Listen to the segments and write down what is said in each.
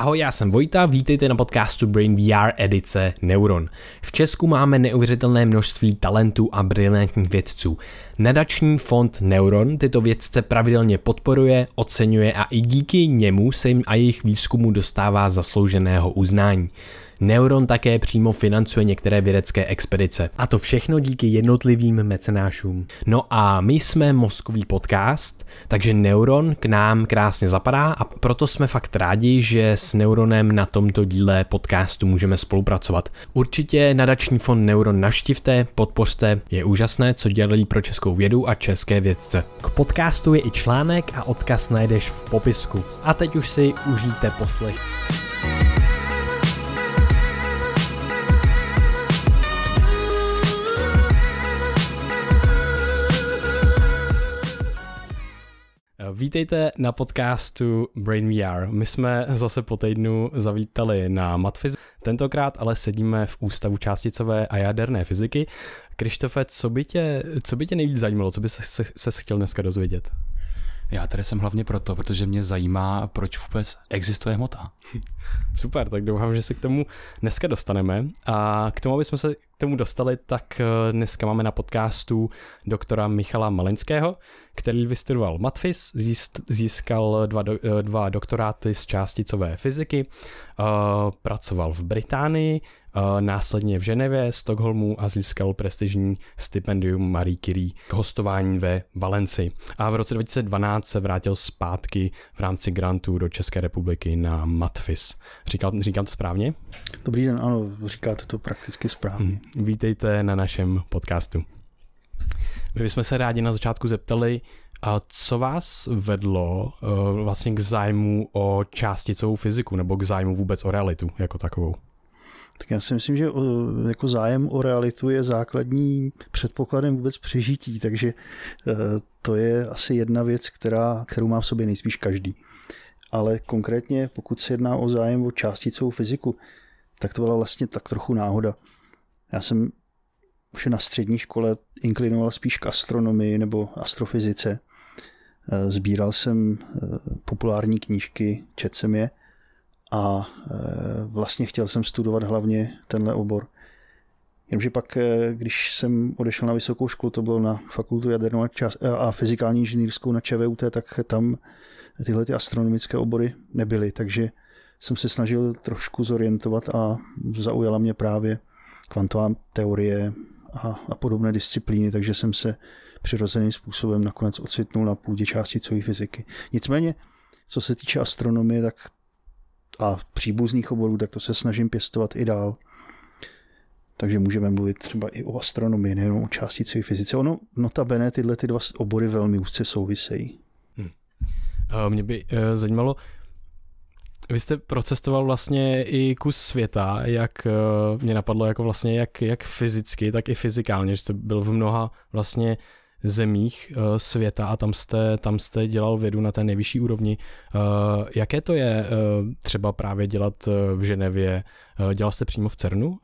Ahoj, já jsem Vojta, vítejte na podcastu Brain VR edice Neuron. V Česku máme neuvěřitelné množství talentů a brilantních vědců. Nadační fond Neuron tyto vědce pravidelně podporuje, oceňuje a i díky němu se jim a jejich výzkumu dostává zaslouženého uznání. Neuron také přímo financuje některé vědecké expedice. A to všechno díky jednotlivým mecenášům. No a my jsme mozkový podcast, takže Neuron k nám krásně zapadá a proto jsme fakt rádi, že s Neuronem na tomto díle podcastu můžeme spolupracovat. Určitě nadační fond Neuron naštivte, podpořte, je úžasné, co dělají pro českou vědu a české vědce. K podcastu je i článek a odkaz najdeš v popisku. A teď už si užijte poslech. Vítejte na podcastu Brain VR. My jsme zase po týdnu zavítali na Matfiz. Tentokrát ale sedíme v Ústavu částicové a jaderné fyziky. Krištofe, co by tě, co by tě nejvíc zajímalo, co by se, se, se chtěl dneska dozvědět? Já tady jsem hlavně proto, protože mě zajímá, proč vůbec existuje hmota. Super, tak doufám, že se k tomu dneska dostaneme. A k tomu, aby jsme se k tomu dostali, tak eh, dneska máme na podcastu doktora Michala Malinského, který vystudoval matfis, získal dva, do, eh, dva doktoráty z částicové fyziky, eh, pracoval v Británii, následně v Ženevě, Stockholmu a získal prestižní stipendium Marie Curie k hostování ve Valenci. A v roce 2012 se vrátil zpátky v rámci grantu do České republiky na Matfis. Říkal, říkám to správně? Dobrý den, ano, říkáte to prakticky správně. Hmm. Vítejte na našem podcastu. My bychom se rádi na začátku zeptali, a co vás vedlo uh, vlastně k zájmu o částicovou fyziku nebo k zájmu vůbec o realitu jako takovou? Tak já si myslím, že jako zájem o realitu je základní předpokladem vůbec přežití, takže e, to je asi jedna věc, která, kterou má v sobě nejspíš každý. Ale konkrétně, pokud se jedná o zájem o částicovou fyziku, tak to byla vlastně tak trochu náhoda. Já jsem už na střední škole inklinoval spíš k astronomii nebo astrofyzice. E, sbíral jsem e, populární knížky, četl jsem je a e, vlastně chtěl jsem studovat hlavně tenhle obor. Jenomže pak, e, když jsem odešel na vysokou školu, to bylo na fakultu jadernou e, a fyzikální inženýrskou na ČVUT, tak tam tyhle ty astronomické obory nebyly, takže jsem se snažil trošku zorientovat a zaujala mě právě kvantová teorie a, a podobné disciplíny, takže jsem se přirozeným způsobem nakonec ocitnul na půdě částicové fyziky. Nicméně, co se týče astronomie, tak a příbuzných oborů, tak to se snažím pěstovat i dál. Takže můžeme mluvit třeba i o astronomii, nejen o částicové fyzice. Ono, notabene, tyhle ty dva obory velmi úzce souvisejí. Hmm. Mě by uh, zajímalo, vy jste procestoval vlastně i kus světa, jak uh, mě napadlo jako vlastně jak, jak fyzicky, tak i fyzikálně, že jste byl v mnoha vlastně zemích uh, světa a tam jste, tam jste dělal vědu na té nejvyšší úrovni. Uh, jaké to je uh, třeba právě dělat v Ženevě? Dělal jste přímo v CERNu?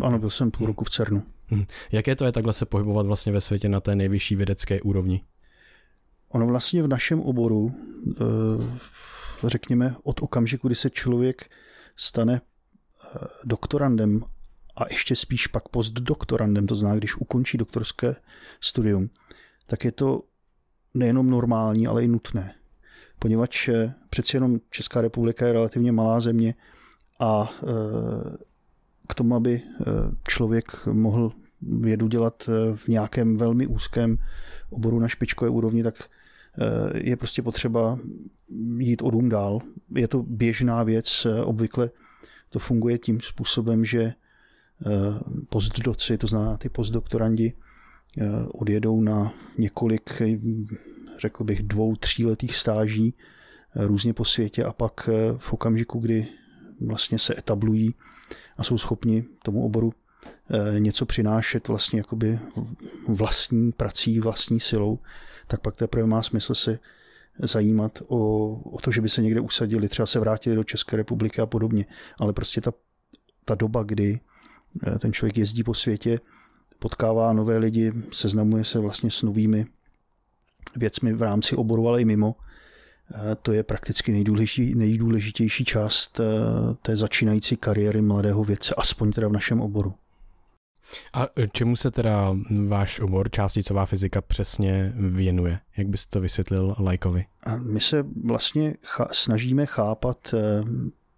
Ano, byl jsem půl roku v CERNu. Uh, jaké to je takhle se pohybovat vlastně ve světě na té nejvyšší vědecké úrovni? Ono vlastně v našem oboru, řekněme, od okamžiku, kdy se člověk stane doktorandem a ještě spíš pak postdoktorandem, to znamená, když ukončí doktorské studium, tak je to nejenom normální, ale i nutné. Poněvadž eh, přeci jenom Česká republika je relativně malá země a eh, k tomu, aby eh, člověk mohl vědu dělat v nějakém velmi úzkém oboru na špičkové úrovni, tak je prostě potřeba jít o dům dál. Je to běžná věc, obvykle to funguje tím způsobem, že postdoci, to znamená ty postdoktorandi, Eh, odjedou na několik, řekl bych, dvou, tříletých stáží eh, různě po světě a pak eh, v okamžiku, kdy vlastně se etablují a jsou schopni tomu oboru něco přinášet vlastně jakoby vlastní prací, vlastní silou, tak pak teprve má smysl se zajímat o, o to, že by se někde usadili, třeba se vrátili do České republiky a podobně. Ale prostě ta, ta doba, kdy ten člověk jezdí po světě, potkává nové lidi, seznamuje se vlastně s novými věcmi v rámci oboru, ale i mimo, to je prakticky nejdůležitější, nejdůležitější část té začínající kariéry mladého vědce, aspoň teda v našem oboru. A čemu se teda váš obor, částicová fyzika, přesně věnuje? Jak byste to vysvětlil lajkovi? My se vlastně snažíme chápat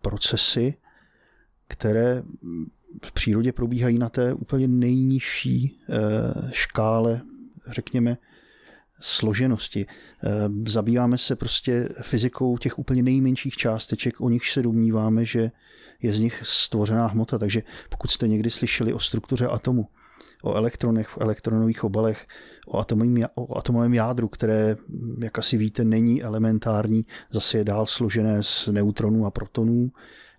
procesy, které v přírodě probíhají na té úplně nejnižší eh, škále, řekněme, složenosti. Eh, zabýváme se prostě fyzikou těch úplně nejmenších částeček, o nich se domníváme, že je z nich stvořená hmota. Takže pokud jste někdy slyšeli o struktuře atomu, o elektronech v elektronových obalech, o atomovém, o atomovém jádru, které, jak asi víte, není elementární, zase je dál složené z neutronů a protonů,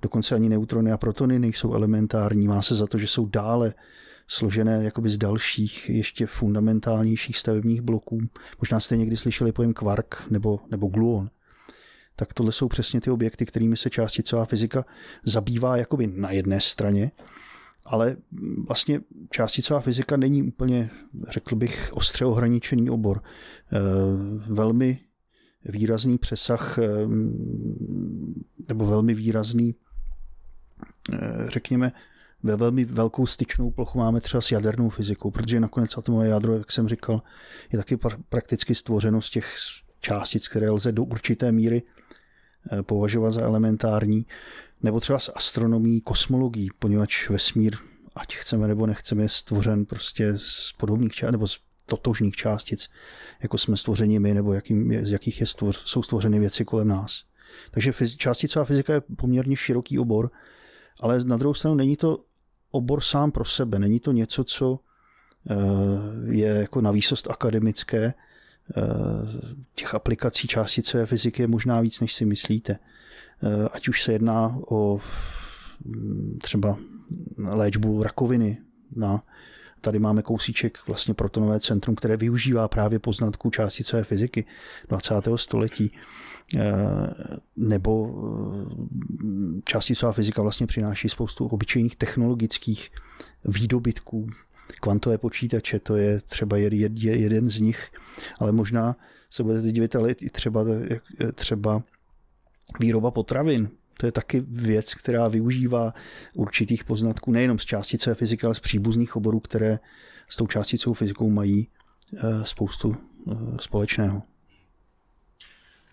dokonce ani neutrony a protony nejsou elementární. Má se za to, že jsou dále složené jakoby z dalších, ještě fundamentálnějších stavebních bloků. Možná jste někdy slyšeli pojem kvark nebo, nebo gluon. Tak tohle jsou přesně ty objekty, kterými se částicová fyzika zabývá jakoby na jedné straně, ale vlastně částicová fyzika není úplně, řekl bych, ostře ohraničený obor. Eh, velmi výrazný přesah eh, nebo velmi výrazný řekněme, ve velmi velkou styčnou plochu máme třeba s jadernou fyzikou, protože nakonec atomové jádro, jak jsem říkal, je taky prakticky stvořeno z těch částic, které lze do určité míry eh, považovat za elementární, nebo třeba s astronomí, kosmologií, poněvadž vesmír, ať chceme nebo nechceme, je stvořen prostě z podobných částic, nebo z totožných částic, jako jsme stvořeni my, nebo jakým, z jakých je stvoř, jsou stvořeny věci kolem nás. Takže částicová fyzika je poměrně široký obor, ale na druhou stranu není to obor sám pro sebe, není to něco, co eh, je jako na výsost akademické. Eh, těch aplikací částicové fyziky je možná víc, než si myslíte. Eh, ať už se jedná o mm, třeba léčbu rakoviny. Na, tady máme kousíček vlastně protonové centrum, které využívá právě poznatků částicové fyziky 20. století. Eh, nebo eh, částicová fyzika vlastně přináší spoustu obyčejných technologických výdobytků, kvantové počítače, to je třeba jeden z nich, ale možná se budete divit, ale i třeba, třeba výroba potravin. To je taky věc, která využívá určitých poznatků nejenom z částicové fyziky, ale z příbuzných oborů, které s tou částicovou fyzikou mají eh, spoustu společného.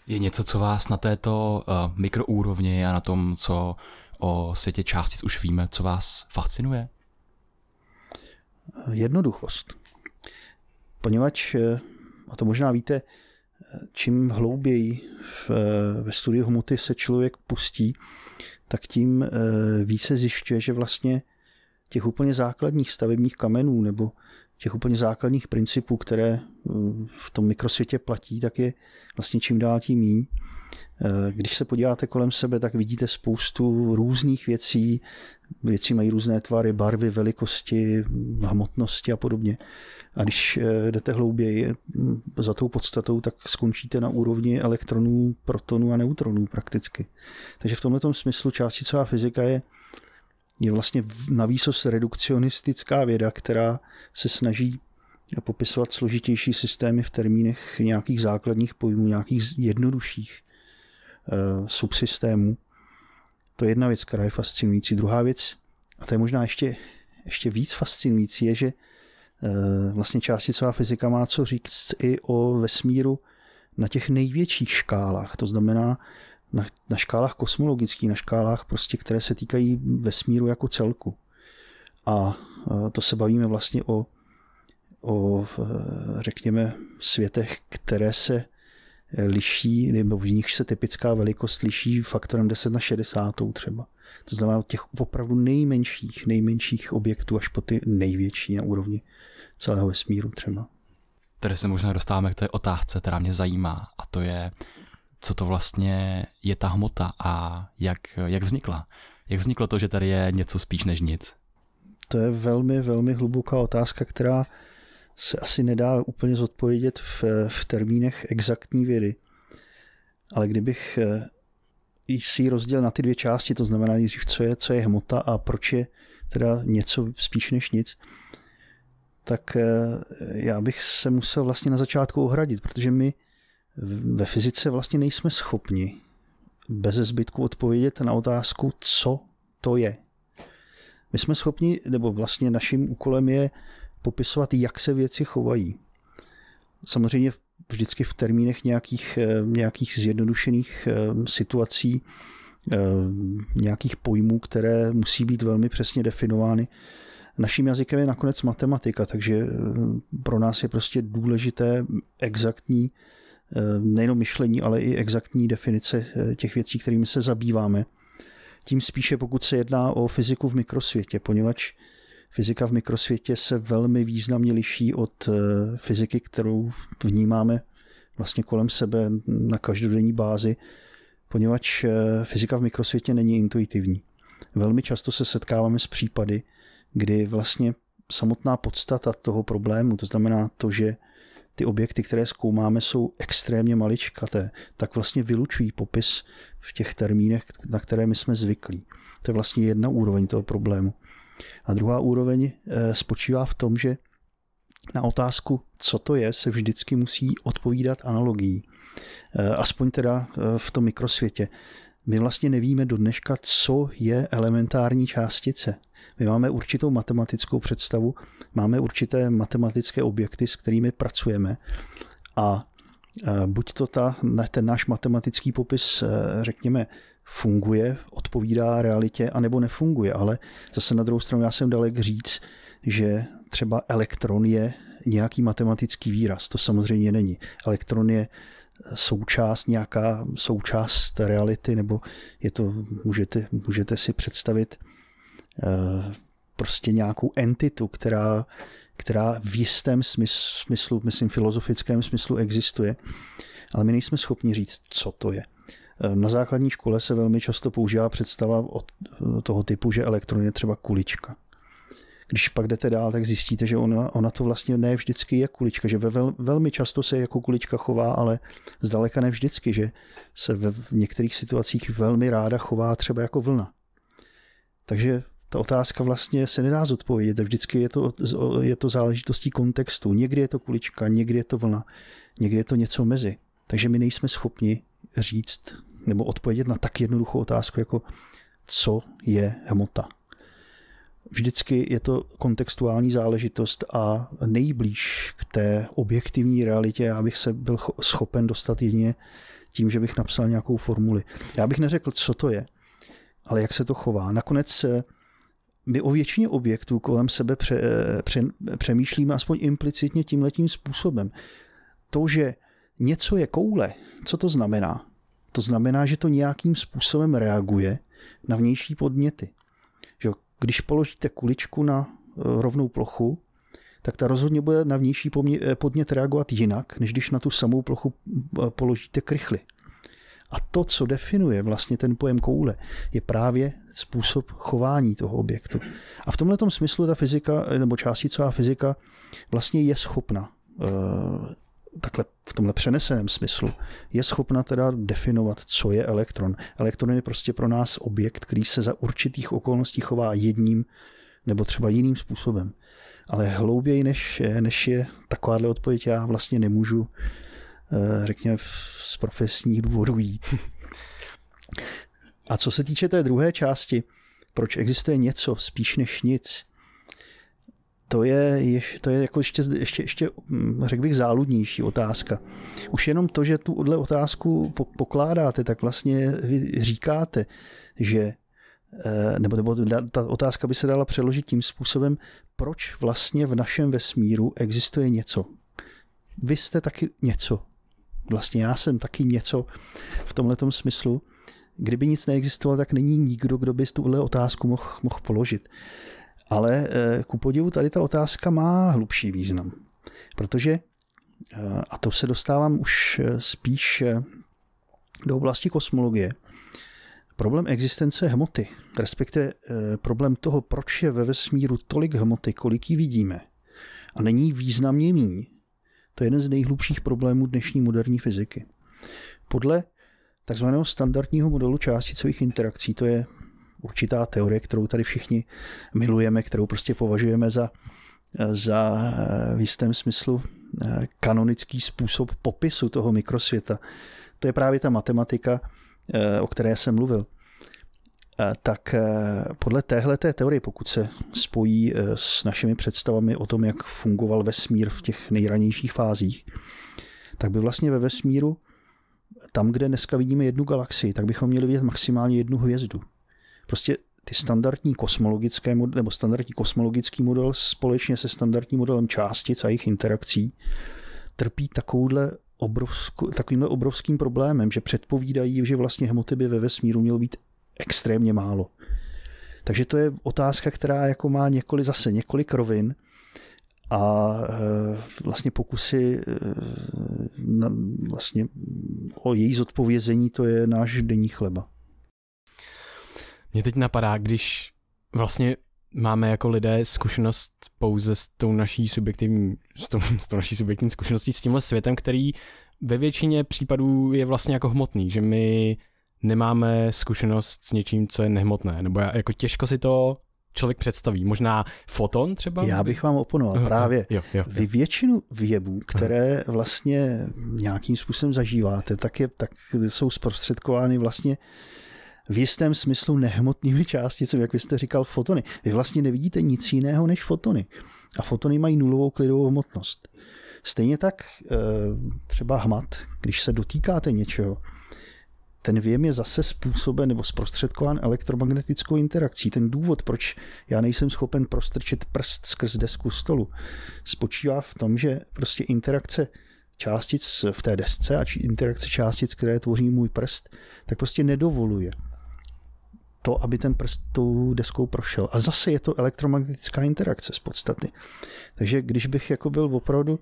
Je něco, co vás na této uh, mikroúrovni a na tom, co o světě částic už víme, co vás fascinuje? Jednoduchost. Poněvadž, eh, a to možná víte, čím hlouběji v, eh, ve studiu hmoty se člověk pustí, tak tím více zjišťuje, že vlastně těch úplně základních stavebních kamenů nebo těch úplně základních principů, které mm, v tom mikrosvětě platí, tak je vlastně čím dál tím míň. Eh, když se podíváte kolem sebe, tak vidíte spoustu různých věcí. Věci mají různé tvary, barvy, velikosti, hmotnosti a podobně. A když eh, jdete hlouběji mm, za tou podstatou, tak skončíte na úrovni elektronů, protonů a neutronů prakticky. Takže v tomto smyslu částicová fyzika je je vlastně na výsost redukcionistická věda, která se snaží popisovat složitější systémy v termínech nějakých základních pojmů, nějakých jednodušších uh, subsystémů. To je jedna věc, která je fascinující. Druhá věc, a to je možná ještě, ještě víc fascinující, je, že uh, vlastně částicová fyzika má co říct i o vesmíru na těch největších škálách. To znamená, na, na škálách kosmologických, na škálách prostě, které se týkají vesmíru jako celku. A to se bavíme vlastně o, o řekněme, světech, které se liší, nebo v nich se typická velikost liší faktorem 10 na 60 třeba. To znamená od těch opravdu nejmenších, nejmenších objektů až po ty největší na úrovni celého vesmíru třeba. Tady se možná dostáváme k té otázce, která mě zajímá, a to je, co to vlastně je ta hmota a jak, jak vznikla. Jak vzniklo to, že tady je něco spíš než nic? To je velmi, velmi hluboká otázka, která se asi nedá úplně zodpovědět v, v termínech exaktní vědy. Ale kdybych eh, si rozdělil na ty dvě části, to znamená nejdřív, co je, co je hmota a proč je teda něco spíš než nic, tak eh, já bych se musel vlastně na začátku ohradit, protože my ve fyzice vlastně nejsme schopni bez zbytku odpovědět na otázku, co to je. My jsme schopni, nebo vlastně naším úkolem je popisovat, jak se věci chovají. Samozřejmě vždycky v termínech nějakých, eh, nějakých zjednodušených eh, situací, eh, nějakých pojmů, které musí být velmi přesně definovány. Naším jazykem je nakonec matematika, takže pro nás je prostě důležité exaktní nejenom myšlení, ale i exaktní definice těch věcí, kterými se zabýváme. Tím spíše pokud se jedná o fyziku v mikrosvětě, poněvadž fyzika v mikrosvětě se velmi významně liší od fyziky, kterou vnímáme vlastně kolem sebe na každodenní bázi, poněvadž fyzika v mikrosvětě není intuitivní. Velmi často se setkáváme s případy, kdy vlastně samotná podstata toho problému, to znamená to, že ty objekty, které zkoumáme, jsou extrémně maličkaté, tak vlastně vylučují popis v těch termínech, na které my jsme zvyklí. To je vlastně jedna úroveň toho problému. A druhá úroveň eh, spočívá v tom, že na otázku, co to je, se vždycky musí odpovídat analogií. Eh, aspoň teda eh, v tom mikrosvětě. My vlastně nevíme do dneška, co je elementární částice. My máme určitou matematickou představu, máme určité matematické objekty, s kterými pracujeme a e, buď to ta, ten náš matematický popis, e, řekněme, funguje, odpovídá realitě, anebo nefunguje. Ale zase na druhou stranu já jsem dalek říct, že třeba elektron je nějaký matematický výraz. To samozřejmě není. Elektron je součást, nějaká součást reality, nebo je to, můžete, můžete si představit prostě nějakou entitu, která, která v jistém smyslu, myslím filozofickém smyslu existuje, ale my nejsme schopni říct, co to je. Eh, na základní škole se velmi často používá představa od toho typu, že elektron je třeba kulička. Když pak jdete dál, tak zjistíte, že ona, ona to vlastně ne vždycky je kulička, že ve vel, velmi často se jako kulička chová, ale zdaleka ne vždycky, že se ve v některých situacích velmi ráda chová třeba jako vlna. Takže ta otázka vlastně se nedá zodpovědět. Vždycky je to, je to záležitostí kontextu. Někdy je to kulička, někdy je to vlna, někdy je to něco mezi. Takže my nejsme schopni říct nebo odpovědět na tak jednoduchou otázku, jako co je hmota. Vždycky je to kontextuální záležitost a nejblíž k té objektivní realitě já bych se byl schopen dostat jedině tím, že bych napsal nějakou formuli. Já bych neřekl, co to je, ale jak se to chová. Nakonec my o většině objektů kolem sebe pře, pře, přemýšlíme aspoň implicitně tímhletím způsobem. To, že něco je koule, co to znamená? To znamená, že to nějakým způsobem reaguje na vnější podněty. Že když položíte kuličku na e, rovnou plochu, tak ta rozhodně bude na vnější podnět reagovat jinak, než když na tu samou plochu e, položíte krychly. A to, co definuje vlastně ten pojem koule, je právě způsob chování toho objektu. A v tomhle smyslu ta fyzika, nebo částicová fyzika vlastně je schopna eh, takhle v tomhle přeneseném smyslu, je schopna teda definovat, co je elektron. Elektron je prostě pro nás objekt, který se za určitých okolností chová jedním nebo třeba jiným způsobem. Ale hlouběji, než, než je takováhle odpověď, já vlastně nemůžu řekněme, z profesních důvodů jít. A co se týče té druhé části, proč existuje něco spíš než nic, to je, to je jako ještě, ještě, ještě, hm, řekl bych, záludnější otázka. Už jenom to, že tuhle otázku pokládáte, tak vlastně vy říkáte, že eh, nebo, nebo ta otázka by se dala přeložit tím způsobem, proč vlastně v našem vesmíru existuje něco. Vy jste taky něco vlastně já jsem taky něco v tomhle smyslu. Kdyby nic neexistovalo, tak není nikdo, kdo by tuhle otázku mohl, mohl položit. Ale eh, ku podivu tady ta otázka má hlubší význam, protože, eh, a to se dostávám už eh, spíš do oblasti kosmologie, problém existence hmoty, respektive problém toho, proč je ve vesmíru tolik hmoty, kolik ji vidíme, a není významně míň, to je jeden z nejhlubších problémů dnešní moderní fyziky. Podle takzvaného standardního modelu částicových interakcí, to je určitá teorie, kterou tady všichni milujeme, kterou prostě považujeme za, za v jistém smyslu kanonický způsob popisu toho mikrosvěta. To je právě ta matematika, o které jsem mluvil. Tak podle téhle teorie, pokud se spojí s našimi představami o tom, jak fungoval vesmír v těch nejranějších fázích, tak by vlastně ve vesmíru, tam, kde dneska vidíme jednu galaxii, tak bychom měli vidět maximálně jednu hvězdu. Prostě ty standardní kosmologické nebo standardní kosmologický model společně se standardním modelem částic a jejich interakcí trpí takovouhle obrovskou, takovýmhle obrovským problémem, že předpovídají, že vlastně hmoty by ve vesmíru mělo být extrémně málo. Takže to je otázka, která jako má několik, zase několik rovin a e, vlastně pokusy e, na, vlastně o její zodpovězení, to je náš denní chleba. Mě teď napadá, když vlastně máme jako lidé zkušenost pouze s tou naší subjektivní, s tou, s tou naší subjektivní zkušeností s tímhle světem, který ve většině případů je vlastně jako hmotný, že my nemáme zkušenost s něčím, co je nehmotné, nebo jako těžko si to člověk představí. Možná foton třeba? Já bych vám oponoval uh, právě. Jo, jo, jo. Vy většinu věbů, které vlastně nějakým způsobem zažíváte, tak, je, tak jsou zprostředkovány vlastně v jistém smyslu nehmotnými částicemi, jak vy jste říkal, fotony. Vy vlastně nevidíte nic jiného než fotony. A fotony mají nulovou klidovou hmotnost. Stejně tak eh, třeba hmat, když se dotýkáte něčeho, ten věm je zase způsoben nebo zprostředkován elektromagnetickou interakcí. Ten důvod, proč já nejsem schopen prostrčit prst skrz desku stolu, spočívá v tom, že prostě interakce částic v té desce a interakce částic, které tvoří můj prst, tak prostě nedovoluje to, aby ten prst tou deskou prošel. A zase je to elektromagnetická interakce z podstaty. Takže když bych jako byl opravdu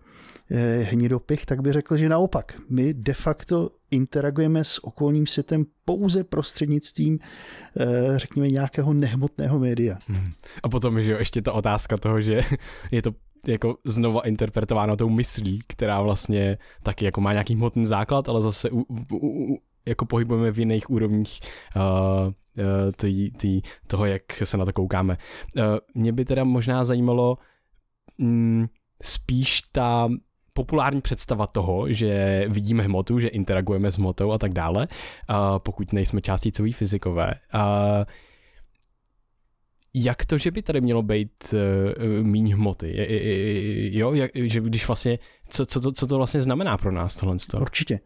hnidopich, tak bych řekl, že naopak. My de facto interagujeme s okolním světem pouze prostřednictvím, eh, řekněme, nějakého nehmotného média. Hmm. A potom, že jo, ještě ta otázka toho, že je to jako znova interpretováno tou myslí, která vlastně taky jako má nějaký hmotný základ, ale zase u, u, u, jako pohybujeme v jiných úrovních uh, tý, tý, toho, jak se na to koukáme. Uh, mě by teda možná zajímalo mm, spíš ta populární představa toho, že vidíme hmotu, že interagujeme s hmotou a tak dále, pokud nejsme částicový fyzikové. Jak to, že by tady mělo být uh, míň hmoty? Jo, jak, že když vlastně, co, co, to, co to vlastně znamená pro nás tohle? Určitě.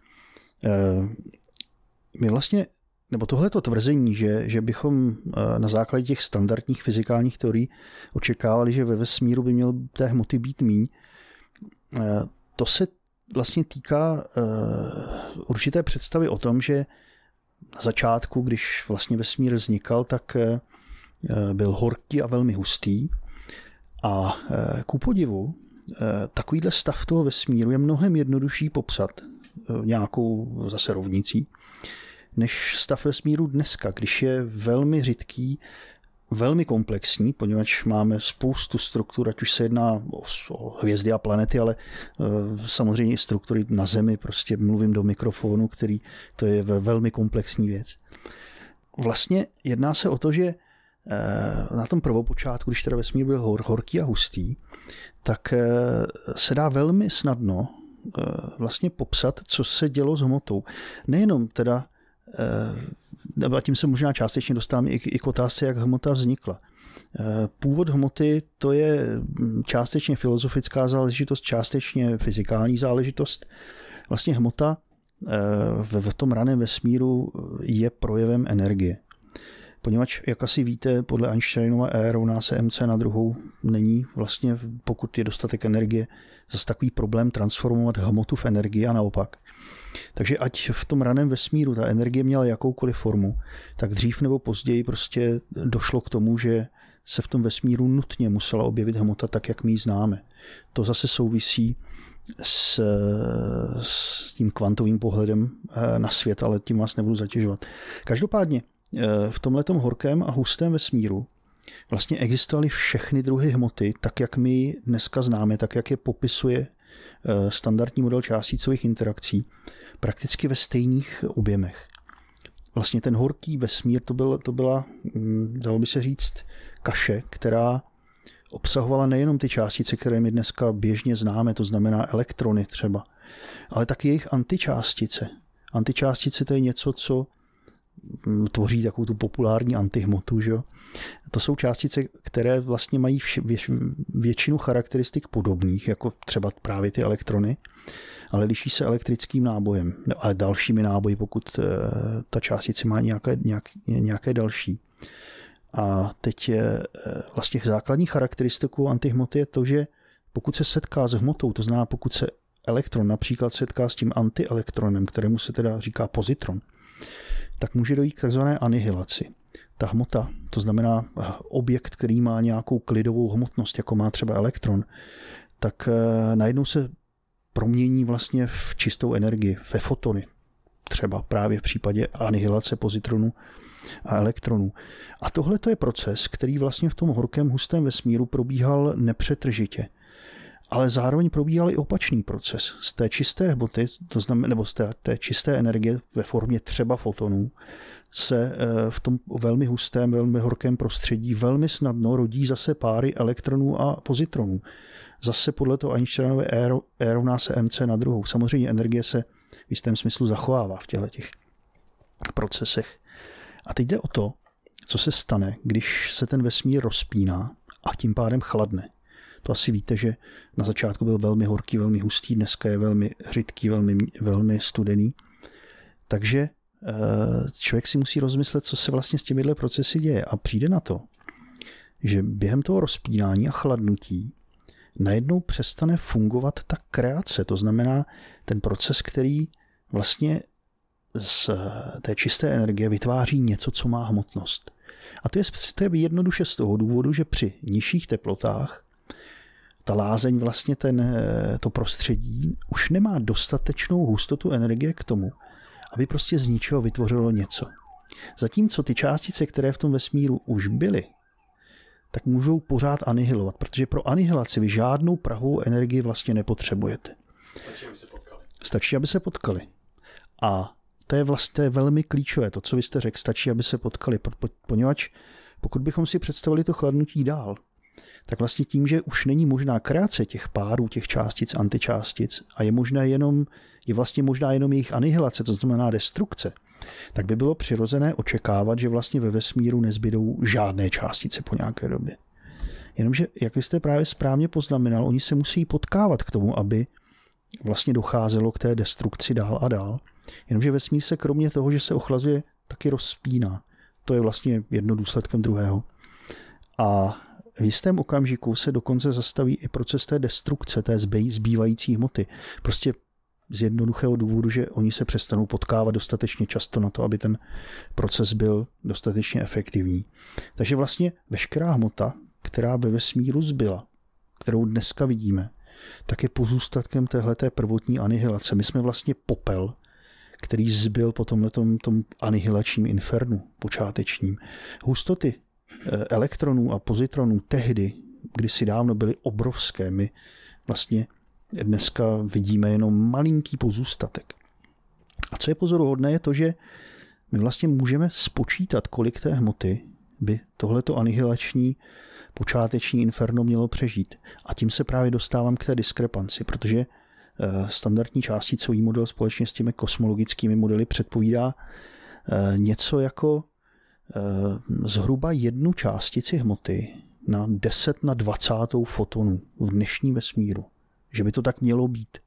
Uh, my vlastně, nebo tohleto tvrzení, že, že bychom uh, na základě těch standardních fyzikálních teorií očekávali, že ve vesmíru by měl té hmoty být míň, to se vlastně týká uh, určité představy o tom, že na začátku, když vlastně vesmír vznikal, tak uh, byl horký a velmi hustý. A uh, ku podivu, uh, takovýhle stav toho vesmíru je mnohem jednodušší popsat uh, nějakou zase rovnicí, než stav vesmíru dneska, když je velmi řidký velmi komplexní, poněvadž máme spoustu struktur, ať už se jedná o, o hvězdy a planety, ale e, samozřejmě i struktury na Zemi, prostě mluvím do mikrofonu, který to je velmi komplexní věc. Vlastně jedná se o to, že e, na tom prvopočátku, když teda vesmír byl hor, horký a hustý, tak e, se dá velmi snadno e, vlastně popsat, co se dělo s hmotou. Nejenom teda a tím se možná částečně dostáváme i, i k otázce, jak hmota vznikla. Eh, původ hmoty to je hm, částečně filozofická záležitost, částečně fyzikální záležitost. Vlastně hmota eh, v tom raném vesmíru je projevem energie. Poněvadž, jak asi víte, podle Einsteinova E rovná se mc na druhou není vlastně, pokud je dostatek energie, zase takový problém transformovat hmotu v energii a naopak. Takže ať v tom raném vesmíru ta energie měla jakoukoliv formu, tak dřív nebo později prostě došlo k tomu, že se v tom vesmíru nutně musela objevit hmota tak, jak my ji známe. To zase souvisí s, s tím kvantovým pohledem eh, na svět, ale tím vás nebudu zatěžovat. Každopádně eh, v tomhletom horkém a hustém vesmíru vlastně existovaly všechny druhy hmoty, tak jak my dneska známe, tak jak je popisuje standardní model částicových interakcí prakticky ve stejných objemech. Vlastně ten horký vesmír, to, byl, to byla, mm, dalo by se říct, kaše, která obsahovala nejenom ty částice, které my dneska běžně známe, to znamená elektrony třeba, ale taky jejich antičástice. Antičástice to je něco, co tvoří takovou tu populární antihmotu. Že? To jsou částice, které vlastně mají vše, vě, většinu charakteristik podobných, jako třeba právě ty elektrony, ale liší se elektrickým nábojem, no, ale dalšími náboji, pokud eh, ta částice má nějaké, nějak, nějaké další. A teď je eh, vlastně základní charakteristikou antihmoty je to, že pokud se setká s hmotou, to znamená pokud se elektron například setká s tím antielektronem, kterému se teda říká pozitron, tak může dojít k takzvané anihilaci. Ta hmota, to znamená eh, objekt, který má nějakou klidovou hmotnost, jako má třeba elektron, tak eh, najednou se promění vlastně v čistou energii, ve fotony. Třeba právě v případě anihilace pozitronu a elektronů. A tohle je proces, který vlastně v tom horkém hustém vesmíru probíhal nepřetržitě. Ale zároveň probíhal i opačný proces. Z té čisté hmoty, to znamená, nebo z té, té čisté energie ve formě třeba fotonů, se eh, v tom velmi hustém, velmi horkém prostředí velmi snadno rodí zase páry elektronů a pozitronů. Zase podle toho Einsteinovy E, e rovná se mc na druhou. Samozřejmě energie se v jistém smyslu zachovává v těchto těch procesech. A teď jde o to, co se stane, když se ten vesmír rozpíná a tím pádem chladne. To asi víte, že na začátku byl velmi horký, velmi hustý, dneska je velmi řidký, velmi, velmi studený. Takže eh, člověk si musí rozmyslet, co se vlastně s těmihle procesy děje a přijde na to, že během toho rozpínání a chladnutí najednou přestane fungovat ta kreace, to znamená ten proces, který vlastně z té čisté energie vytváří něco, co má hmotnost. A to je, to je jednoduše z toho důvodu, že při nižších teplotách ta lázeň, vlastně ten, to prostředí už nemá dostatečnou hustotu energie k tomu, aby prostě z ničeho vytvořilo něco. Zatímco ty částice, které v tom vesmíru už byly, tak můžou pořád anihilovat, protože pro anihilaci vy žádnou prahovou energii vlastně nepotřebujete. Stačí, aby se potkali. Stačí, aby se potkali. A to je vlastně velmi klíčové, to, co vy jste řekl, stačí, aby se potkali, poněvadž pokud bychom si představili to chladnutí dál, tak vlastně tím, že už není možná kreace těch párů, těch částic, antičástic a je možné jenom, je vlastně možná jenom jejich anihilace, to znamená destrukce, tak by bylo přirozené očekávat, že vlastně ve vesmíru nezbydou žádné částice po nějaké době. Jenomže, jak jste právě správně poznamenal, oni se musí potkávat k tomu, aby vlastně docházelo k té destrukci dál a dál. Jenomže vesmír se kromě toho, že se ochlazuje, taky rozpíná. To je vlastně jedno důsledkem druhého. A v jistém okamžiku se dokonce zastaví i proces té destrukce, té zbývající hmoty. Prostě z jednoduchého důvodu, že oni se přestanou potkávat dostatečně často na to, aby ten proces byl dostatečně efektivní. Takže vlastně veškerá hmota, která ve vesmíru zbyla, kterou dneska vidíme, tak je pozůstatkem téhleté prvotní anihilace. My jsme vlastně popel, který zbyl po tomhle tom, tom anihilačním infernu počátečním. Hustoty elektronů a pozitronů tehdy, kdysi dávno byly obrovské. My vlastně dneska vidíme jenom malinký pozůstatek. A co je pozoruhodné, je to, že my vlastně můžeme spočítat, kolik té hmoty by tohleto anihilační počáteční inferno mělo přežít. A tím se právě dostávám k té diskrepanci, protože eh, standardní částicový model společně s těmi kosmologickými modely předpovídá eh, něco jako eh, zhruba jednu částici hmoty na 10 na 20 fotonu v dnešním vesmíru. Že by to tak mělo být.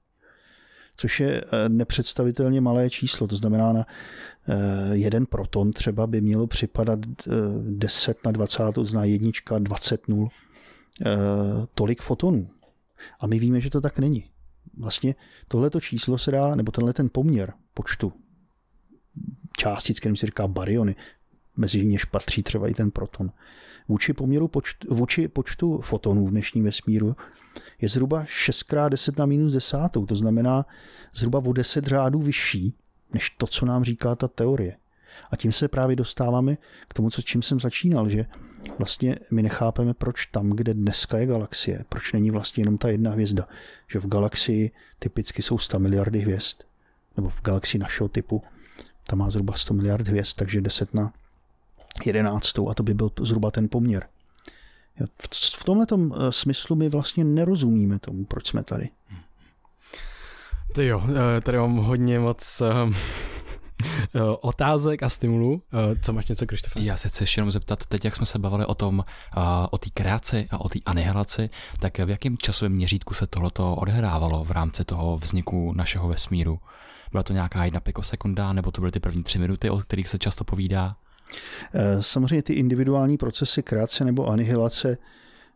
Což je nepředstavitelně malé číslo. To znamená, na jeden proton třeba by mělo připadat 10 na 20, to znamená jednička 20 nul, tolik fotonů. A my víme, že to tak není. Vlastně tohleto číslo se dá, nebo tenhle ten poměr počtu částic, kterým se říká baryony, mezi něž patří třeba i ten proton. Vůči poměru počtu, vůči počtu fotonů v dnešním vesmíru je zhruba 6x10 na minus desátou, to znamená zhruba o 10 řádů vyšší, než to, co nám říká ta teorie. A tím se právě dostáváme k tomu, co čím jsem začínal, že vlastně my nechápeme, proč tam, kde dneska je galaxie, proč není vlastně jenom ta jedna hvězda. Že v galaxii typicky jsou 100 miliardy hvězd, nebo v galaxii našeho typu, tam má zhruba 100 miliard hvězd, takže 10 na 11. a to by byl zhruba ten poměr. V tomhle smyslu my vlastně nerozumíme tomu, proč jsme tady. Ty jo, tady mám hodně moc Eh, otázek a stimulů. Eh, co máš něco, Krištofe? Já se chci ještě jenom zeptat, teď jak jsme se bavili o tom, eh, o té kreaci a o té anihilaci, tak v jakém časovém měřítku se tohleto odehrávalo v rámci toho vzniku našeho vesmíru? Byla to nějaká jedna pikosekunda, nebo to byly ty první tři minuty, o kterých se často povídá? Samozřejmě ty individuální procesy kreace nebo anihilace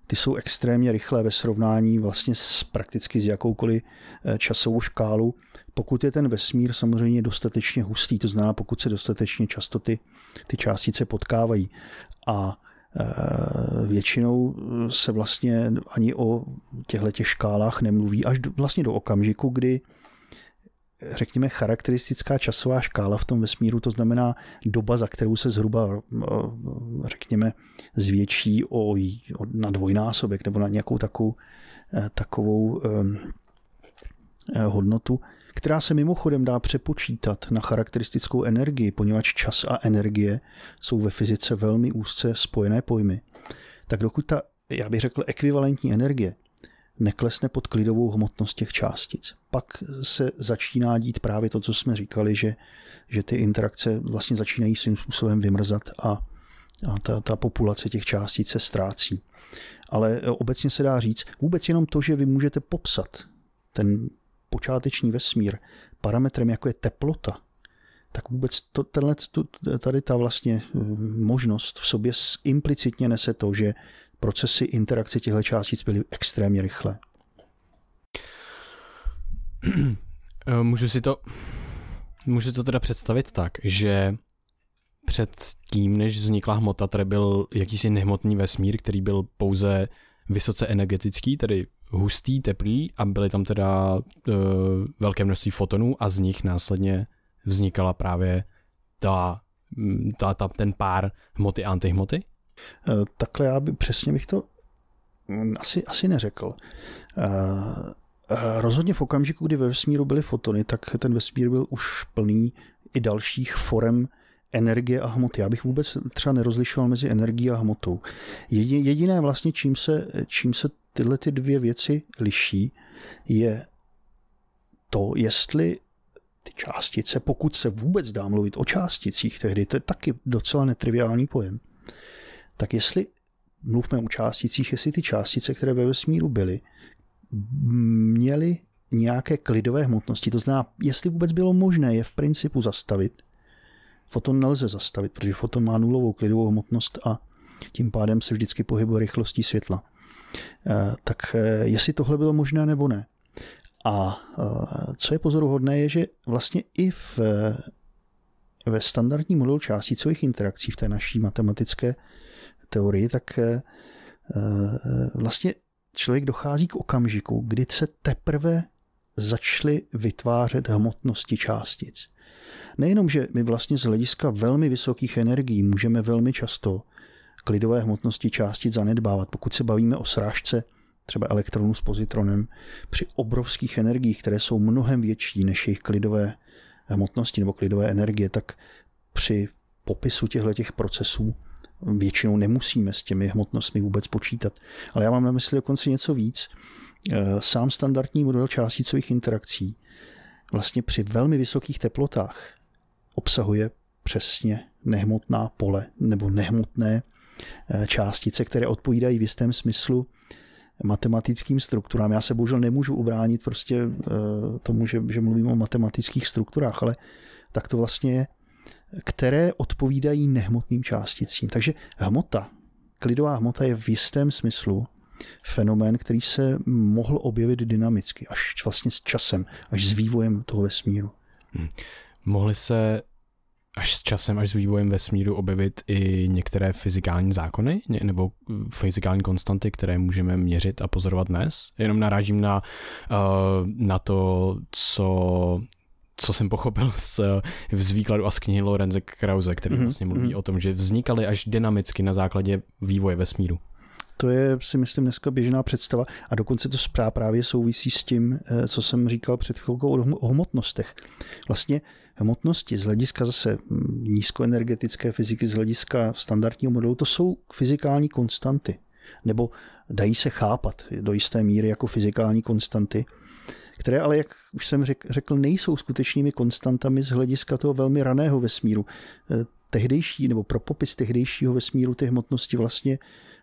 ty jsou extrémně rychlé ve srovnání vlastně s prakticky s jakoukoliv časovou škálu pokud je ten vesmír samozřejmě dostatečně hustý, to znamená, pokud se dostatečně často ty, ty částice potkávají. A e, většinou se vlastně ani o těchto těch škálách nemluví až do, vlastně do okamžiku, kdy řekněme, charakteristická časová škála v tom vesmíru, to znamená doba, za kterou se zhruba, e, řekněme, zvětší o, na dvojnásobek nebo na nějakou takovou, e, takovou hodnotu, která se mimochodem dá přepočítat na charakteristickou energii, poněvadž čas a energie jsou ve fyzice velmi úzce spojené pojmy, tak dokud ta, já bych řekl, ekvivalentní energie neklesne pod klidovou hmotnost těch částic, pak se začíná dít právě to, co jsme říkali, že, že ty interakce vlastně začínají svým způsobem vymrzat a, a ta, ta populace těch částic se ztrácí. Ale obecně se dá říct, vůbec jenom to, že vy můžete popsat ten počáteční vesmír parametrem, jako je teplota, tak vůbec to, tenhle, tady ta vlastně hm, možnost v sobě implicitně nese to, že procesy interakce těchto částic byly extrémně rychlé. Eh, můžu si to, můžu to teda představit tak, že před tím, než vznikla hmota, tady byl jakýsi nehmotný vesmír, který byl pouze vysoce energetický, tedy hustý, teplý a byly tam teda uh, velké množství fotonů a z nich následně vznikala právě ta, mm, ta, ta ten pár hmoty a antihmoty? Uh, takhle já by přesně bych to mm, asi, asi neřekl. Uh, rozhodně v okamžiku, kdy ve vesmíru byly fotony, tak ten vesmír byl už plný i dalších forem energie a hmoty. Já bych vůbec třeba nerozlišoval mezi energií a hmotou. Jediné vlastně, čím se, čím se tyhle ty dvě věci liší, je to, jestli ty částice, pokud se vůbec dá mluvit o částicích tehdy, to je taky docela netriviální pojem, tak jestli mluvme o částicích, jestli ty částice, které ve vesmíru byly, měly nějaké klidové hmotnosti, to znamená, jestli vůbec bylo možné je v principu zastavit, foton nelze zastavit, protože foton má nulovou klidovou hmotnost a tím pádem se vždycky pohybuje rychlostí světla. Eh, tak eh, jestli tohle bylo možné nebo ne. A eh, co je pozoruhodné, je, že vlastně i v, ve standardním modelu částicových interakcí v té naší matematické teorii, tak vlastně člověk dochází k okamžiku, kdy se teprve začaly vytvářet hmotnosti částic. Nejenom, že my vlastně z hlediska velmi vysokých energií můžeme velmi často klidové hmotnosti částic zanedbávat. Pokud se bavíme o srážce třeba elektronů s pozitronem, při obrovských energiích, které jsou mnohem větší než jejich klidové hmotnosti nebo klidové energie, tak při popisu těchto těch procesů většinou nemusíme s těmi hmotnostmi vůbec počítat. Ale já mám na mysli dokonce něco víc. Eh, sám standardní model částicových interakcí vlastně při velmi vysokých teplotách obsahuje přesně nehmotná pole nebo nehmotné Eh, částice, které odpovídají v jistém smyslu matematickým strukturám. Já se bohužel nemůžu ubránit prostě eh, tomu, že, že mluvím o matematických strukturách, ale tak to vlastně je, které odpovídají nehmotným částicím. Takže hmota, klidová hmota je v jistém smyslu fenomén, který se mohl objevit dynamicky, až vlastně s časem, až s vývojem toho vesmíru. Hmm. Mohly se až s časem, až s vývojem vesmíru objevit i některé fyzikální zákony nebo fyzikální konstanty, které můžeme měřit a pozorovat dnes. Jenom narážím na, uh, na to, co co jsem pochopil z, z výkladu a z knihy Lorenze Krause, který mm-hmm. vlastně mluví mm-hmm. o tom, že vznikaly až dynamicky na základě vývoje vesmíru. To je, si myslím, dneska běžná představa a dokonce to právě souvisí s tím, eh, co jsem říkal před chvilkou o hmotnostech. Vlastně hmotnosti z hlediska zase nízkoenergetické fyziky, z hlediska standardního modelu, to jsou fyzikální konstanty. Nebo dají se chápat do jisté míry jako fyzikální konstanty, které ale, jak už jsem řekl, nejsou skutečnými konstantami z hlediska toho velmi raného vesmíru. Eh, tehdejší, nebo pro popis tehdejšího vesmíru ty hmotnosti vlastně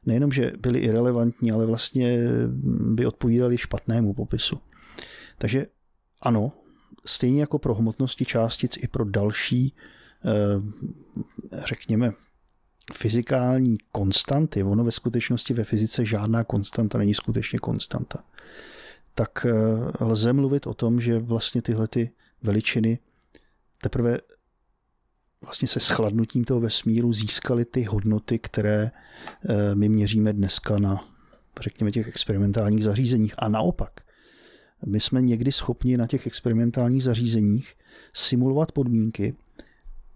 nejenom, že byly irrelevantní, ale vlastně by odpovídaly špatnému popisu. Takže ano, stejně jako pro hmotnosti částic i pro další, eh, řekněme, fyzikální konstanty, ono ve skutečnosti ve fyzice žádná konstanta není skutečně konstanta, tak eh, lze mluvit o tom, že vlastně tyhle ty veličiny teprve vlastně se schladnutím toho vesmíru získaly ty hodnoty, které eh, my měříme dneska na, řekněme, těch experimentálních zařízeních. A naopak, my jsme někdy schopni na těch experimentálních zařízeních simulovat podmínky,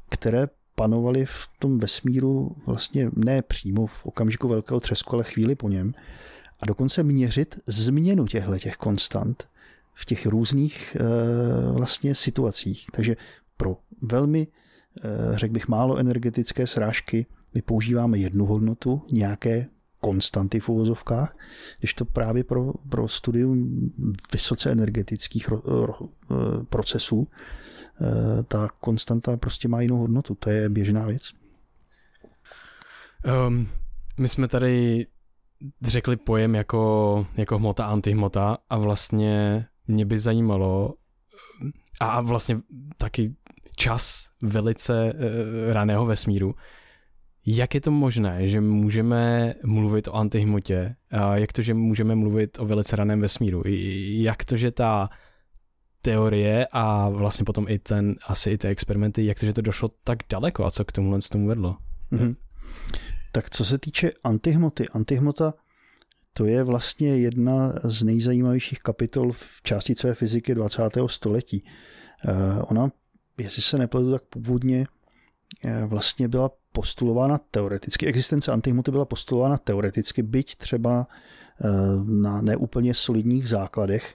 které panovaly v tom vesmíru vlastně ne přímo v okamžiku velkého třesku, ale chvíli po něm a dokonce měřit změnu těchto těch konstant v těch různých e, vlastně situacích. Takže pro velmi, e, řekl bych, málo energetické srážky my používáme jednu hodnotu, nějaké konstanty v uvozovkách, když to právě pro, pro studium vysoce energetických ro, ro, e, procesů Eh, ta konstanta prostě má jinou hodnotu. To je běžná věc. Um, my jsme tady řekli pojem jako, jako hmota, antihmota a vlastně mě by zajímalo a vlastně taky čas velice uh, raného vesmíru. Jak je to možné, že můžeme mluvit o antihmotě? A jak to, že můžeme mluvit o velice raném vesmíru? Jak to, že ta teorie a vlastně potom i ten, asi i ty experimenty, jak to, že to došlo tak daleko a co k tomuhle z tomu vedlo? Mm-hmm. Tak co se týče antihmoty, antihmota to je vlastně jedna z nejzajímavějších kapitol v částicové fyziky 20. století. Eh, ona, jestli se nepletu, tak původně eh, vlastně byla postulována teoreticky. Existence antihmoty byla postulována teoreticky, byť třeba eh, na neúplně solidních základech.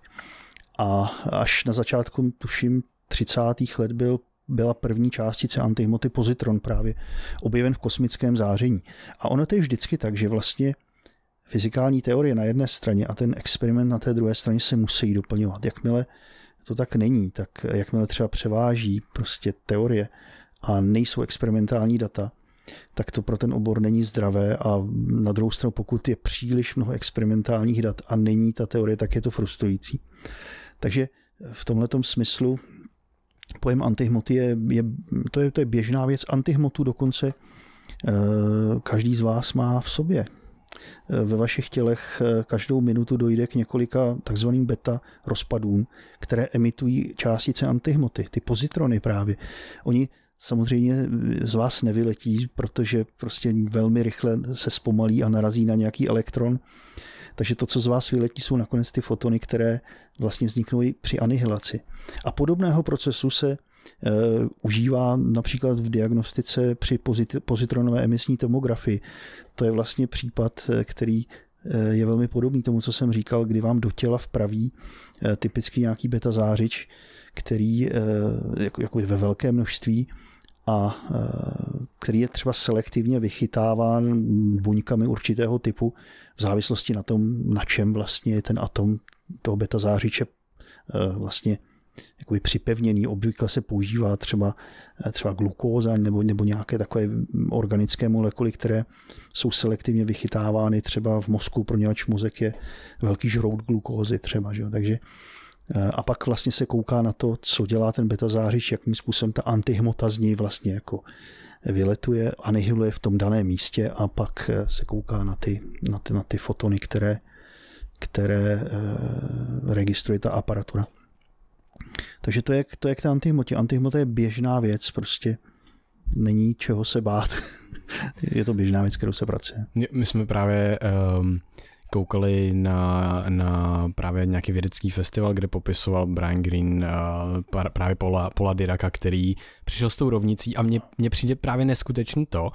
A až na začátku, tuším, 30. let byl byla první částice antihmoty pozitron právě objeven v kosmickém záření. A ono to je vždycky tak, že vlastně fyzikální teorie na jedné straně a ten experiment na té druhé straně se musí doplňovat. Jakmile to tak není, tak jakmile třeba převáží prostě teorie a nejsou experimentální data, tak to pro ten obor není zdravé a na druhou stranu, pokud je příliš mnoho experimentálních dat a není ta teorie, tak je to frustrující. Takže v tomhle smyslu pojem antihmoty je, je, to je, to je běžná věc. Antihmotu dokonce eh, každý z vás má v sobě. Eh, ve vašich tělech eh, každou minutu dojde k několika takzvaným beta rozpadům, které emitují částice antihmoty, ty pozitrony právě. Oni samozřejmě z vás nevyletí, protože prostě velmi rychle se zpomalí a narazí na nějaký elektron takže to, co z vás vyletí, jsou nakonec ty fotony, které vlastně vzniknou při anihilaci. A podobného procesu se Uh, užívá například v diagnostice při pozit- pozitronové emisní tomografii. To je vlastně případ, e, který e, je velmi podobný tomu, co jsem říkal, kdy vám do těla vpraví typicky nějaký beta zářič, který jako, jako ve velké množství a který je třeba selektivně vychytáván buňkami určitého typu v závislosti na tom, na čem vlastně je ten atom toho beta zářiče vlastně jakoby připevněný. Obvykle se používá třeba, třeba glukóza nebo, nebo nějaké takové organické molekuly, které jsou selektivně vychytávány třeba v mozku, pro nějač mozek je velký žrout glukózy třeba. Že? Takže a pak vlastně se kouká na to, co dělá ten beta zářič, jakým způsobem ta antihmota z něj vlastně jako vyletuje, anihiluje v tom daném místě a pak eh, se kouká na ty, na ty, na ty fotony, které, které e, registruje ta aparatura. Takže to je, to je k té antihmotě. Antihmota je běžná věc, prostě není čeho se bát. je to běžná věc, kterou se pracuje. My jsme právě um, koukali na, na právě nějaký vědecký festival, kde popisoval Brian Green uh, právě Paula, Paula Diraka, který přišel s tou rovnicí a mně, mně přijde právě neskutečný to,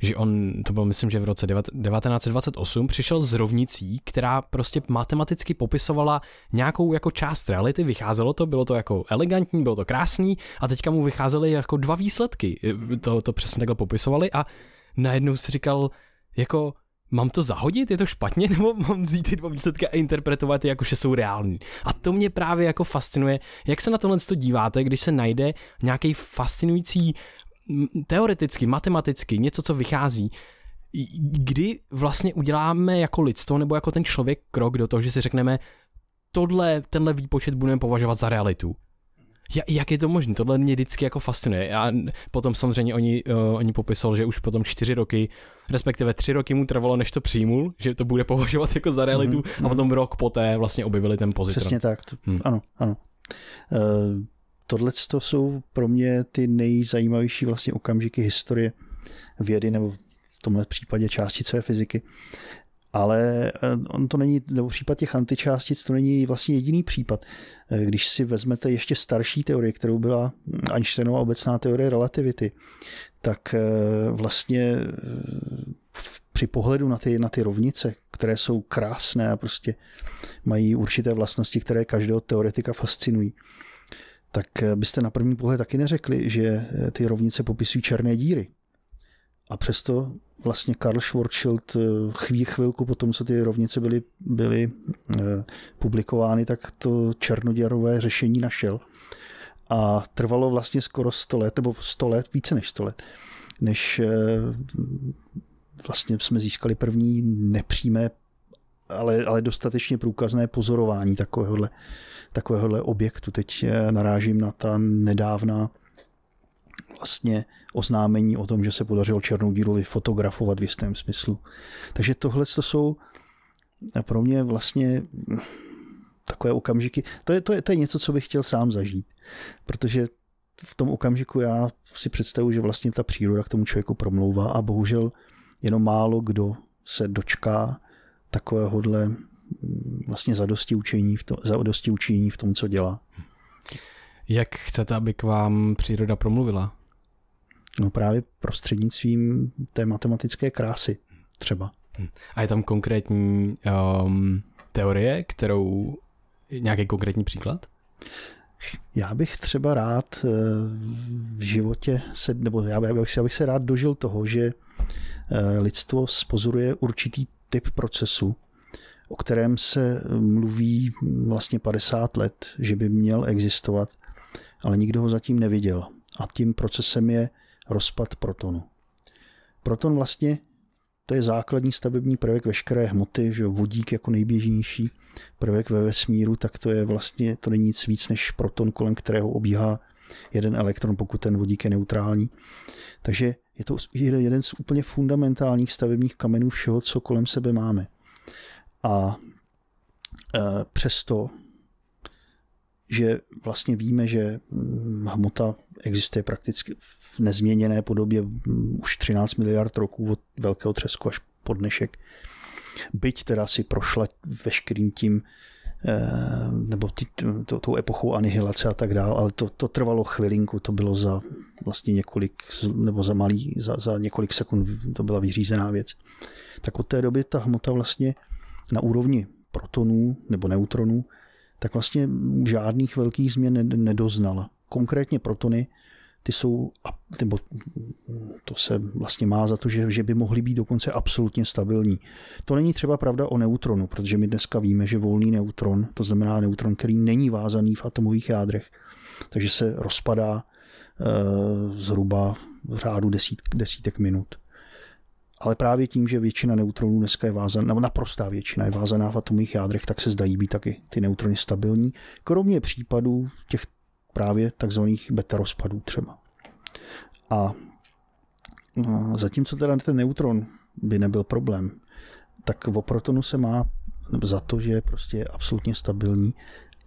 že on, to bylo myslím, že v roce 1928 přišel s rovnicí, která prostě matematicky popisovala nějakou jako část reality, vycházelo to, bylo to jako elegantní, bylo to krásný a teďka mu vycházely jako dva výsledky, to, to přesně takhle popisovali a najednou si říkal, jako mám to zahodit, je to špatně, nebo mám vzít ty dva výsledky a interpretovat je jako, že jsou reální. A to mě právě jako fascinuje, jak se na tohle díváte, když se najde nějaký fascinující teoreticky, matematicky, něco, co vychází, kdy vlastně uděláme jako lidstvo nebo jako ten člověk krok do toho, že si řekneme, tohle, tenhle výpočet budeme považovat za realitu. Jak je to možné? Tohle mě vždycky jako fascinuje. A potom samozřejmě oni, uh, oni popisal, že už potom čtyři roky, respektive tři roky mu trvalo, než to přijmul, že to bude považovat jako za realitu mm-hmm. a potom rok poté vlastně objevili ten pozitron. Přesně tak. To, hmm. Ano, ano. Uh, tohle to jsou pro mě ty nejzajímavější vlastně okamžiky historie vědy nebo v tomhle případě částicové fyziky. Ale eh, on to není, nebo v případě těch antičástic to není vlastně jediný případ. Eh, když si vezmete ještě starší teorie, kterou byla Einsteinova obecná teorie relativity, tak eh, vlastně při pohledu na ty, na ty rovnice, které jsou krásné a prostě mají určité vlastnosti, které každého teoretika fascinují, tak byste na první pohled taky neřekli, že ty rovnice popisují černé díry. A přesto vlastně Karl Schwarzschild eh, chví chvilku po tom, co ty rovnice byly, byly eh, publikovány, tak to černoděrové řešení našel. A trvalo vlastně skoro 100 let, nebo 100 let, více než 100 let, než eh, vlastně jsme získali první nepřímé, ale, ale dostatečně průkazné pozorování takovéhohle, takovéhohle objektu. Teď narážím na ta nedávná vlastně oznámení o tom, že se podařilo černou díru vyfotografovat v jistém smyslu. Takže tohle to jsou pro mě vlastně takové okamžiky. To je, to, je, to je něco, co bych chtěl sám zažít. Protože v tom okamžiku já si představuji, že vlastně ta příroda k tomu člověku promlouvá a bohužel jenom málo kdo se dočká takovéhohle vlastně zadosti učení, v tom, zadosti učení v tom, co dělá. Jak chcete, aby k vám příroda promluvila? No právě prostřednictvím té matematické krásy třeba. Hm. A je tam konkrétní um, teorie, kterou nějaký konkrétní příklad? Já bych třeba rád eh, v životě, se, nebo já bych, já bych se rád dožil toho, že eh, lidstvo spozoruje určitý typ procesu, o kterém se mluví vlastně 50 let, že by měl existovat, ale nikdo ho zatím neviděl. A tím procesem je rozpad protonu. Proton vlastně to je základní stavební prvek veškeré hmoty, že vodík jako nejběžnější prvek ve vesmíru, tak to je vlastně, to není nic víc než proton, kolem kterého obíhá jeden elektron, pokud ten vodík je neutrální. Takže je to jeden z úplně fundamentálních stavebních kamenů všeho, co kolem sebe máme. A e, přesto že vlastně víme, že mm, hmota existuje prakticky v nezměněné podobě mm, už 13 miliard roků od velkého třesku až po dnešek. Byť teda si prošla veškerým tím eh, nebo ty, to, tou epochou anihilace a tak dále, ale to, to trvalo chvilinku, to bylo za vlastně několik, nebo za malý, za, za několik sekund to byla vyřízená věc. Tak od té doby ta hmota vlastně na úrovni protonů nebo neutronů tak vlastně žádných velkých změn nedoznala. Konkrétně protony, ty jsou, nebo to se vlastně má za to, že, že by mohly být dokonce absolutně stabilní. To není třeba pravda o neutronu, protože my dneska víme, že volný neutron, to znamená neutron, který není vázaný v atomových jádrech, takže se rozpadá e, zhruba v řádu desít, desítek minut ale právě tím, že většina neutronů dneska je vázaná, nebo naprostá většina je vázaná v atomových jádrech, tak se zdají být taky ty neutrony stabilní, kromě případů těch právě takzvaných beta rozpadů třeba. A zatímco teda ten neutron by nebyl problém, tak o protonu se má za to, že je prostě absolutně stabilní.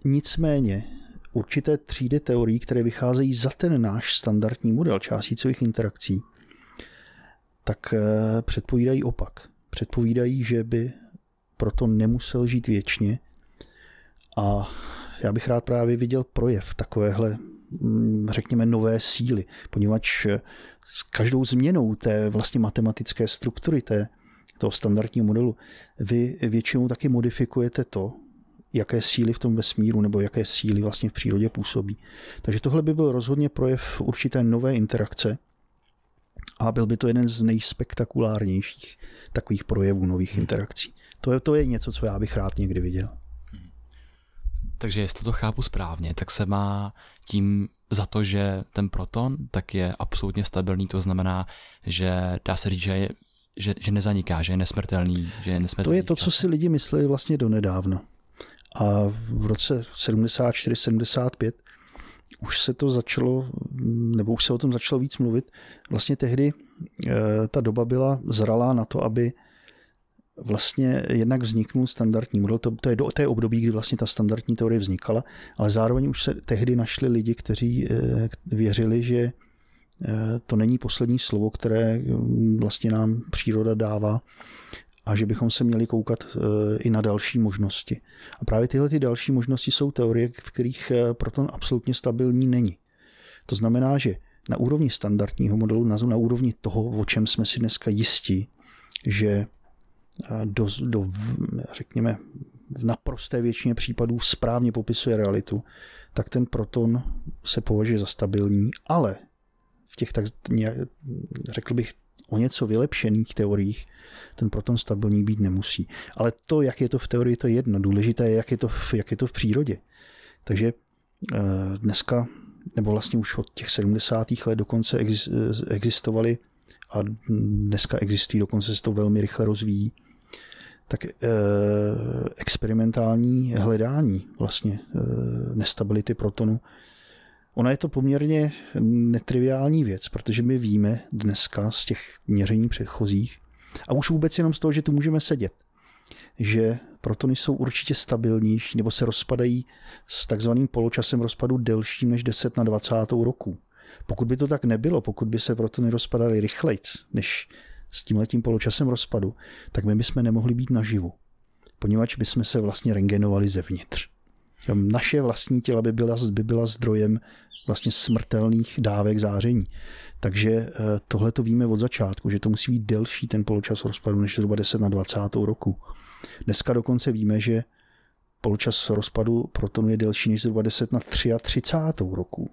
Nicméně určité třídy teorií, které vycházejí za ten náš standardní model částicových interakcí, tak eh, předpovídají opak. Předpovídají, že by proto nemusel žít věčně a já bych rád právě viděl projev takovéhle, mm, řekněme, nové síly, poněvadž eh, s každou změnou té vlastně matematické struktury, té, toho standardního modelu, vy většinou taky modifikujete to, jaké síly v tom vesmíru nebo jaké síly vlastně v přírodě působí. Takže tohle by byl rozhodně projev určité nové interakce, a byl by to jeden z nejspektakulárnějších takových projevů nových hmm. interakcí. To je, to je něco, co já bych rád někdy viděl. Takže jestli to chápu správně, tak se má tím za to, že ten proton tak je absolutně stabilní, to znamená, že dá se říct, že, je, že, že nezaniká, že je nesmrtelný, že je nesmrtelný. To je to, co si lidi mysleli vlastně donedávna. A v roce 74-75 už se to začalo, nebo už se o tom začalo víc mluvit. Vlastně tehdy e, ta doba byla zralá na to, aby vlastně jednak vzniknul standardní model, to, to je do té období, kdy vlastně ta standardní teorie vznikala, ale zároveň už se tehdy našli lidi, kteří eh, věřili, že eh, to není poslední slovo, které mm, vlastně nám příroda dává a že bychom se měli koukat eh, i na další možnosti. A právě tyhle ty další možnosti jsou teorie, v kterých proton absolutně stabilní není. To znamená, že na úrovni standardního modelu, na úrovni toho, o čem jsme si dneska jistí, že do, do, řekněme, v naprosté většině případů správně popisuje realitu, tak ten proton se považuje za stabilní, ale v těch tak, řekl bych, o něco vylepšených teoriích ten proton stabilní být nemusí. Ale to, jak je to v teorii, to je jedno. Důležité je, jak je to v, jak je to v přírodě. Takže eh, dneska, nebo vlastně už od těch 70. let dokonce existovaly a dneska existují, dokonce se to velmi rychle rozvíjí, tak e, experimentální hledání vlastně e, nestability protonu, ona je to poměrně netriviální věc, protože my víme dneska z těch měření předchozích a už vůbec jenom z toho, že tu můžeme sedět, že protony jsou určitě stabilnější nebo se rozpadají s takzvaným poločasem rozpadu delším než 10 na 20. roku. Pokud by to tak nebylo, pokud by se protony rozpadaly rychleji než s tímhletím poločasem rozpadu, tak my bychom nemohli být naživu, poněvadž bychom se vlastně rengenovali zevnitř. Naše vlastní těla by byla, by byla zdrojem vlastně smrtelných dávek záření. Takže eh, tohle to víme od začátku, že to musí být delší ten poločas rozpadu než zhruba 10 na 20. roku. Dneska dokonce víme, že poločas rozpadu protonu je delší než zhruba 10 na 33. roku.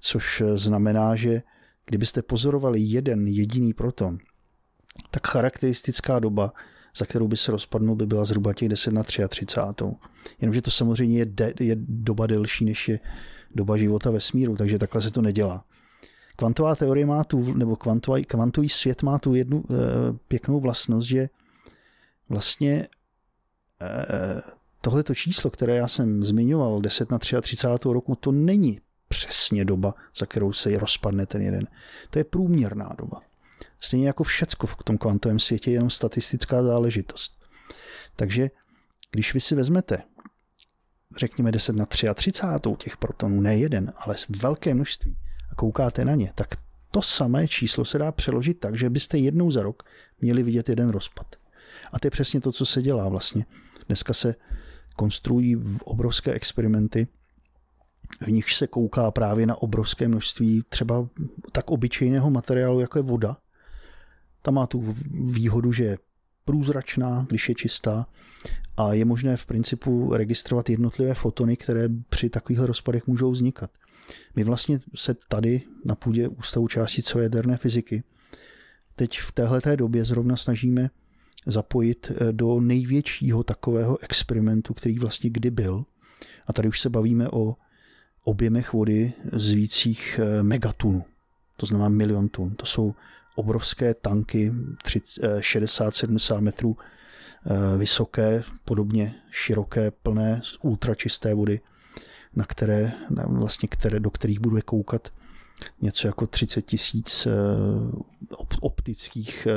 Což eh, znamená, že kdybyste pozorovali jeden jediný proton, tak charakteristická doba, za kterou by se rozpadnul, by byla zhruba těch 10 na 33. Jenomže to samozřejmě je, de, je doba delší, než je doba života vesmíru, takže takhle se to nedělá. Kvantová teorie má tu, nebo kvantový, kvantový svět má tu jednu e, pěknou vlastnost, že vlastně e, tohleto číslo, které já jsem zmiňoval, 10 na 33. roku, to není přesně doba, za kterou se rozpadne ten jeden. To je průměrná doba. Stejně jako všecko v tom kvantovém světě je jenom statistická záležitost. Takže když vy si vezmete, řekněme 10 na 33 těch protonů, ne jeden, ale velké množství, a koukáte na ně, tak to samé číslo se dá přeložit tak, že byste jednou za rok měli vidět jeden rozpad. A to je přesně to, co se dělá vlastně. Dneska se konstruují obrovské experimenty, v nich se kouká právě na obrovské množství třeba tak obyčejného materiálu, jako je voda, ta má tu výhodu, že je průzračná, když je čistá a je možné v principu registrovat jednotlivé fotony, které při takových rozpadech můžou vznikat. My vlastně se tady na půdě Ústavu částicové jaderné fyziky teď v téhleté době zrovna snažíme zapojit eh, do největšího takového experimentu, který vlastně kdy byl. A tady už se bavíme o objemech vody zvících eh, megatunů, to znamená milion tun. To jsou obrovské tanky, 60-70 eh, metrů eh, vysoké, podobně široké, plné ultračisté vody, na které, vlastně které, do kterých bude koukat něco jako 30 tisíc eh, optických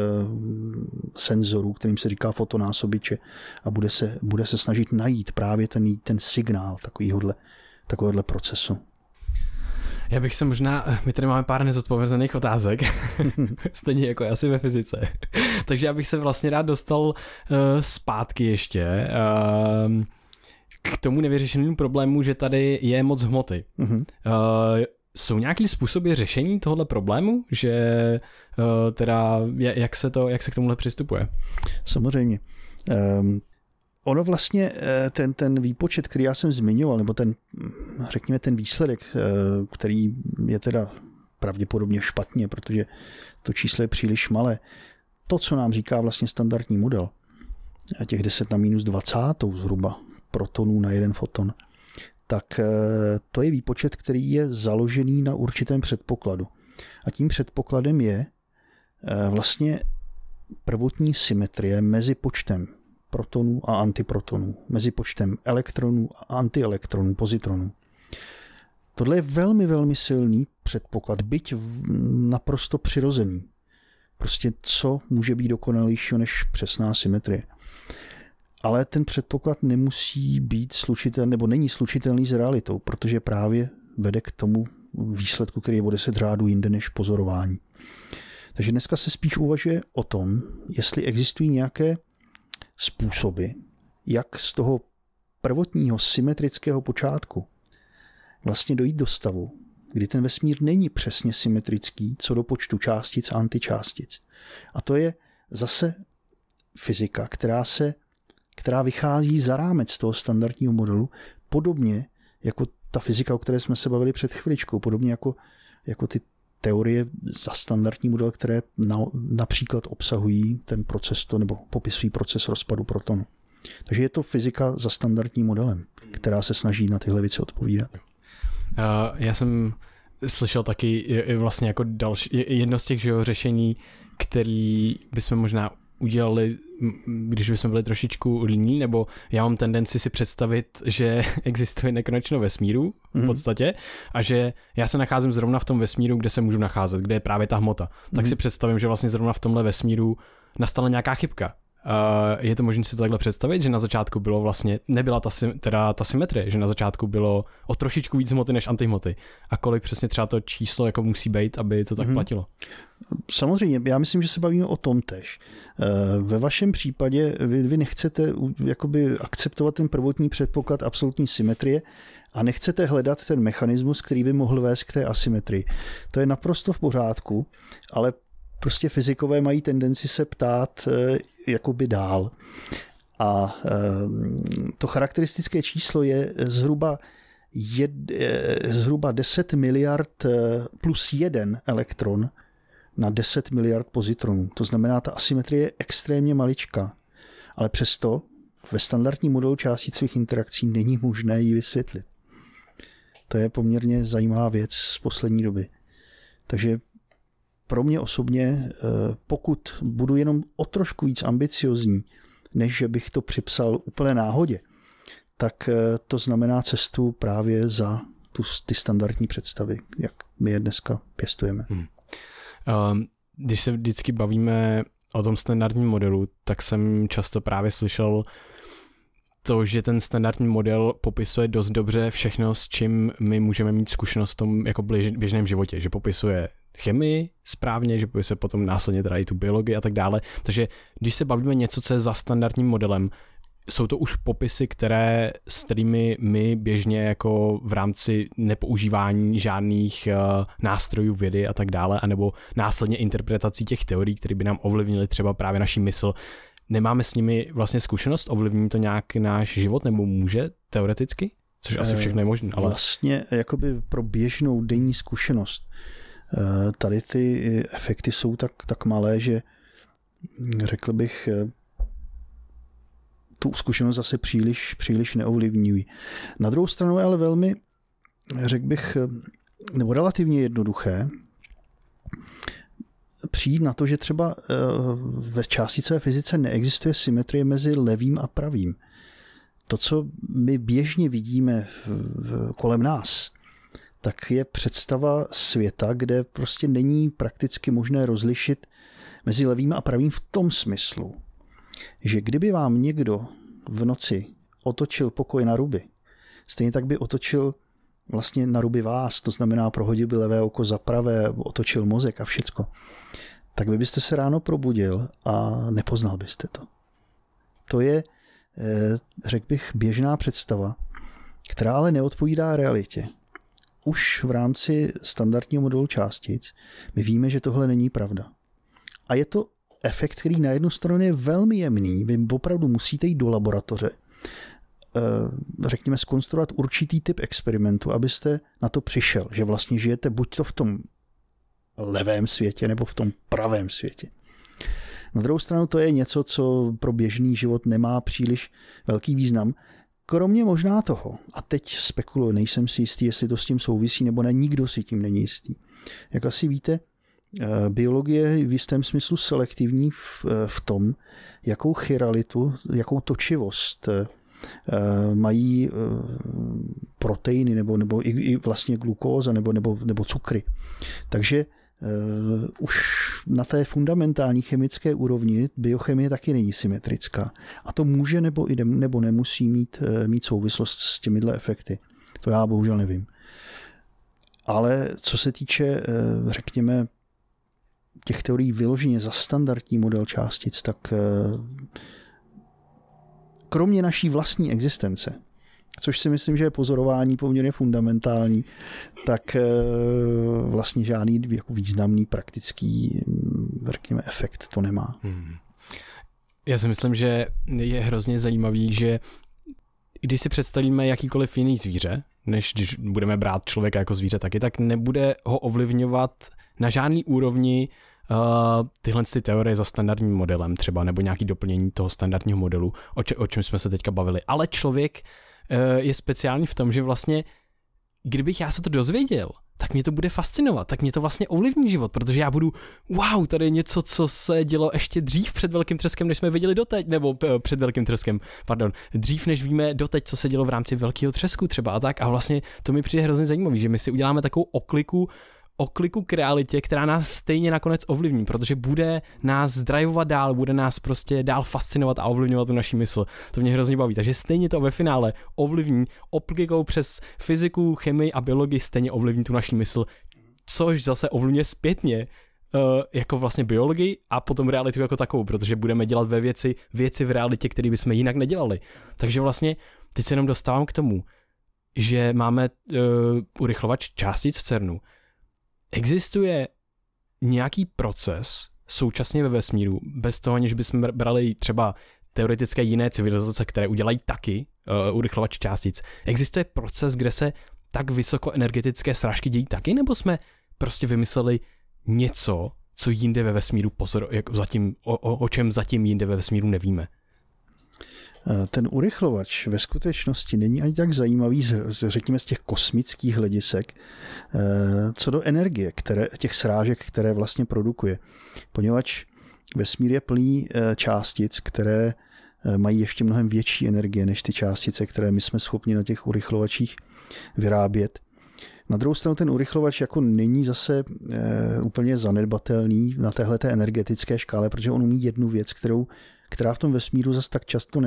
senzorů, kterým se říká fotonásobiče a bude se, bude se snažit najít právě ten, ten signál takovýhodle, takovéhle procesu. Já bych se možná, my tady máme pár nezodpovězených otázek, stejně jako asi ve fyzice. Takže já bych se vlastně rád dostal uh, zpátky ještě uh, k tomu nevyřešenému problému, že tady je moc hmoty. Uh-huh. Uh, jsou nějaký způsoby řešení tohohle problému, že uh, teda jak se, to, jak se k tomuhle přistupuje? Samozřejmě. Um, ono vlastně eh, ten, ten výpočet, který já jsem zmiňoval, nebo ten, řekněme, ten výsledek, eh, který je teda pravděpodobně špatně, protože to číslo je příliš malé. To, co nám říká vlastně standardní model, těch 10 na minus 20 zhruba protonů na jeden foton, tak eh, to je výpočet, který je založený na určitém předpokladu. A tím předpokladem je vlastně prvotní symetrie mezi počtem protonů a antiprotonů, mezi počtem elektronů a antielektronů, pozitronů. Tohle je velmi, velmi silný předpoklad, byť naprosto přirozený. Prostě co může být dokonalějšího než přesná symetrie. Ale ten předpoklad nemusí být slučitelný, nebo není slučitelný s realitou, protože právě vede k tomu výsledku, který je o 10 řádů jinde než pozorování. Takže dneska se spíš uvažuje o tom, jestli existují nějaké způsoby, jak z toho prvotního symetrického počátku vlastně dojít do stavu, kdy ten vesmír není přesně symetrický co do počtu částic a antičástic. A to je zase fyzika, která se která vychází za rámec toho standardního modelu, podobně jako ta fyzika, o které jsme se bavili před chviličkou, podobně jako, jako ty teorie za standardní model, které na, například obsahují ten proces to, nebo popisují proces rozpadu protonu. Takže je to fyzika za standardním modelem, která se snaží na tyhle věci odpovídat. Já jsem slyšel taky vlastně jako další, jedno z těch že jo, řešení, který bychom možná udělali, když bychom byli trošičku líní, nebo já mám tendenci si představit, že existuje nekonečno vesmíru v mhm. podstatě a že já se nacházím zrovna v tom vesmíru, kde se můžu nacházet, kde je právě ta hmota. Tak mm-hmm. si představím, že vlastně zrovna v tomhle vesmíru nastala nějaká chybka je to možné si to takhle představit, že na začátku bylo vlastně, nebyla ta, teda ta symetrie, že na začátku bylo o trošičku víc hmoty než antihmoty. A kolik přesně třeba to číslo jako musí být, aby to tak mm-hmm. platilo? Samozřejmě, já myslím, že se bavíme o tom tež. Eh, ve vašem případě vy, vy nechcete jakoby akceptovat ten prvotní předpoklad absolutní symetrie a nechcete hledat ten mechanismus, který by mohl vést k té asymetrii. To je naprosto v pořádku, ale prostě fyzikové mají tendenci se ptát eh, jakoby dál. A eh, to charakteristické číslo je zhruba jed, eh, zhruba 10 miliard plus jeden elektron na 10 miliard pozitronů. To znamená, ta asymetrie je extrémně maličká. Ale přesto ve standardním modelu částicových interakcí není možné ji vysvětlit. To je poměrně zajímavá věc z poslední doby. Takže pro mě osobně, eh, pokud budu jenom o trošku víc ambiciozní, než že bych to připsal úplně náhodě, tak eh, to znamená cestu právě za tu, ty standardní představy, jak my je dneska pěstujeme. Hmm. Um, když se vždycky bavíme o tom standardním modelu, tak jsem často právě slyšel to, že ten standardní model popisuje dost dobře všechno, s čím my můžeme mít zkušenost v tom jako běžném životě, že popisuje chemii správně, že popisuje potom následně teda i tu biologii a tak dále. Takže když se bavíme něco, co je za standardním modelem, jsou to už popisy, které, s kterými my běžně jako v rámci nepoužívání žádných uh, nástrojů vědy a tak dále, anebo následně interpretací těch teorií, které by nám ovlivnily třeba právě naší mysl, nemáme s nimi vlastně zkušenost, ovlivní to nějak náš život nebo může teoreticky? Což asi všechno je možné. Ale... Vlastně jakoby pro běžnou denní zkušenost eh, tady ty efekty jsou tak, tak malé, že řekl bych, eh, tu zkušenost zase příliš, příliš neovlivňují. Na druhou stranu je ale velmi, řekl bych, eh, nebo relativně jednoduché přijít na to, že třeba eh, ve částicové fyzice neexistuje symetrie mezi levým a pravým. To, co my běžně vidíme kolem nás, tak je představa světa, kde prostě není prakticky možné rozlišit mezi levým a pravým v tom smyslu, že kdyby vám někdo v noci otočil pokoj na ruby, stejně tak by otočil vlastně na ruby vás, to znamená prohodil by levé oko za pravé, otočil mozek a všecko, tak vy byste se ráno probudil a nepoznal byste to. To je, eh, řekl bych, běžná představa, která ale neodpovídá realitě. Už v rámci standardního modelu částic my víme, že tohle není pravda. A je to efekt, který na jednu stranu je velmi jemný. Vy opravdu musíte jít do laboratoře, eh, řekněme, skonstruovat určitý typ experimentu, abyste na to přišel, že vlastně žijete buď to v tom levém světě nebo v tom pravém světě. Na druhou stranu to je něco, co pro běžný život nemá příliš velký význam, kromě možná toho, a teď spekuluji, nejsem si jistý, jestli to s tím souvisí nebo ne, nikdo si tím není jistý. Jak asi víte, eh, biologie je v jistém smyslu selektivní v, eh, tom, jakou chiralitu, jakou točivost eh, mají proteiny nebo, nebo i, i vlastně glukóza nebo, nebo, nebo cukry. Takže Uh, už na té fundamentální chemické úrovni biochemie taky není symetrická. A to může nebo, i nebo nemusí mít, uh, mít souvislost s těmihle efekty. To já bohužel nevím. Ale co se týče, uh, řekněme, těch teorií vyloženě za standardní model částic, tak kromě naší vlastní existence, což si myslím, že je pozorování poměrně fundamentální, tak eh, vlastně žádný jako významný praktický, hm, řekněme, efekt to nemá. Hmm. Já si myslím, že je hrozně zajímavý, že když si představíme jakýkoliv jiný zvíře, než když budeme brát člověka jako zvíře taky, tak nebude ho ovlivňovat na žádný úrovni uh, tyhle ty teorie za standardním modelem třeba, nebo nějaký doplnění toho standardního modelu, o, če- o čem jsme se teďka bavili. Ale člověk je speciální v tom, že vlastně kdybych já se to dozvěděl, tak mě to bude fascinovat, tak mě to vlastně ovlivní život, protože já budu, wow, tady je něco, co se dělo ještě dřív před Velkým treskem, než jsme viděli doteď, nebo před Velkým treskem, pardon, dřív než víme doteď, co se dělo v rámci Velkého třesku třeba a tak. A vlastně to mi přijde hrozně zajímavý, že my si uděláme takovou okliku okliku k realitě, která nás stejně nakonec ovlivní, protože bude nás zdrajovat dál, bude nás prostě dál fascinovat a ovlivňovat tu naši mysl. To mě hrozně baví. Takže stejně to ve finále ovlivní oklikou přes fyziku, chemii a biologii stejně ovlivní tu naši mysl, což zase ovlivňuje zpětně uh, jako vlastně biologii a potom realitu jako takovou, protože budeme dělat ve věci, věci v realitě, které bychom jinak nedělali. Takže vlastně teď se jenom dostávám k tomu, že máme uh, urychlovač částic v CERNu, existuje nějaký proces současně ve vesmíru, bez toho, aniž bychom brali třeba teoretické jiné civilizace, které udělají taky uh, urychlovač částic. Existuje proces, kde se tak vysokoenergetické srážky dějí taky, nebo jsme prostě vymysleli něco, co jinde ve vesmíru pozor, jako zatím, o, o, o čem zatím jinde ve vesmíru nevíme? Eh, ten urychlovač ve skutečnosti není ani tak zajímavý, z, z, řekněme, z těch kosmických hledisek, eh, co do energie, které, těch srážek, které vlastně produkuje. Poněvadž vesmír je plný eh, částic, které mají ještě mnohem větší energie než ty částice, které my jsme schopni na těch urychlovačích vyrábět. Na druhou stranu ten urychlovač jako není zase e, úplně zanedbatelný na téhle energetické škále, protože on umí jednu věc, kterou která v tom vesmíru zase tak často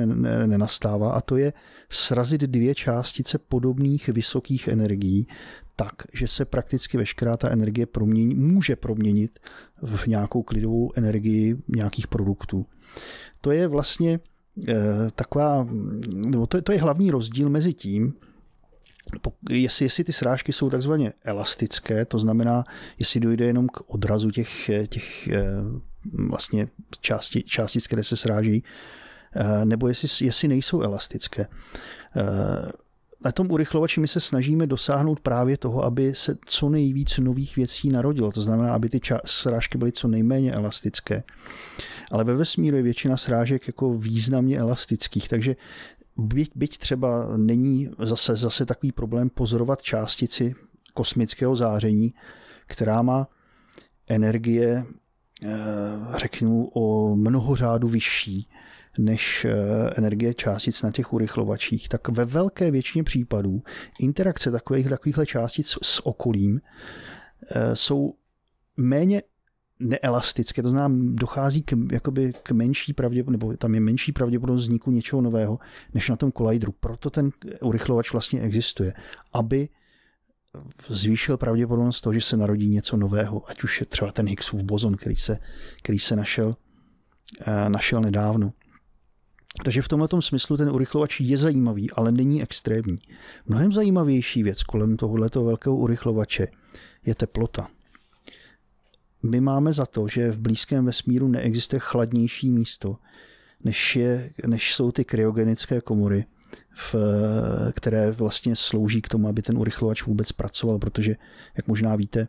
nenastává, a to je srazit dvě částice podobných vysokých energií tak, že se prakticky veškerá ta energie promění, může proměnit v nějakou klidovou energii nějakých produktů. To je vlastně e, taková, nebo to, to je hlavní rozdíl mezi tím, jestli, jestli ty srážky jsou takzvaně elastické, to znamená, jestli dojde jenom k odrazu těch, těch eh, vlastně části, částic, které se sráží, eh, nebo jestli, jestli nejsou elastické. Eh, na tom urychlovači my se snažíme dosáhnout právě toho, aby se co nejvíc nových věcí narodilo. To znamená, aby ty srážky byly co nejméně elastické. Ale ve vesmíru je většina srážek jako významně elastických, takže byť, byť třeba není zase, zase takový problém pozorovat částici kosmického záření, která má energie řeknu, o mnoho řádu vyšší než eh, energie částic na těch urychlovačích, tak ve velké většině případů interakce takových, takovýchhle částic s okolím eh, jsou méně neelastické, to znamená, dochází k, jakoby k menší pravděpodobnosti, nebo tam je menší pravděpodobnost vzniku něčeho nového, než na tom kolidru. Proto ten urychlovač vlastně existuje, aby zvýšil pravděpodobnost toho, že se narodí něco nového, ať už je třeba ten Higgsův bozon, který se, který se našel, eh, našel nedávno. Takže v tomto smyslu ten urychlovač je zajímavý, ale není extrémní. Mnohem zajímavější věc kolem tohoto velkého urychlovače je teplota. My máme za to, že v blízkém vesmíru neexistuje chladnější místo, než, je, než jsou ty kryogenické komory, v, které vlastně slouží k tomu, aby ten urychlovač vůbec pracoval, protože, jak možná víte,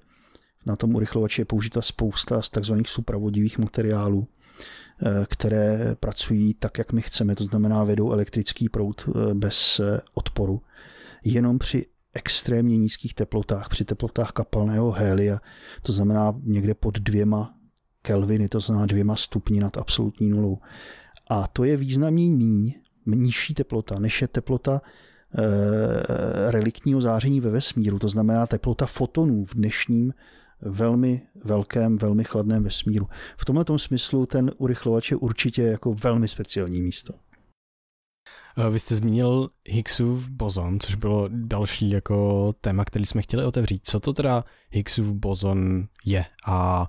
Na tom urychlovači je použita spousta z tzv. supravodivých materiálů, eh, které pracují tak, jak my chceme, to znamená vedou elektrický proud eh, bez odporu. Jenom při extrémně nízkých teplotách, při teplotách kapalného hélia, to znamená někde pod dvěma kelviny, to znamená dvěma stupni nad absolutní nulou. A to je významně míň, nižší teplota, než je teplota e, reliktního záření ve vesmíru, to znamená teplota fotonů v dnešním velmi velkém, velmi chladném vesmíru. V tomto smyslu ten urychlovač je určitě jako velmi speciální místo. Eh, vy jste zmínil Higgsův bozon, což bylo další jako téma, který jsme chtěli otevřít. Co to teda Higgsův bozon je a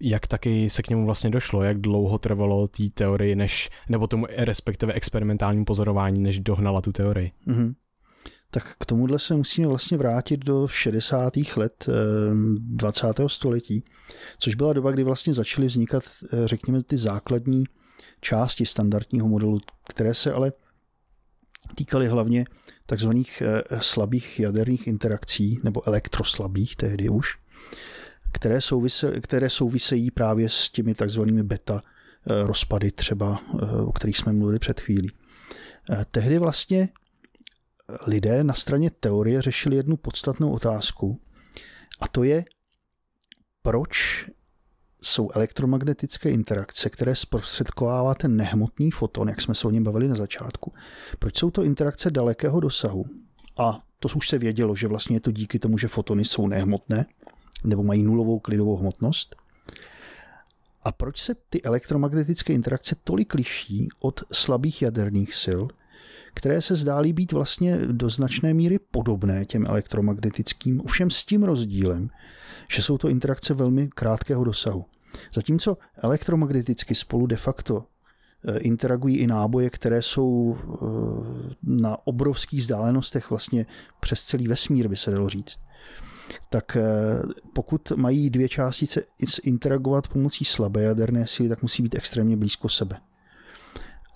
jak taky se k němu vlastně došlo, jak dlouho trvalo té teorii, než, nebo tomu respektive experimentální pozorování, než dohnala tu teorii? Mm-hmm. Tak k tomuhle se musíme vlastně vrátit do 60. let 20. Eh, století, což byla doba, kdy vlastně začaly vznikat, řekněme, ty základní části standardního modelu, které se ale týkaly hlavně takzvaných eh, slabých jaderných interakcí, nebo elektroslabých tehdy už, které, souvise, které souvisejí právě s těmi takzvanými beta eh, rozpady třeba, eh, o kterých jsme mluvili před chvílí. Tehdy vlastně lidé na straně teorie řešili jednu podstatnou otázku a to je, proč jsou elektromagnetické interakce, které zprostředkovává ten nehmotný foton, jak jsme se o něm bavili na začátku. Proč jsou to interakce dalekého dosahu? A to už se vědělo, že vlastně je to díky tomu, že fotony jsou nehmotné, nebo mají nulovou klidovou hmotnost. A proč se ty elektromagnetické interakce tolik liší od slabých jaderných sil, které se zdály být vlastně do značné míry podobné těm elektromagnetickým, ovšem s tím rozdílem, že jsou to interakce velmi krátkého dosahu. Zatímco elektromagneticky spolu de facto eh, interagují i náboje, které jsou eh, na obrovských vzdálenostech vlastně přes celý vesmír, by se dalo říct. Tak eh, pokud mají dvě částice interagovat pomocí slabé jaderné síly, tak musí být extrémně blízko sebe.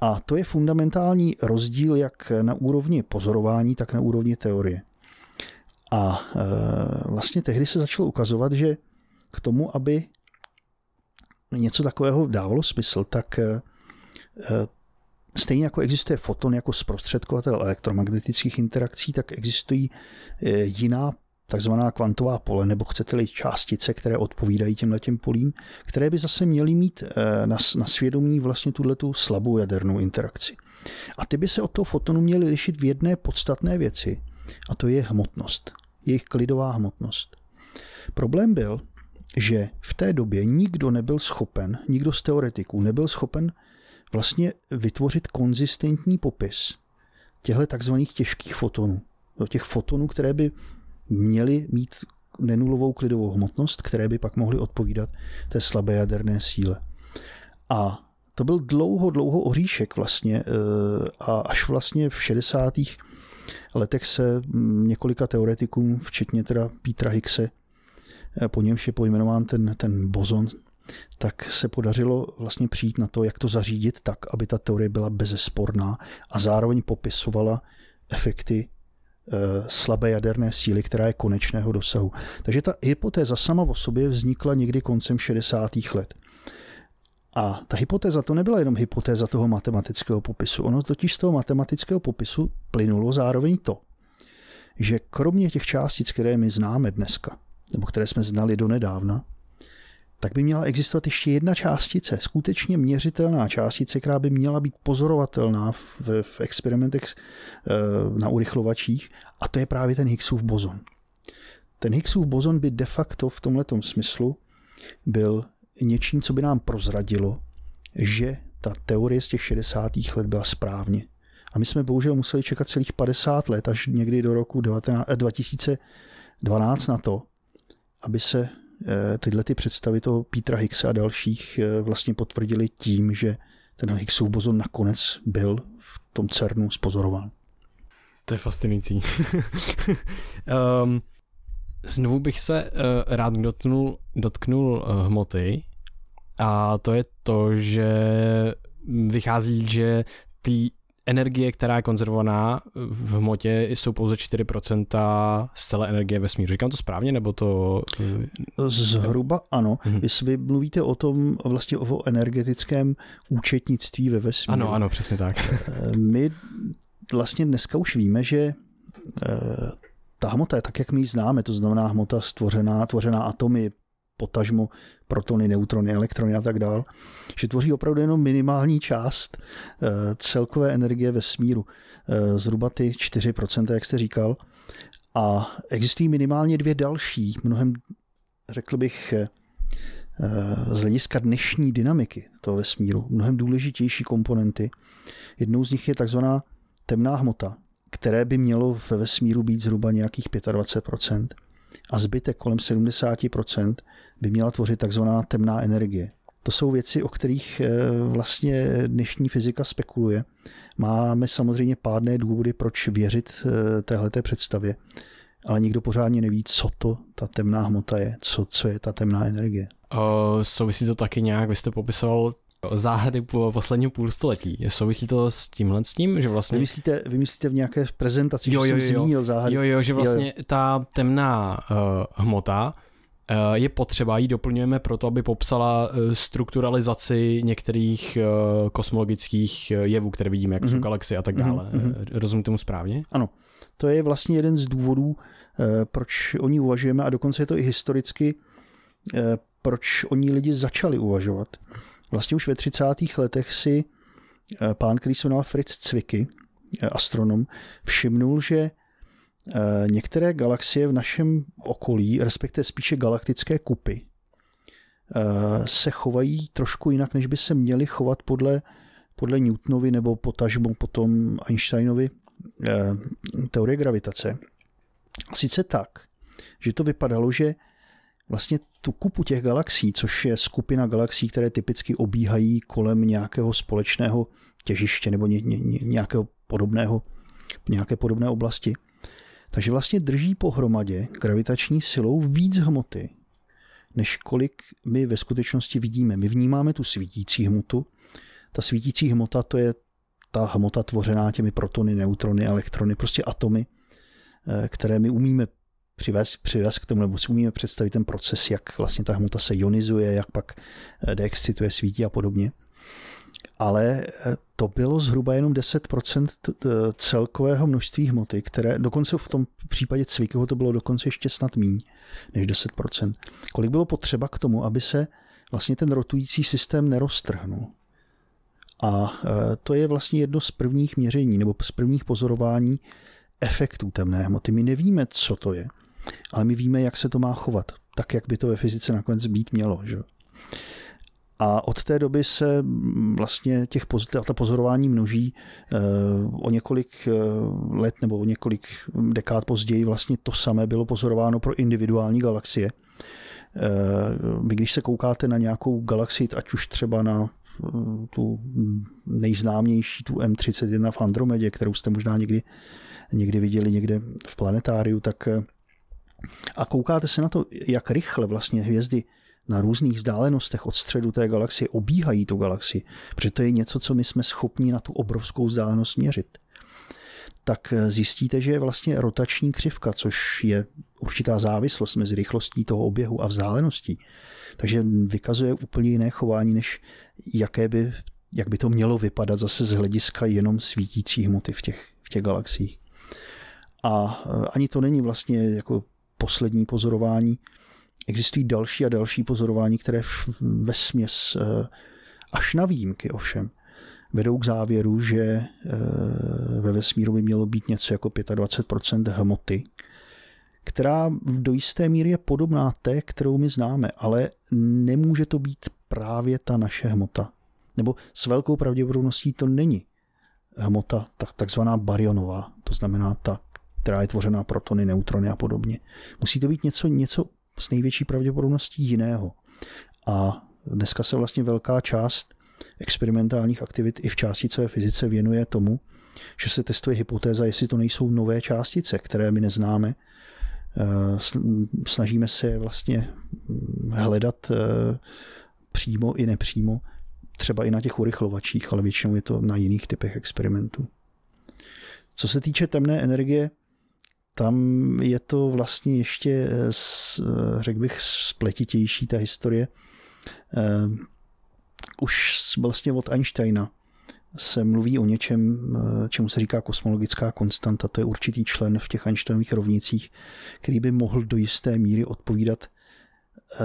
A to je fundamentální rozdíl jak na úrovni pozorování, tak na úrovni teorie. A vlastně tehdy se začalo ukazovat, že k tomu, aby něco takového dávalo smysl, tak eh, eh, stejně jako existuje foton jako zprostředkovatel elektromagnetických interakcí, tak existují eh, jiná takzvaná kvantová pole, nebo chcete-li částice, které odpovídají těmhle těm polím, které by zase měly mít na, na svědomí vlastně tuto slabou jadernou interakci. A ty by se od toho fotonu měly lišit v jedné podstatné věci, a to je hmotnost, jejich klidová hmotnost. Problém byl, že v té době nikdo nebyl schopen, nikdo z teoretiků nebyl schopen vlastně vytvořit konzistentní popis těchto takzvaných těžkých fotonů. Těch fotonů, které by měly mít nenulovou klidovou hmotnost, které by pak mohly odpovídat té slabé jaderné síle. A to byl dlouho, dlouho oříšek vlastně eh, a až vlastně v 60. letech se několika teoretikům, včetně teda Petra Hickse, Eh, po němž je pojmenován ten, ten bozon, tak se podařilo vlastně přijít na to, jak to zařídit tak, aby ta teorie byla bezesporná a zároveň popisovala efekty slabé jaderné síly, která je konečného dosahu. Takže ta hypotéza sama o sobě vznikla někdy koncem 60. let. A ta hypotéza to nebyla jenom hypotéza toho matematického popisu. Ono totiž z toho matematického popisu plynulo zároveň to, že kromě těch částic, které my známe dneska, nebo které jsme znali do nedávna, tak by měla existovat ještě jedna částice, skutečně měřitelná částice, která by měla být pozorovatelná v, v experimentech eh, na urychlovačích, a to je právě ten Higgsův bozon. Ten Higgsův bozon by de facto v tomto smyslu byl něčím, co by nám prozradilo, že ta teorie z těch 60. let byla správně. A my jsme bohužel museli čekat celých 50 let, až někdy do roku 19, 2012 na to, aby se tyhle ty představy toho Petra Higgsa a dalších eh, vlastně potvrdili tím, že ten Higgsův bozon nakonec byl v tom CERNu spozorován. To je fascinující. um, znovu bych se uh, rád dotknul, dotknul uh, hmoty a to je to, že vychází, že ty energie, která je konzervovaná v hmotě, jsou pouze 4% z celé energie vesmíru. Říkám to správně, nebo to... Zhruba ano. Mhm. Jestli vy mluvíte o tom vlastně o energetickém účetnictví ve vesmíru. Ano, ano, přesně tak. Eh, my vlastně dneska už víme, že eh, ta hmota je tak, jak my ji známe, to znamená hmota stvořená, tvořená atomy, potažmo protony, neutrony, elektrony a tak dál, že tvoří opravdu jenom minimální část eh, celkové energie ve smíru, eh, zhruba ty 4%, jak jste říkal. A existují minimálně dvě další, mnohem, řekl bych, eh, z hlediska dnešní dynamiky toho vesmíru, mnohem důležitější komponenty. Jednou z nich je takzvaná temná hmota, které by mělo ve vesmíru být zhruba nějakých 25% a zbytek kolem 70% by měla tvořit takzvaná temná energie. To jsou věci, o kterých eh, vlastně dnešní fyzika spekuluje. Máme samozřejmě pádné důvody, proč věřit eh, téhleté představě, ale nikdo pořádně neví, co to ta temná hmota je, co, co je ta temná energie. O, souvisí to taky nějak, vy jste popisoval záhady po posledním půlstoletí. Souvisí to s tímhle s tím, že vlastně... Vymyslíte, vymyslíte v nějaké prezentaci, jo, že jo, jsem jo. zmínil záhady? Jo, jo, že vlastně jo. ta temná uh, hmota je potřeba, ji doplňujeme proto, aby popsala uh, strukturalizaci některých uh, kosmologických jevů, které vidíme, jako mm-hmm. jsou mhm. galaxie a tak mhm, dále. Mm-hmm. Rozumím tomu správně? Ano. To je vlastně jeden z důvodů, proč o ní uvažujeme a dokonce je to i historicky, proč o ní lidi začali uvažovat. Vlastně už ve 30. letech si eh, pán, který se jmenoval Fritz Zwicky, eh, astronom, všimnul, že eh, některé galaxie v našem okolí, respektive spíše galaktické kupy, se chovají trošku jinak, než by se měly chovat podle, podle Newtonovy nebo potažmo potom Einsteinovy teorie gravitace. Sice tak, že to vypadalo, že vlastně tu kupu těch galaxií, což je skupina galaxií, které typicky obíhají kolem nějakého společného těžiště nebo ně, ně, nějakého podobného, nějaké podobné oblasti. Takže vlastně drží pohromadě gravitační silou víc hmoty, než kolik my ve skutečnosti vidíme. My vnímáme tu svítící hmotu. Ta svítící hmota to je ta hmota tvořená těmi protony, neutrony, elektrony, prostě atomy, eh, které my umíme přivést, přivést k tomu, nebo si umíme představit ten proces, jak vlastně ta hmota se ionizuje, jak pak eh, deexcituje, svítí a podobně. Ale eh, to bylo zhruba jenom 10% celkového množství hmoty, které dokonce v tom případě Cvikyho to bylo dokonce ještě snad míň než 10%. Kolik bylo potřeba k tomu, aby se vlastně ten rotující systém neroztrhnul. A eh, to je vlastně jedno z prvních měření nebo z prvních pozorování efektů temné hmoty. My nevíme, co to je ale my víme, jak se to má chovat, tak, jak by to ve fyzice nakonec být mělo. Že? A od té doby se vlastně těch ta pozorování množí eh, o několik eh, let nebo o několik dekád později vlastně to samé bylo pozorováno pro individuální galaxie. Eh, vy když se koukáte na nějakou galaxii, ať už třeba na tu nejznámější, tu M31 v Andromedě, kterou jste možná někdy, někdy viděli někde v planetáriu, tak a koukáte se na to, jak rychle vlastně hvězdy na různých vzdálenostech od středu té galaxie obíhají tu galaxii, protože to je něco, co my jsme schopni na tu obrovskou vzdálenost měřit, tak zjistíte, že je vlastně rotační křivka, což je určitá závislost mezi rychlostí toho oběhu a vzdáleností. Takže vykazuje úplně jiné chování, než jaké by, jak by to mělo vypadat zase z hlediska jenom svítící hmoty v těch, v těch galaxiích. A ani to není vlastně jako poslední pozorování. Existují další a další pozorování, které ve směs eh, až na výjimky ovšem vedou k závěru, že eh, ve vesmíru by mělo být něco jako 25% hmoty, která do jisté míry je podobná té, kterou my známe, ale nemůže to být právě ta naše hmota. Nebo s velkou pravděpodobností to není hmota takzvaná barionová, to znamená ta, která je tvořená protony, neutrony a podobně. Musí to být něco, něco s největší pravděpodobností jiného. A dneska se vlastně velká část experimentálních aktivit i v částicové fyzice věnuje tomu, že se testuje hypotéza, jestli to nejsou nové částice, které my neznáme. Eh, snažíme se vlastně hm, hledat eh, přímo i nepřímo, třeba i na těch urychlovačích, ale většinou je to na jiných typech experimentů. Co se týče temné energie, tam je to vlastně ještě, řekl bych, spletitější ta historie. Už vlastně od Einsteina se mluví o něčem, čemu se říká kosmologická konstanta. To je určitý člen v těch Einsteinových rovnicích, který by mohl do jisté míry odpovídat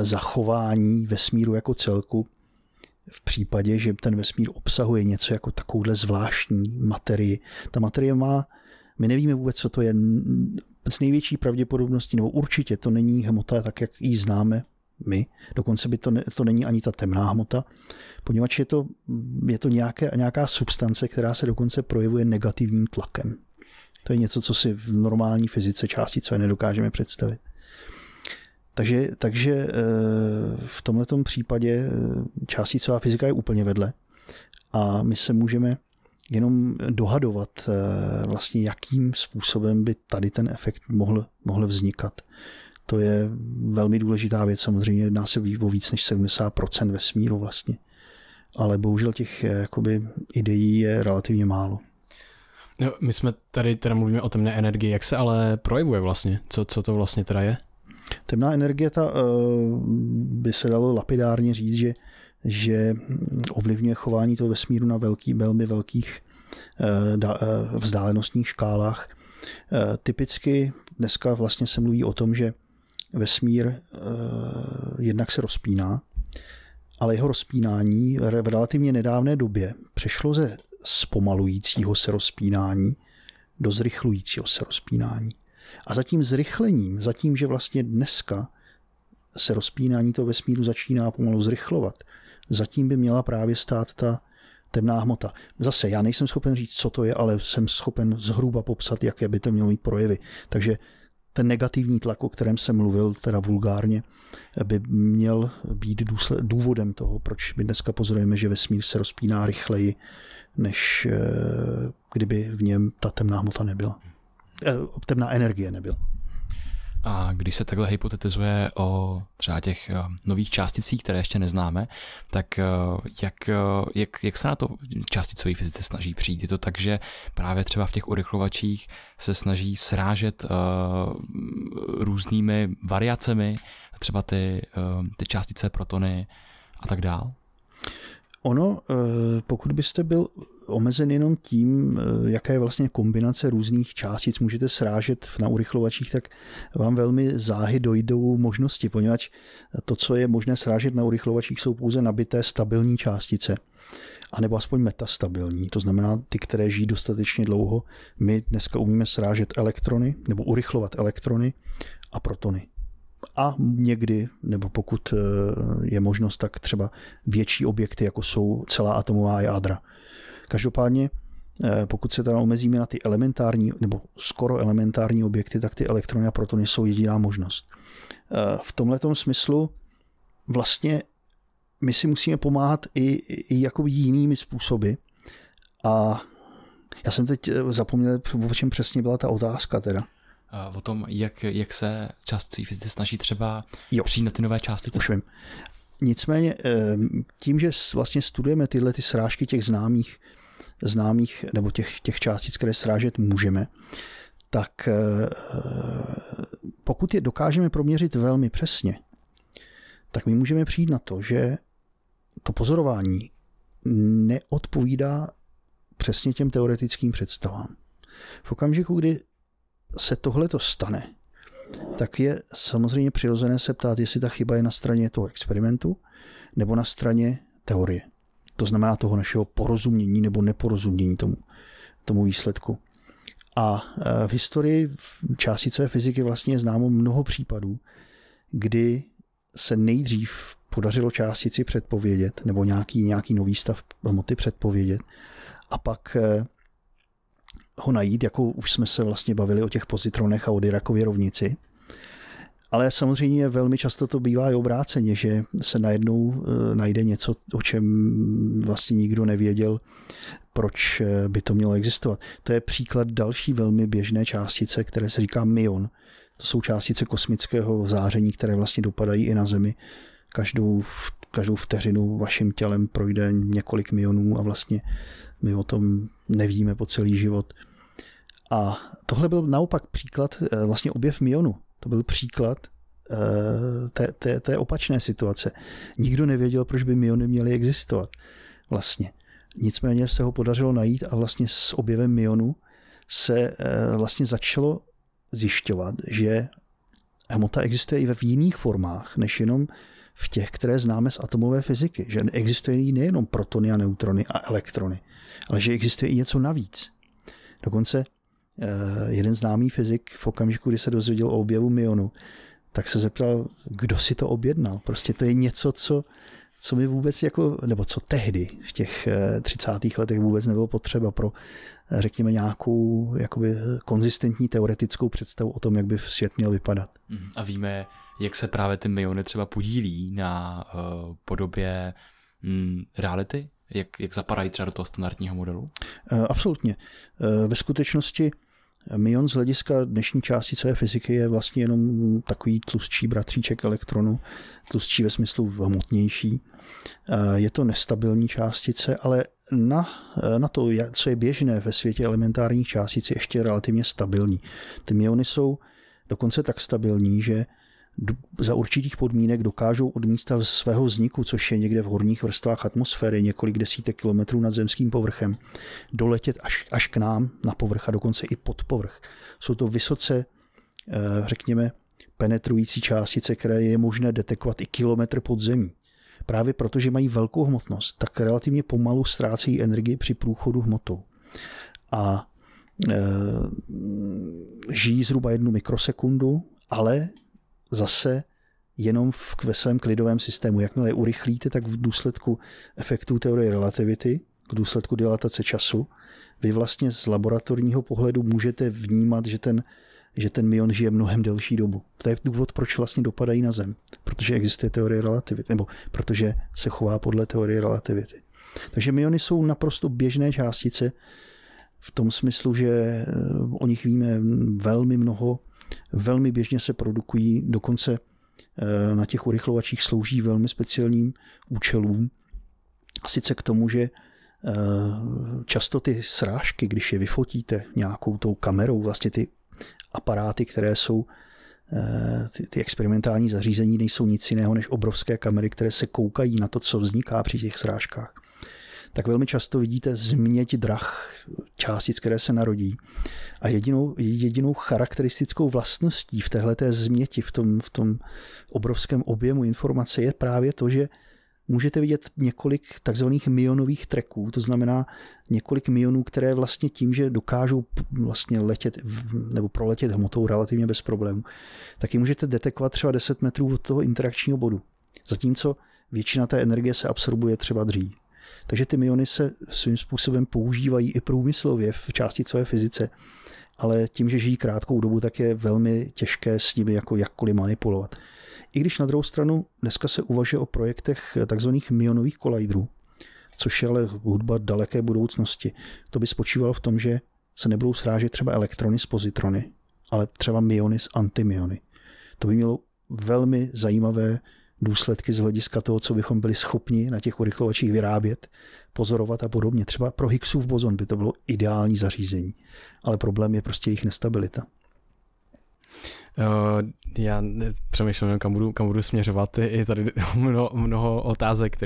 zachování vesmíru jako celku v případě, že ten vesmír obsahuje něco jako takovouhle zvláštní materii. Ta materie má, my nevíme vůbec, co to je, s největší pravděpodobností, nebo určitě to není hmota tak, jak ji známe my, dokonce by to, ne, to není ani ta temná hmota, poněvadž je to, je to nějaké, nějaká substance, která se dokonce projevuje negativním tlakem. To je něco, co si v normální fyzice částice nedokážeme představit. Takže, takže eh, v tomto případě eh, částicová fyzika je úplně vedle a my se můžeme jenom dohadovat eh, vlastně, jakým způsobem by tady ten efekt mohl, mohl vznikat. To je velmi důležitá věc, samozřejmě jedná se o víc než 70% vesmíru vlastně. Ale bohužel těch jakoby, ideí je relativně málo. No, my jsme tady teda mluvíme o temné energii, jak se ale projevuje vlastně? Co, co to vlastně teda je? Temná energie ta, eh, by se dalo lapidárně říct, že, že ovlivňuje chování toho vesmíru na velký, velmi velkých eh, eh, vzdálenostních škálách. Typicky dneska vlastně se mluví o tom, že vesmír jednak se rozpíná, ale jeho rozpínání v relativně nedávné době přešlo ze zpomalujícího se rozpínání do zrychlujícího se rozpínání. A za tím zrychlením, za tím, že vlastně dneska se rozpínání toho vesmíru začíná pomalu zrychlovat, zatím by měla právě stát ta temná hmota. Zase, já nejsem schopen říct, co to je, ale jsem schopen zhruba popsat, jaké by to mělo mít projevy. Takže ten negativní tlak, o kterém jsem mluvil, teda vulgárně, by měl být důvodem toho, proč my dneska pozorujeme, že vesmír se rozpíná rychleji, než eh, kdyby v něm ta temná hmota nebyla. Eh, temná energie nebyl. A když se takhle hypotetizuje o třeba těch eh, nových částicích, které ještě neznáme, tak eh, jak, jak, jak se na to částicové fyzice snaží přijít? Je to tak, že právě třeba v těch urychlovačích se snaží srážet různými variacemi, třeba ty, ty částice, protony a tak dál? Ono, pokud byste byl omezen jenom tím, eh, jaká je vlastně kombinace různých částic můžete srážet na urychlovačích, tak vám velmi záhy dojdou možnosti, poněvadž to, co je možné srážet na urychlovačích, jsou pouze nabité stabilní částice anebo aspoň metastabilní, to znamená ty, které žijí dostatečně dlouho. My dneska umíme srážet elektrony nebo urychlovat elektrony a protony. A někdy, nebo pokud eh, je možnost, tak třeba větší objekty, jako jsou celá atomová jádra. Každopádně, eh, pokud se teda omezíme na ty elementární nebo skoro elementární objekty, tak ty elektrony a protony jsou jediná možnost. Eh, v tomhle smyslu vlastně my si musíme pomáhat i, i jako jinými způsoby. A já jsem teď eh, zapomněl, o čem přesně byla ta otázka teda. O tom, jak, jak se částí fyzici snaží třeba jo. přijít na ty nové částice. Už vím. Nicméně tím, že vlastně studujeme tyhle ty srážky těch známých známých nebo těch, těch částic, které srážet můžeme, tak eh, pokud je dokážeme proměřit velmi přesně, tak my můžeme přijít na to, že to pozorování neodpovídá přesně těm teoretickým představám. V okamžiku, kdy se tohle to stane, tak je samozřejmě přirozené se ptát, jestli ta chyba je na straně toho experimentu nebo na straně teorie to znamená toho našeho porozumění nebo neporozumění tomu, tomu výsledku. A e, v historii částicové fyziky vlastně je známo mnoho případů, kdy se nejdřív podařilo částici předpovědět, nebo nějaký, nějaký nový stav hmoty předpovědět, a pak e, ho najít, jako už jsme se vlastně bavili o těch pozitronech a o Dirakově rovnici, ale samozřejmě velmi často to bývá i obráceně, že se najednou eh, najde něco, o čem vlastně nikdo nevěděl, proč eh, by to mělo existovat. To je příklad další velmi běžné částice, které se říká myon. To jsou částice kosmického záření, které vlastně dopadají i na Zemi. Každou, každou vteřinu vaším tělem projde několik mionů a vlastně my o tom nevíme po celý život. A tohle byl naopak příklad, eh, vlastně objev myonu. To byl příklad eh, té, té, té opačné situace. Nikdo nevěděl, proč by myony měly existovat vlastně. Nicméně se ho podařilo najít a vlastně s objevem myonu se eh, vlastně začalo zjišťovat, že hmota existuje i ve jiných formách, než jenom v těch, které známe z atomové fyziky. Že existují nejenom protony a neutrony a elektrony, ale že existuje i něco navíc. Dokonce jeden známý fyzik v okamžiku, kdy se dozvěděl o objevu myonu, tak se zeptal, kdo si to objednal. Prostě to je něco, co, co mi vůbec jako, nebo co tehdy v těch 30. Eh, letech vůbec nebylo potřeba pro, eh, řekněme, nějakou jakoby konzistentní teoretickou představu o tom, jak by svět měl vypadat. Mhm. A víme, jak se právě ty myony třeba podílí na uh, podobě mm, reality? Jak, jak zapadají třeba do toho standardního modelu? Uh, absolutně. Uh, ve skutečnosti Myon z hlediska dnešní částicové fyziky je vlastně jenom takový tlustší bratříček elektronu, tlustší ve smyslu hmotnější. Je to nestabilní částice, ale na, na to, co je běžné ve světě elementárních částic, je ještě relativně stabilní. Ty myony jsou dokonce tak stabilní, že za určitých podmínek dokážou od místa svého vzniku, což je někde v horních vrstvách atmosféry, několik desítek kilometrů nad zemským povrchem, doletět až, až k nám na povrch a dokonce i pod povrch. Jsou to vysoce, eh, řekněme, penetrující částice, které je možné detekovat i kilometr pod zemí. Právě protože mají velkou hmotnost, tak relativně pomalu ztrácejí energii při průchodu hmotou. A e, žijí zhruba jednu mikrosekundu, ale zase jenom v, ve svém klidovém systému. Jakmile je urychlíte, tak v důsledku efektů teorie relativity, k důsledku dilatace času, vy vlastně z laboratorního pohledu můžete vnímat, že ten, že ten myon žije mnohem delší dobu. To je důvod, proč vlastně dopadají na Zem. Protože existuje teorie relativity, nebo protože se chová podle teorie relativity. Takže myony jsou naprosto běžné částice v tom smyslu, že eh, o nich víme velmi mnoho, velmi běžně se produkují, dokonce eh, na těch urychlovačích slouží velmi speciálním účelům. A sice k tomu, že eh, často ty srážky, když je vyfotíte nějakou tou kamerou, vlastně ty aparáty, které jsou eh, ty, ty experimentální zařízení nejsou nic jiného než obrovské kamery, které se koukají na to, co vzniká při těch srážkách tak velmi často vidíte změť drah částic, které se narodí. A jedinou, jedinou charakteristickou vlastností v téhleté změti, v tom, v tom obrovském objemu informace je právě to, že můžete vidět několik takzvaných myonových treků, to znamená několik myonů, které vlastně tím, že dokážou vlastně letět nebo proletět hmotou relativně bez problémů, tak ji můžete detekovat třeba 10 metrů od toho interakčního bodu. Zatímco většina té energie se absorbuje třeba dřív. Takže ty myony se svým způsobem používají i průmyslově v částicové fyzice, ale tím, že žijí krátkou dobu, tak je velmi těžké s nimi jako jakkoliv manipulovat. I když na druhou stranu dneska se uvažuje o projektech tzv. myonových kolidrů, což je ale hudba daleké budoucnosti. To by spočívalo v tom, že se nebudou srážet třeba elektrony s pozitrony, ale třeba myony s antimyony. To by mělo velmi zajímavé důsledky z hlediska toho, co bychom byli schopni na těch urychlovačích vyrábět, pozorovat a podobně. Třeba pro Higgsův bozon by to bylo ideální zařízení, ale problém je prostě jejich nestabilita. Uh, já přemýšlím, kam budu, kam budu směřovat. Je tady mnoho, mnoho otázek,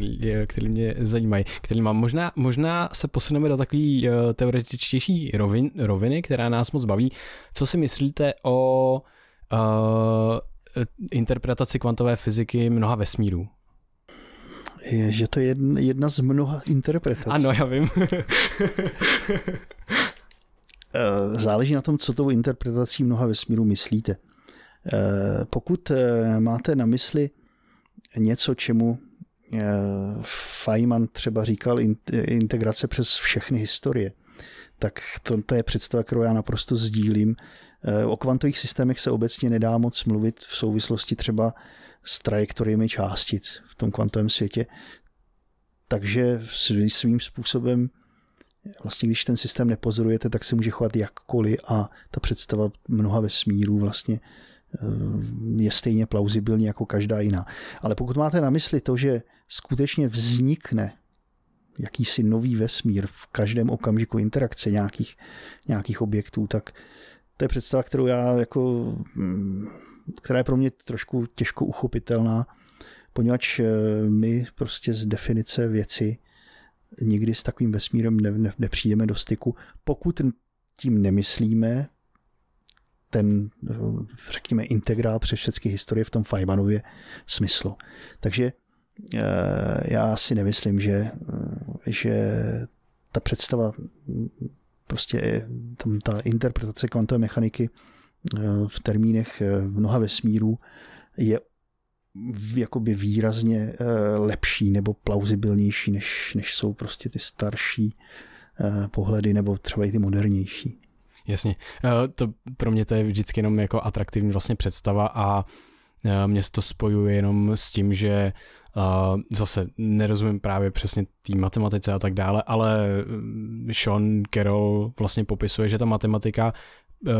které mě zajímají. Který mám. Možná, možná se posuneme do takové uh, teoretičtější rovin, roviny, která nás moc baví. Co si myslíte o uh, Eh, interpretaci kvantové fyziky mnoha vesmírů. Je, že to je jedna, jedna z mnoha interpretací. Ano, já vím. Eh, záleží na tom, co tou interpretací mnoha vesmírů myslíte. Eh, pokud máte na mysli něco, čemu Feynman třeba říkal integrace přes všechny historie, tak to, to je představa, kterou já naprosto sdílím. Eh, o kvantových systémech se obecně nedá moc mluvit v souvislosti třeba s trajektoriemi částic v tom kvantovém světě. Takže svým způsobem vlastně když ten systém nepozorujete, tak se může chovat jakkoliv a ta představa mnoha vesmírů vlastně eh, je stejně plauzibilní jako každá jiná. Ale pokud máte na mysli to, že skutečně vznikne jakýsi nový vesmír v každém okamžiku interakce nějakých, nějakých objektů, tak to je představa, kterou já jako, mm, která je pro mě trošku těžko uchopitelná, poněvadž eh, my prostě z definice věci nikdy s takovým vesmírem ne, ne, nepřijdeme do styku, pokud tím nemyslíme ten, řekněme, integrál přes všechny historie v tom Feynmanově smyslu. Takže eh, já si nemyslím, že, že ta představa, prostě tam ta interpretace kvantové mechaniky eh, v termínech eh, mnoha vesmírů je jakoby výrazně lepší nebo plauzibilnější, než, než jsou prostě ty starší pohledy nebo třeba i ty modernější. Jasně. Eh, to pro mě to je vždycky jenom jako atraktivní vlastně představa a eh, mě to spojuje jenom s tím, že zase nerozumím právě přesně té matematice a tak dále, ale Sean Carroll vlastně popisuje, že ta matematika uh,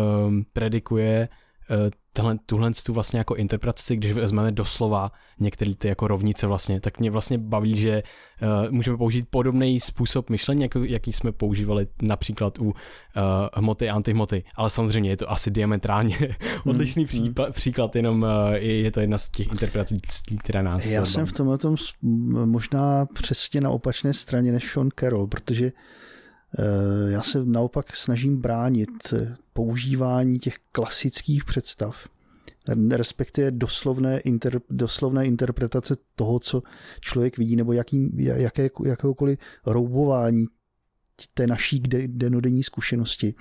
predikuje uh, tenhle, tuhle tu vlastně jako interpretaci, když vezmeme doslova některé ty jako rovnice vlastně, tak mě vlastně baví, že uh, můžeme použít podobný způsob myšlení, jako, jaký jsme používali například u uh, hmoty a antihmoty, ale samozřejmě je to asi diametrálně hmm, odlišný hmm, případ, hmm. příklad, jenom uh, je to jedna z těch interpretací, která nás Já baví. jsem v tomhle tom možná přesně na opačné straně než Sean Carroll, protože já se naopak snažím bránit používání těch klasických představ, respektive doslovné, inter, doslovné interpretace toho, co člověk vidí, nebo jaký, jaké, jakéhokoliv roubování té naší denodenní zkušenosti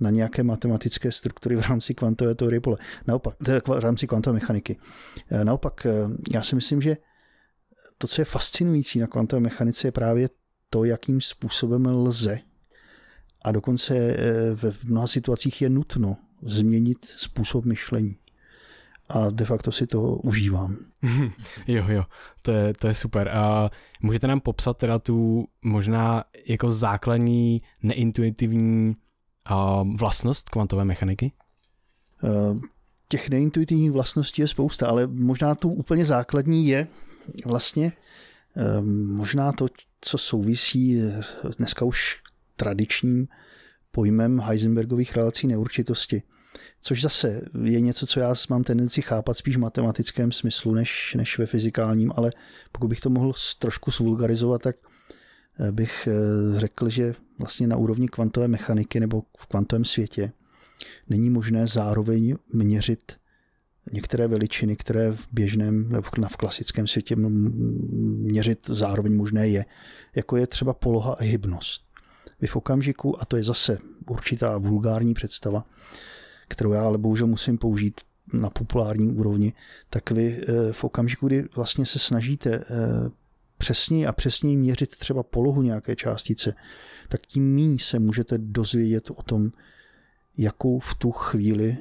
na nějaké matematické struktury v rámci kvantové teorie pole. Naopak, v rámci kvantové mechaniky. Naopak, já si myslím, že to, co je fascinující na kvantové mechanice, je právě to, jakým způsobem lze a dokonce eh, ve mnoha situacích je nutno změnit způsob myšlení. A de facto si to užívám. jo, jo, to je, to je super. A můžete nám popsat teda tu možná jako základní neintuitivní vlastnost kvantové mechaniky? Eh, těch neintuitivních vlastností je spousta, ale možná tu úplně základní je vlastně eh, možná to, co souvisí dneska už tradičním pojmem Heisenbergových relací neurčitosti. Což zase je něco, co já mám tendenci chápat spíš v matematickém smyslu než, než ve fyzikálním, ale pokud bych to mohl trošku svulgarizovat, tak eh, bych eh, řekl, že vlastně na úrovni kvantové mechaniky nebo v kvantovém světě není možné zároveň měřit některé veličiny, které v běžném nebo v klasickém světě měřit zároveň možné je, jako je třeba poloha a hybnost. Vy v okamžiku, a to je zase určitá vulgární představa, kterou já ale bohužel musím použít na populární úrovni, tak vy eh, v okamžiku, kdy vlastně se snažíte eh, přesněji a přesněji měřit třeba polohu nějaké částice, tak tím méně se můžete dozvědět o tom, jakou v tu chvíli,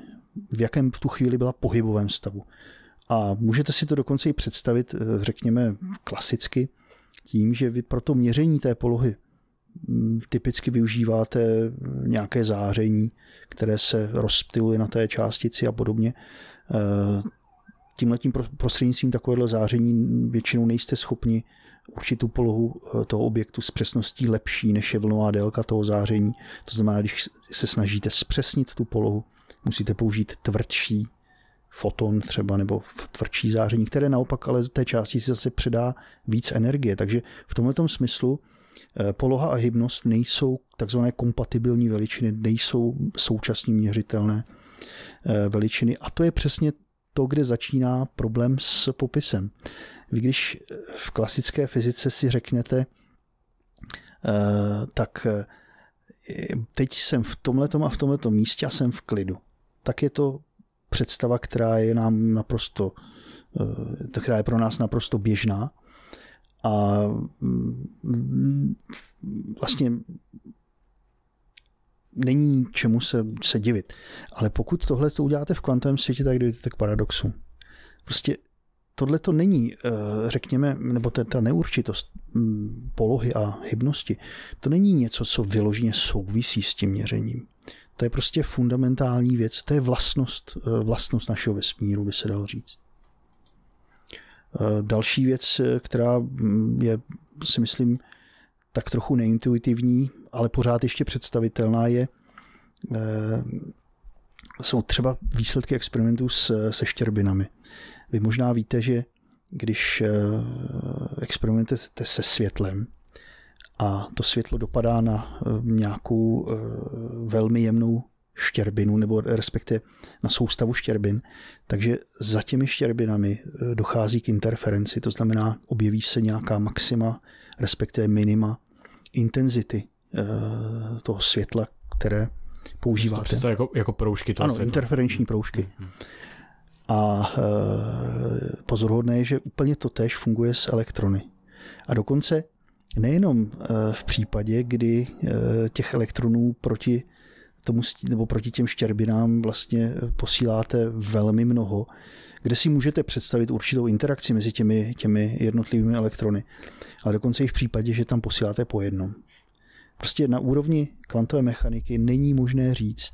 v jakém v tu chvíli byla pohybovém stavu. A můžete si to dokonce i představit, eh, řekněme, klasicky, tím, že vy pro to měření té polohy typicky využíváte nějaké záření, které se rozptiluje na té částici a podobně. Eh, tímhletím prostřednictvím takovéhle záření většinou nejste schopni určitou polohu eh, toho objektu s přesností lepší, než je vlnová délka toho záření. To znamená, když se snažíte zpřesnit tu polohu, musíte použít tvrdší foton třeba nebo tvrdší záření, které naopak ale té částici zase předá víc energie. Takže v tomto smyslu Eh, poloha a hybnost nejsou takzvané kompatibilní veličiny, nejsou současně měřitelné eh, veličiny. A to je přesně to, kde začíná problém s popisem. Vy když v klasické fyzice si řeknete, eh, tak teď jsem v tomhletom a v tomhletom místě a jsem v klidu. Tak je to představa, která je nám naprosto, která je pro nás naprosto běžná a mm, vlastně není čemu se, se divit. Ale pokud tohle to uděláte v kvantovém světě, tak dojdete k paradoxu. Prostě tohle to není, eh, řekněme, nebo ta, ta neurčitost mm, polohy a hybnosti, to není něco, co vyloženě souvisí s tím měřením. To je prostě fundamentální věc, to je vlastnost, eh, vlastnost našeho vesmíru, by se dalo říct. Eh, další věc, eh, která mm, je, si myslím, tak trochu neintuitivní, ale pořád ještě představitelná je, jsou třeba výsledky experimentů se štěrbinami. Vy možná víte, že když experimentujete se světlem a to světlo dopadá na nějakou velmi jemnou štěrbinu, nebo respektive na soustavu štěrbin, takže za těmi štěrbinami eh, dochází k interferenci, to znamená, objeví se nějaká maxima, respektive minima intenzity eh, toho světla, které používáte. To jako, jako proužky toho Ano, světla. interferenční proužky. Mm-hmm. A e, pozoruhodné je, že úplně to tež funguje s elektrony. A dokonce nejenom e, v případě, kdy e, těch elektronů proti tomu, nebo proti těm štěrbinám vlastně posíláte velmi mnoho, kde si můžete představit určitou interakci mezi těmi, těmi jednotlivými elektrony, ale dokonce i v případě, že tam posíláte po jednom. Prostě na úrovni kvantové mechaniky není možné říct,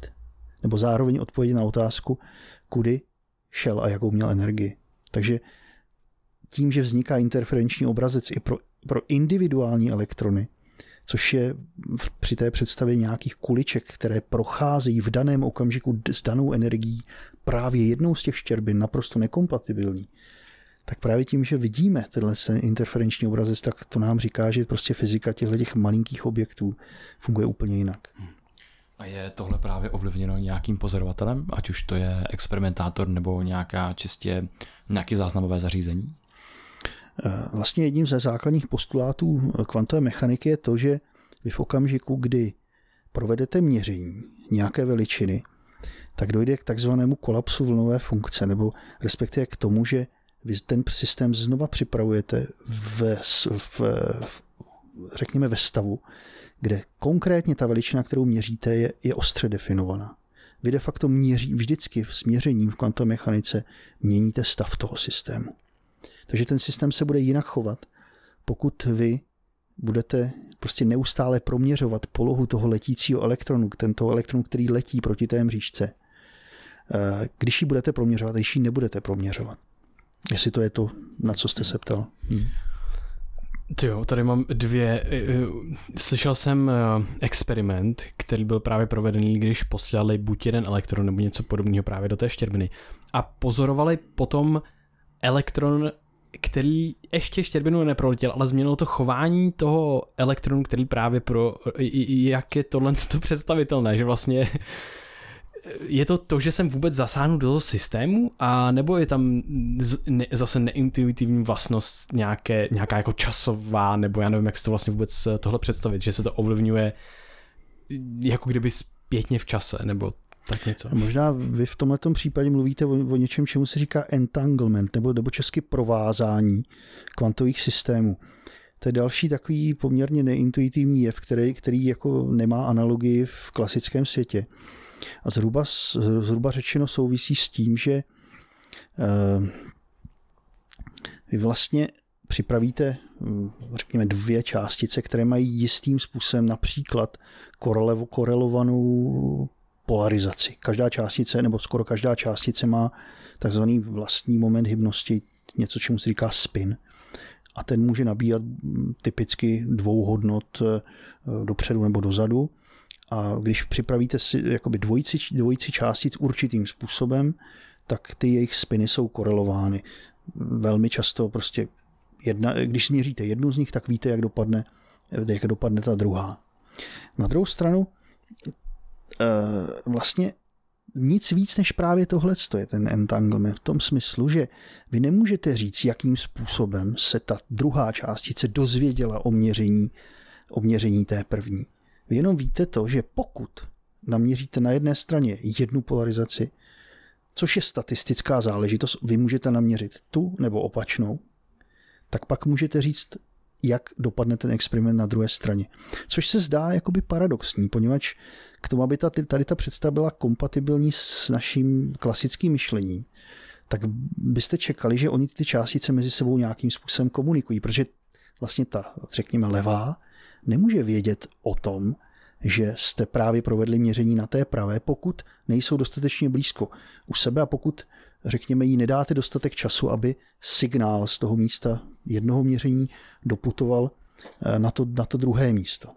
nebo zároveň odpovědět na otázku, kudy šel a jakou měl energii. Takže tím, že vzniká interferenční obrazec i pro, pro individuální elektrony, což je při té představě nějakých kuliček, které procházejí v daném okamžiku s danou energií právě jednou z těch štěrbin naprosto nekompatibilní, tak právě tím, že vidíme tenhle interferenční obrazec, tak to nám říká, že prostě fyzika těchto těch malinkých objektů funguje úplně jinak. A je tohle právě ovlivněno nějakým pozorovatelem, ať už to je experimentátor nebo nějaká čistě nějaké záznamové zařízení? Eh, vlastně jedním ze základních postulátů kvantové mechaniky je to, že vy v okamžiku, kdy provedete měření nějaké veličiny, tak dojde k takzvanému kolapsu vlnové funkce, nebo respektive k tomu, že vy ten systém znova připravujete v, v, v, řekněme ve stavu, kde konkrétně ta veličina, kterou měříte, je, je ostře definovaná. Vy de facto měří, vždycky s měřením v kvantové mechanice měníte stav toho systému. Takže ten systém se bude jinak chovat, pokud vy budete prostě neustále proměřovat polohu toho letícího elektronu, tento elektron, který letí proti té mřížce, eh, když ji budete proměřovat, když ji nebudete proměřovat. Jestli to je to, na co jste se ptal. Hmm. Jo, tady mám dvě. Eh, eh, slyšel jsem experiment, který byl právě provedený, když posílali buď jeden elektron nebo něco podobného právě do té štěrbiny. A pozorovali potom elektron který ještě štěrbinu neproletěl, ale změnilo to chování toho elektronu, který právě pro, jak je tohle to představitelné, že vlastně je to to, že jsem vůbec zasáhnu do toho systému, a nebo je tam z, ne, zase neintuitivní vlastnost nějaké, nějaká jako časová, nebo já nevím, jak se to vlastně vůbec tohle představit, že se to ovlivňuje jako kdyby zpětně v čase, nebo tak něco. Možná vy v tomto případě mluvíte o, o něčem, čemu se říká entanglement, nebo, nebo česky provázání kvantových systémů. To je další takový poměrně neintuitivní jev, který, který jako nemá analogii v klasickém světě. A zhruba, zhruba řečeno souvisí s tím, že uh, vy vlastně připravíte, hm, řekněme, dvě částice, které mají jistým způsobem například korelovanou polarizaci. Každá částice, nebo skoro každá částice má takzvaný vlastní moment hybnosti, něco, čemu se říká spin. A ten může nabíjat typicky dvou hodnot eh, dopředu nebo dozadu. A když připravíte si jakoby dvojici, dvojici částic určitým způsobem, tak ty jejich spiny jsou korelovány. Velmi často prostě jedna, když změříte jednu z nich, tak víte, jak dopadne, jak dopadne ta druhá. Na druhou stranu, Eh, vlastně nic víc než právě tohle je ten entanglement v tom smyslu, že vy nemůžete říct, jakým způsobem se ta druhá částice dozvěděla o měření, o měření té první. Vy jenom víte to, že pokud naměříte na jedné straně jednu polarizaci, což je statistická záležitost, vy můžete naměřit tu nebo opačnou, tak pak můžete říct, jak dopadne ten experiment na druhé straně. Což se zdá jakoby paradoxní, poněvadž k tomu, aby ta, tady ta představa byla kompatibilní s naším klasickým myšlením, tak byste čekali, že oni ty částice mezi sebou nějakým způsobem komunikují, protože vlastně ta, řekněme, levá nemůže vědět o tom, že jste právě provedli měření na té pravé, pokud nejsou dostatečně blízko u sebe a pokud, řekněme, jí nedáte dostatek času, aby signál z toho místa jednoho měření doputoval na to, na to druhé místo.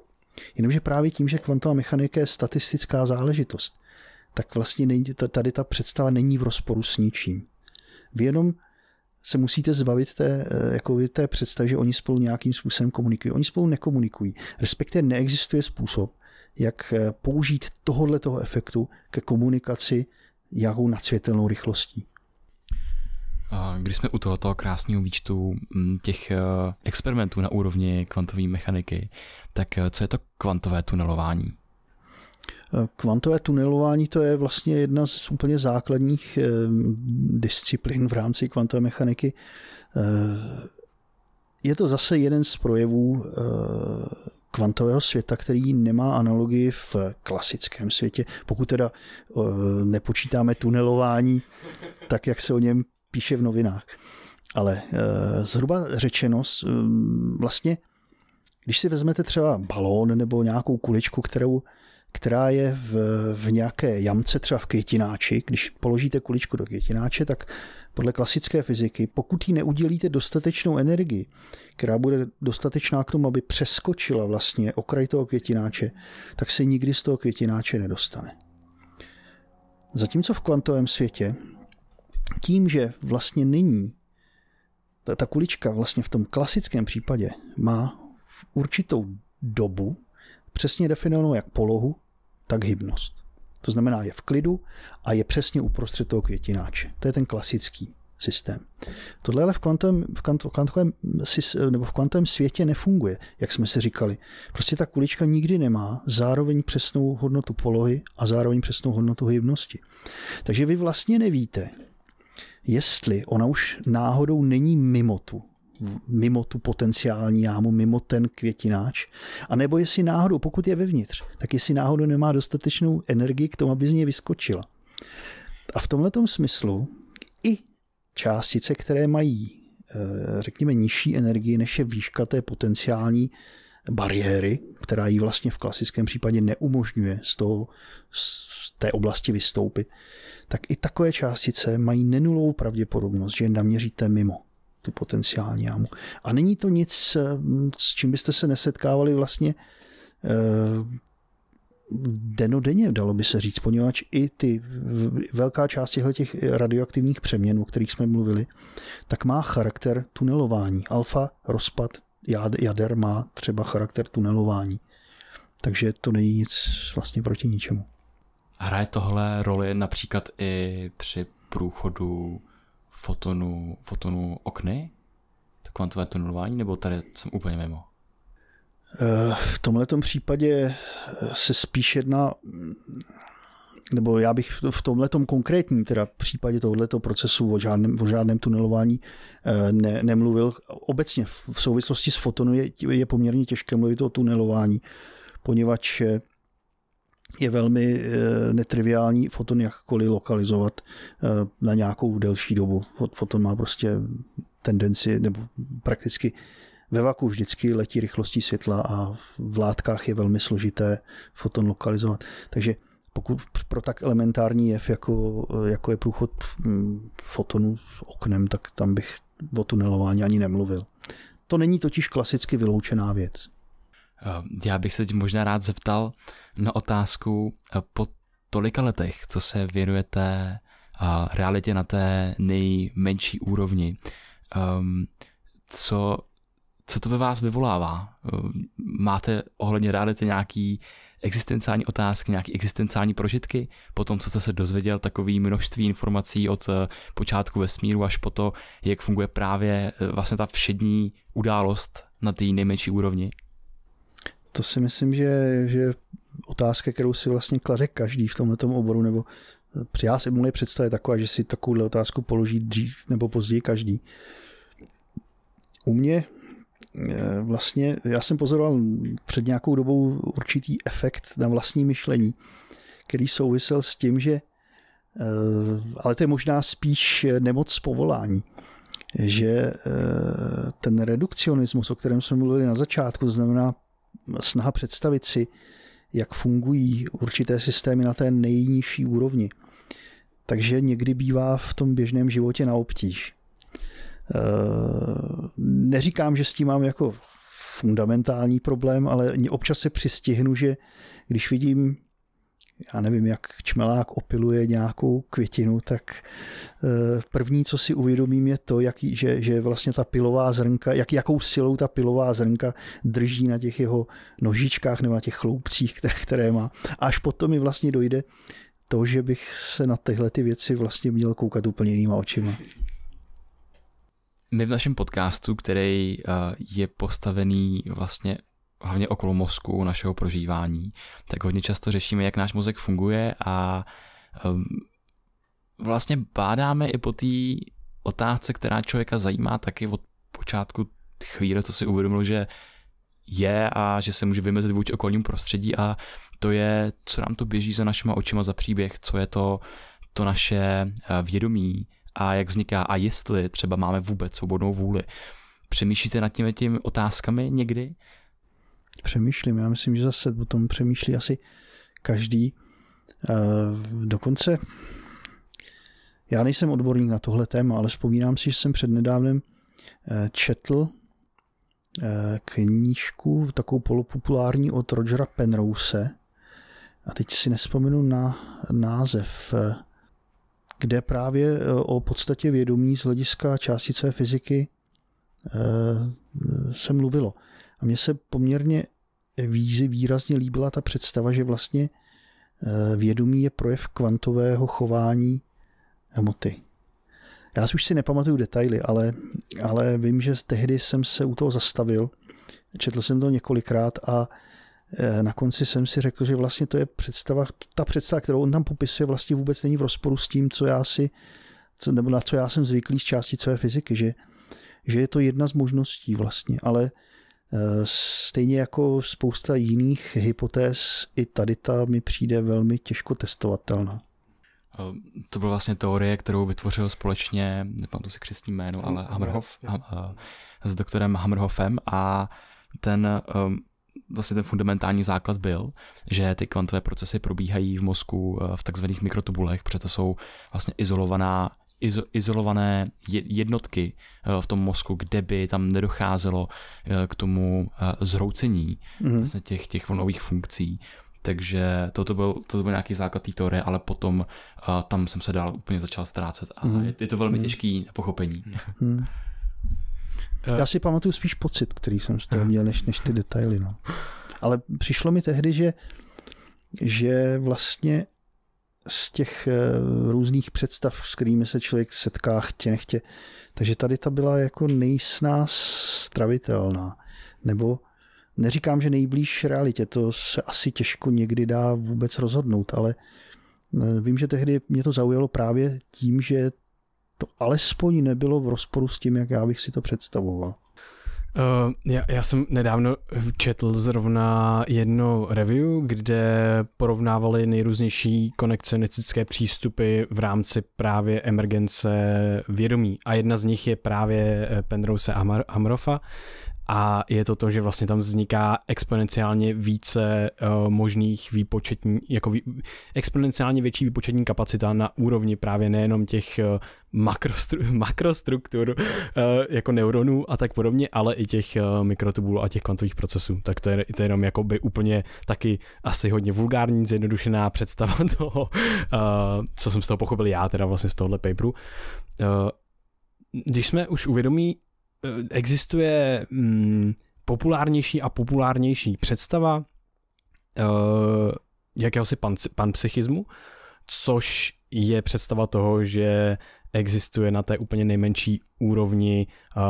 Jenomže právě tím, že kvantová mechanika je statistická záležitost, tak vlastně tady ta představa není v rozporu s ničím. Vy jenom se musíte zbavit té, eh, jako té představy, že oni spolu nějakým způsobem komunikují. Oni spolu nekomunikují. Respektive neexistuje způsob, jak eh, použít tohohle toho efektu ke komunikaci jakou nadsvětelnou rychlostí. Když jsme u tohoto krásného výčtu mm, těch eh, experimentů na úrovni kvantové mechaniky, tak co je to kvantové tunelování? Kvantové tunelování to je vlastně jedna z úplně základních eh, disciplín v rámci kvantové mechaniky. Eh, je to zase jeden z projevů eh, kvantového světa, který nemá analogii v klasickém světě. Pokud teda nepočítáme tunelování, tak jak se o něm píše v novinách. Ale zhruba řečeno, vlastně, když si vezmete třeba balón nebo nějakou kuličku, kterou která je v, v nějaké jamce, třeba v květináči. Když položíte kuličku do květináče, tak podle klasické fyziky, pokud jí neudělíte dostatečnou energii, která bude dostatečná k tomu, aby přeskočila vlastně okraj toho květináče, tak se nikdy z toho květináče nedostane. Zatímco v kvantovém světě, tím, že vlastně není ta, ta kulička vlastně v tom klasickém případě má určitou dobu, přesně definovanou jak polohu, tak hybnost. To znamená, je v klidu a je přesně uprostřed toho květináče. To je ten klasický systém. Tohle ale v kvantovém, v kvantovém, nebo v kvantovém světě nefunguje, jak jsme si říkali. Prostě ta kulička nikdy nemá zároveň přesnou hodnotu polohy a zároveň přesnou hodnotu hybnosti. Takže vy vlastně nevíte, jestli ona už náhodou není mimo tu mimo tu potenciální jámu, mimo ten květináč, a nebo jestli náhodou, pokud je vevnitř, tak jestli náhodou nemá dostatečnou energii k tomu, aby z něj vyskočila. A v tomto smyslu i částice, které mají, eh, řekněme, nižší energii, než je výška té potenciální bariéry, která jí vlastně v klasickém případě neumožňuje z, toho, z té oblasti vystoupit, tak i takové částice mají nenulovou pravděpodobnost, že je naměříte mimo tu potenciální jámu. A není to nic, s čím byste se nesetkávali vlastně eh, denodenně, dalo by se říct, poněvadž i ty velká část těch radioaktivních přeměn, o kterých jsme mluvili, tak má charakter tunelování. Alfa rozpad jader má třeba charakter tunelování. Takže to není nic vlastně proti ničemu. Hraje tohle roli například i při průchodu fotonu, fotonu okny? To kvantové tunelování, nebo tady jsem úplně mimo? Eh, v tomhle případě se spíš jedná, nebo já bych v tomhle konkrétním teda případě tohoto procesu o žádném, o žádném tunelování eh, ne, nemluvil. Obecně v souvislosti s fotonu je, je poměrně těžké mluvit o tunelování, poněvadž eh, je velmi eh, netriviální foton jakkoliv lokalizovat na nějakou delší dobu. Foton má prostě tendenci, nebo prakticky ve vaku vždycky letí rychlostí světla a v látkách je velmi složité foton lokalizovat. Takže pokud pro tak elementární jev, jako, jako je průchod fotonu s oknem, tak tam bych o tunelování ani nemluvil. To není totiž klasicky vyloučená věc. Eh, já bych se teď možná rád zeptal na otázku eh, po tolika letech, co se věnujete eh, realitě na té nejmenší úrovni. Ehm, co, co to ve vás vyvolává? Máte ohledně reality nějaký existenciální otázky, nějaké existenciální prožitky, po tom, co jste se dozvěděl takový množství informací od počátku vesmíru až po to, jak funguje právě vlastně ta všední událost na té nejmenší úrovni? to si myslím, že, že otázka, kterou si vlastně klade každý v tomto oboru, nebo při já si moje představa je taková, že si takovouhle otázku položí dřív nebo později každý. U mě eh, vlastně, já jsem pozoroval před nějakou dobou určitý efekt na vlastní myšlení, který souvisel s tím, že eh, ale to je možná spíš nemoc povolání, že eh, ten redukcionismus, o kterém jsme mluvili na začátku, to znamená snaha představit si, jak fungují určité systémy na té nejnižší úrovni. Takže někdy bývá v tom běžném životě na obtíž. Eh, neříkám, že s tím mám jako fundamentální problém, ale občas se přistihnu, že když vidím já nevím, jak čmelák opiluje nějakou květinu, tak eh, první, co si uvědomím, je to, jaký, že, že vlastně ta pilová zrnka, jak, jakou silou ta pilová zrnka drží na těch jeho nožičkách nebo na těch chloupcích, které, které má. A až potom mi vlastně dojde to, že bych se na tyhle ty věci vlastně měl koukat úplně jinýma očima. My v našem podcastu, který eh, je postavený vlastně hlavně okolo mozku, našeho prožívání, tak hodně často řešíme, jak náš mozek funguje a um, vlastně bádáme i po té otázce, která člověka zajímá taky od počátku chvíle, co si uvědomil, že je a že se může vymezit vůči okolnímu prostředí a to je, co nám to běží za našima očima za příběh, co je to, to naše eh, vědomí a jak vzniká a jestli třeba máme vůbec svobodnou vůli. Přemýšlíte nad těmi těmi otázkami někdy? Přemýšlím, já myslím, že zase o tom přemýšlí asi každý. Eh, dokonce já nejsem odborník na tohle téma, ale vzpomínám si, že jsem před nedávnem eh, četl eh, knížku, takovou polopopulární od Rogera Penrose, a teď si nespomenu na název, kde právě o podstatě vědomí z hlediska částice fyziky se mluvilo. A mně se poměrně výrazně líbila ta představa, že vlastně eh, vědomí je projev kvantového chování hmoty. Já si už si nepamatuju detaily, ale, ale vím, že tehdy jsem se u toho zastavil. Četl jsem to několikrát a eh, na konci jsem si řekl, že vlastně to je představa, ta představa, kterou on tam popisuje, vlastně vůbec není v rozporu s tím, co já si, co, nebo na co já jsem zvyklý z části své fyziky, že, že je to jedna z možností vlastně, ale Eh, stejně jako spousta jiných hypotéz, i tady ta mi přijde velmi těžko testovatelná. Eh, to byla vlastně teorie, kterou vytvořil společně, nepamatuji si křesní jméno, ale Hammerhoff, s doktorem Hammerhoffem a ten vlastně ten fundamentální základ byl, že ty kvantové procesy probíhají v mozku eh, v takzvaných mikrotubulech, protože to jsou vlastně izolovaná izo, izolované jednotky eh, v tom mozku, kde by tam nedocházelo eh, k tomu zhroucení mm-hmm. vlastně těch, těch vonových funkcí. Takže toto byl, to byl nějaký základ té teorie, ale potom uh, tam jsem se dál úplně začal ztrácet a mm. je, je to velmi mm. těžký pochopení. Mm. Já si pamatuju spíš pocit, který jsem z toho měl, než, než ty detaily. No. Ale přišlo mi tehdy, že, že vlastně z těch eh, různých představ, s kterými se člověk setká chtě nechtě. Takže tady ta byla jako nejsnáz stravitelná. Nebo neříkám, že nejblíž realitě, to se asi těžko někdy dá vůbec rozhodnout, ale eh, vím, že tehdy mě to zaujalo právě tím, že to alespoň nebylo v rozporu s tím, jak já bych si to představoval. Uh, já, já jsem nedávno četl zrovna jedno review, kde porovnávali nejrůznější konekcionistické přístupy v rámci právě emergence vědomí. A jedna z nich je právě eh, Penrose Amrofa, a je to to, že vlastně tam vzniká exponenciálně více uh, možných výpočetní, jako vý, exponenciálně větší výpočetní kapacita na úrovni právě nejenom těch uh, makrostru, makrostruktur uh, jako neuronů a tak podobně, ale i těch uh, mikrotubulů a těch kvantových procesů. Tak to je, to je jenom jako by úplně taky asi hodně vulgární, zjednodušená představa toho, uh, co jsem z toho pochopil já, teda vlastně z tohohle paperu. Uh, když jsme už uvědomí existuje mm, populárnější a populárnější představa uh, jakéhosi pan, panpsychismu, což je představa toho, že existuje na té úplně nejmenší úrovni uh,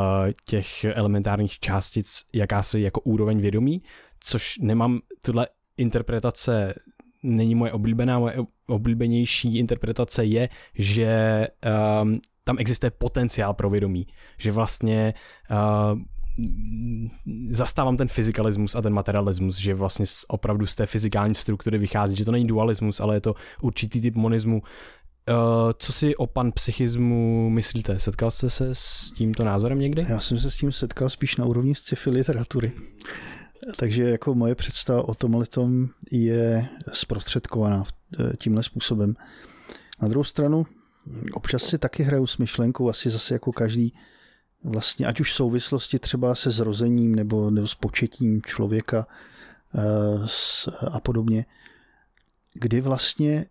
těch elementárních částic jakási jako úroveň vědomí, což nemám, tuhle interpretace není moje oblíbená, moje oblíbenější interpretace je, že um, tam existuje potenciál pro vědomí, že vlastně uh, zastávám ten fyzikalismus a ten materialismus, že vlastně opravdu z té fyzikální struktury vychází, že to není dualismus, ale je to určitý typ monismu. Uh, co si o pan psychismu myslíte? Setkal jste se s tímto názorem někdy? Já jsem se s tím setkal spíš na úrovni sci-fi literatury. Takže jako moje představa o tomhle tom je zprostředkovaná eh, tímhle způsobem. Na druhou stranu občas si taky hraju s myšlenkou, asi zase jako každý, vlastně ať už v souvislosti třeba se zrozením nebo, nebo s početím člověka a podobně, kdy vlastně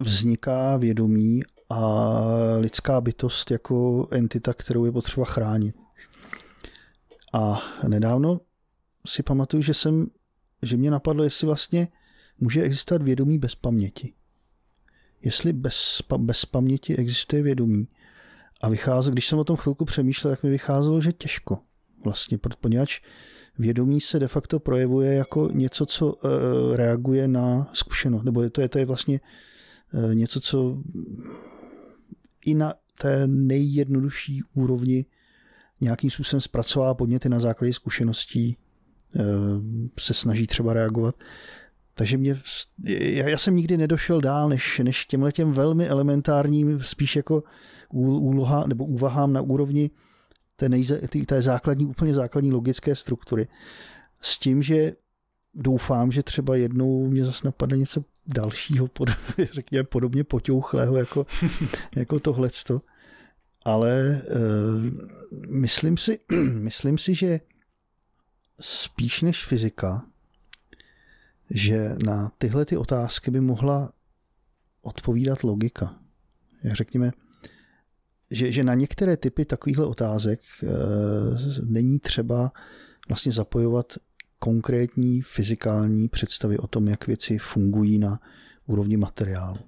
vzniká vědomí a lidská bytost jako entita, kterou je potřeba chránit. A nedávno si pamatuju, že jsem, že mě napadlo, jestli vlastně může existovat vědomí bez paměti. Jestli bez, bez paměti existuje vědomí. A vycházelo, když jsem o tom chvilku přemýšlel, tak mi vycházelo, že těžko. Vlastně, poněvadž vědomí se de facto projevuje jako něco, co uh, reaguje na zkušenost. Nebo to je, to je vlastně uh, něco, co i na té nejjednodušší úrovni nějakým způsobem zpracová podněty na základě zkušeností, uh, se snaží třeba reagovat. Takže mě, já, já jsem nikdy nedošel dál, než, než těmhle těm velmi elementárním, spíš jako úloha nebo úvahám na úrovni té, nejze, té základní, úplně základní logické struktury. S tím, že doufám, že třeba jednou mě zase napadne něco dalšího, pod, řekněme podobně potěuchlého jako, jako tohleto. Ale uh, myslím, si, myslím si, že spíš než fyzika, že na tyhle ty otázky by mohla odpovídat logika. Řekněme, že, že na některé typy takovýchhle otázek e, není třeba vlastně zapojovat konkrétní fyzikální představy o tom, jak věci fungují na úrovni materiálu.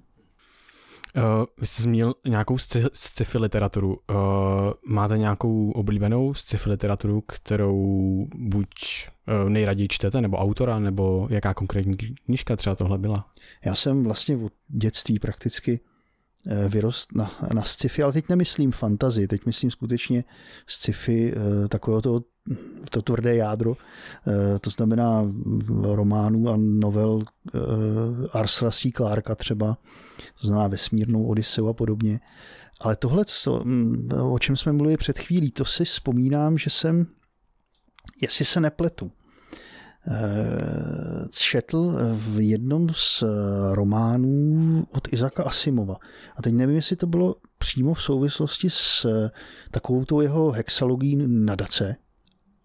Uh, vy jste zmínil nějakou sci-fi literaturu. Uh, máte nějakou oblíbenou sci-fi literaturu, kterou buď uh, nejraději čtete, nebo autora, nebo jaká konkrétní knížka třeba tohle byla? Já jsem vlastně od dětství prakticky vyrost na, na sci-fi, ale teď nemyslím fantazy, teď myslím skutečně sci-fi, takového to, to tvrdé jádro, eh, to znamená románů a novel Arsra C. Clarka třeba, to znamená vesmírnou Odysseu a podobně. Ale tohle, mm, o čem jsme mluvili před chvílí, to si vzpomínám, že jsem, jestli se nepletu, Eh, četl v jednom z románů od Izaka Asimova. A teď nevím, jestli to bylo přímo v souvislosti s takovou jeho hexalogií nadace,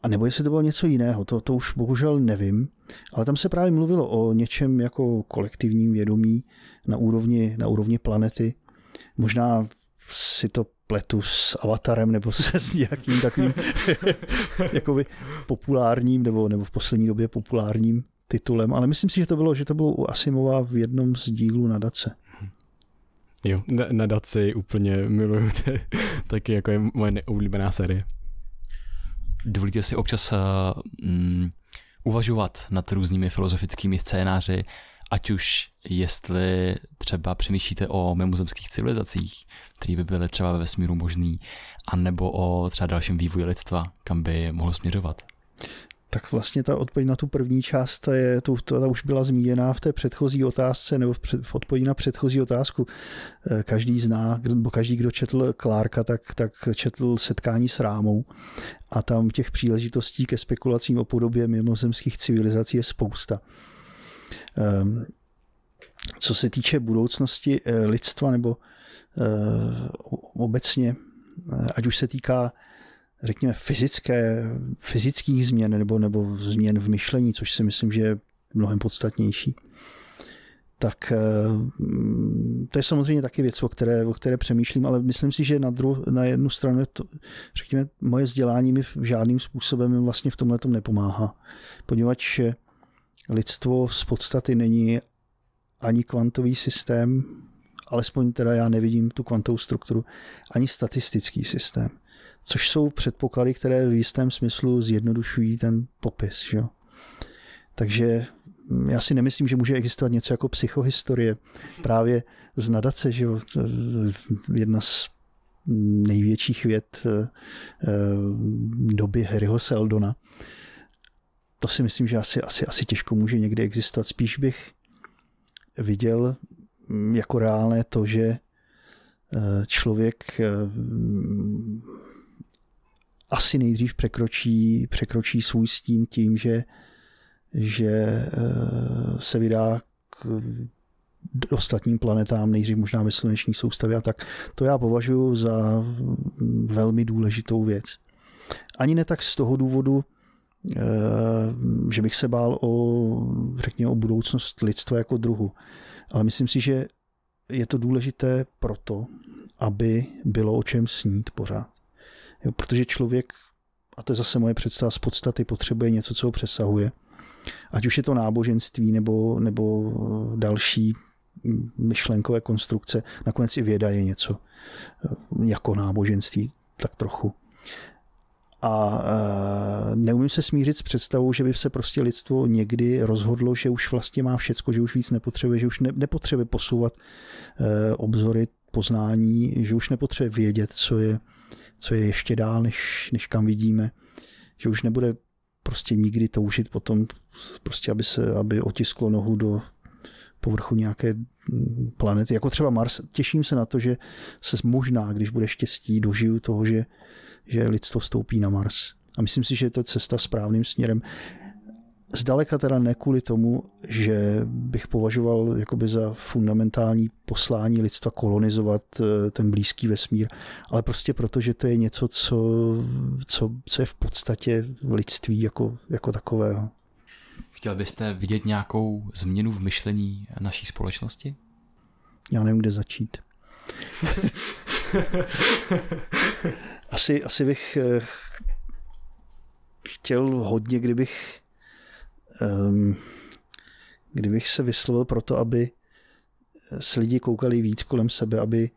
a nebo jestli to bylo něco jiného, to, to už bohužel nevím, ale tam se právě mluvilo o něčem jako kolektivním vědomí na úrovni, na úrovni planety. Možná si to pletu s Avatarem nebo se s nějakým takovým jakoby populárním nebo, nebo v poslední době populárním titulem, ale myslím si, že to bylo, že to bylo u Asimova v jednom z dílů nadace. Jo, nadaci úplně miluju, taky jako je moje neoblíbená série. Dovolíte si občas uh, um, uvažovat nad různými filozofickými scénáři, ať už jestli třeba přemýšlíte o mimozemských civilizacích, které by byly třeba ve vesmíru možný, anebo o třeba dalším vývoji lidstva, kam by mohlo směřovat. Tak vlastně ta odpověď na tu první část, ta, je, tu, ta už byla zmíněná v té předchozí otázce, nebo v, před, v odpovědi na předchozí otázku. Eh, každý zná, nebo každý, kdo četl Klárka, tak, tak četl setkání s Rámou a tam těch příležitostí ke spekulacím o podobě mimozemských civilizací je spousta. Ehm, co se týče budoucnosti eh, lidstva nebo eh, obecně, ať už se týká řekněme fyzické, fyzických změn nebo, nebo změn v myšlení, což si myslím, že je mnohem podstatnější, tak to je samozřejmě taky věc, o které, o které přemýšlím, ale myslím si, že na, dru, na jednu stranu, to, řekněme, moje vzdělání mi v žádným způsobem vlastně v tomhle nepomáhá, poněvadž lidstvo z podstaty není ani kvantový systém, alespoň teda já nevidím tu kvantovou strukturu, ani statistický systém. Což jsou předpoklady, které v jistém smyslu zjednodušují ten popis. Že? Takže já si nemyslím, že může existovat něco jako psychohistorie. Právě z nadace, že jedna z největších věd eh, eh, doby Harryho Seldona, to si myslím, že asi, asi, asi těžko může někdy existovat. Spíš bych viděl mm, jako reálné to, že eh, člověk asi nejdřív překročí, překročí svůj stín tím, že, že eh, se vydá k ostatním planetám, nejdřív možná ve sluneční soustavě a tak. To já považuji za velmi důležitou věc. Ani ne tak z toho důvodu, eh, že bych se bál o, řekněme, o budoucnost lidstva jako druhu. Ale myslím si, že je to důležité proto, aby bylo o čem snít pořád. Jo, protože člověk, a to je zase moje představa z podstaty, potřebuje něco, co ho přesahuje. Ať už je to náboženství nebo, nebo další myšlenkové konstrukce, nakonec i věda je něco jako náboženství, tak trochu. A e, neumím se smířit s představou, že by se prostě lidstvo někdy rozhodlo, že už vlastně má všecko, že už víc nepotřebuje, že už ne, nepotřebuje posouvat e, obzory poznání, že už nepotřebuje vědět, co je, co je ještě dál, než, než kam vidíme, že už nebude prostě nikdy toužit potom, prostě aby se, aby otisklo nohu do povrchu nějaké planety, jako třeba Mars. Těším se na to, že se možná, když bude štěstí, dožiju toho, že že lidstvo stoupí na Mars. A myslím si, že je to cesta správným směrem. Zdaleka teda ne kvůli tomu, že bych považoval jakoby za fundamentální poslání lidstva kolonizovat eh, ten blízký vesmír, ale prostě proto, že to je něco, co, co, co je v podstatě lidství jako, jako takového. Chtěl byste vidět nějakou změnu v myšlení naší společnosti? Já nevím, kde začít. asi, asi bych eh, chtěl hodně, kdybych um, kdybych se vyslovil pro to, aby se lidi koukali víc kolem sebe, aby,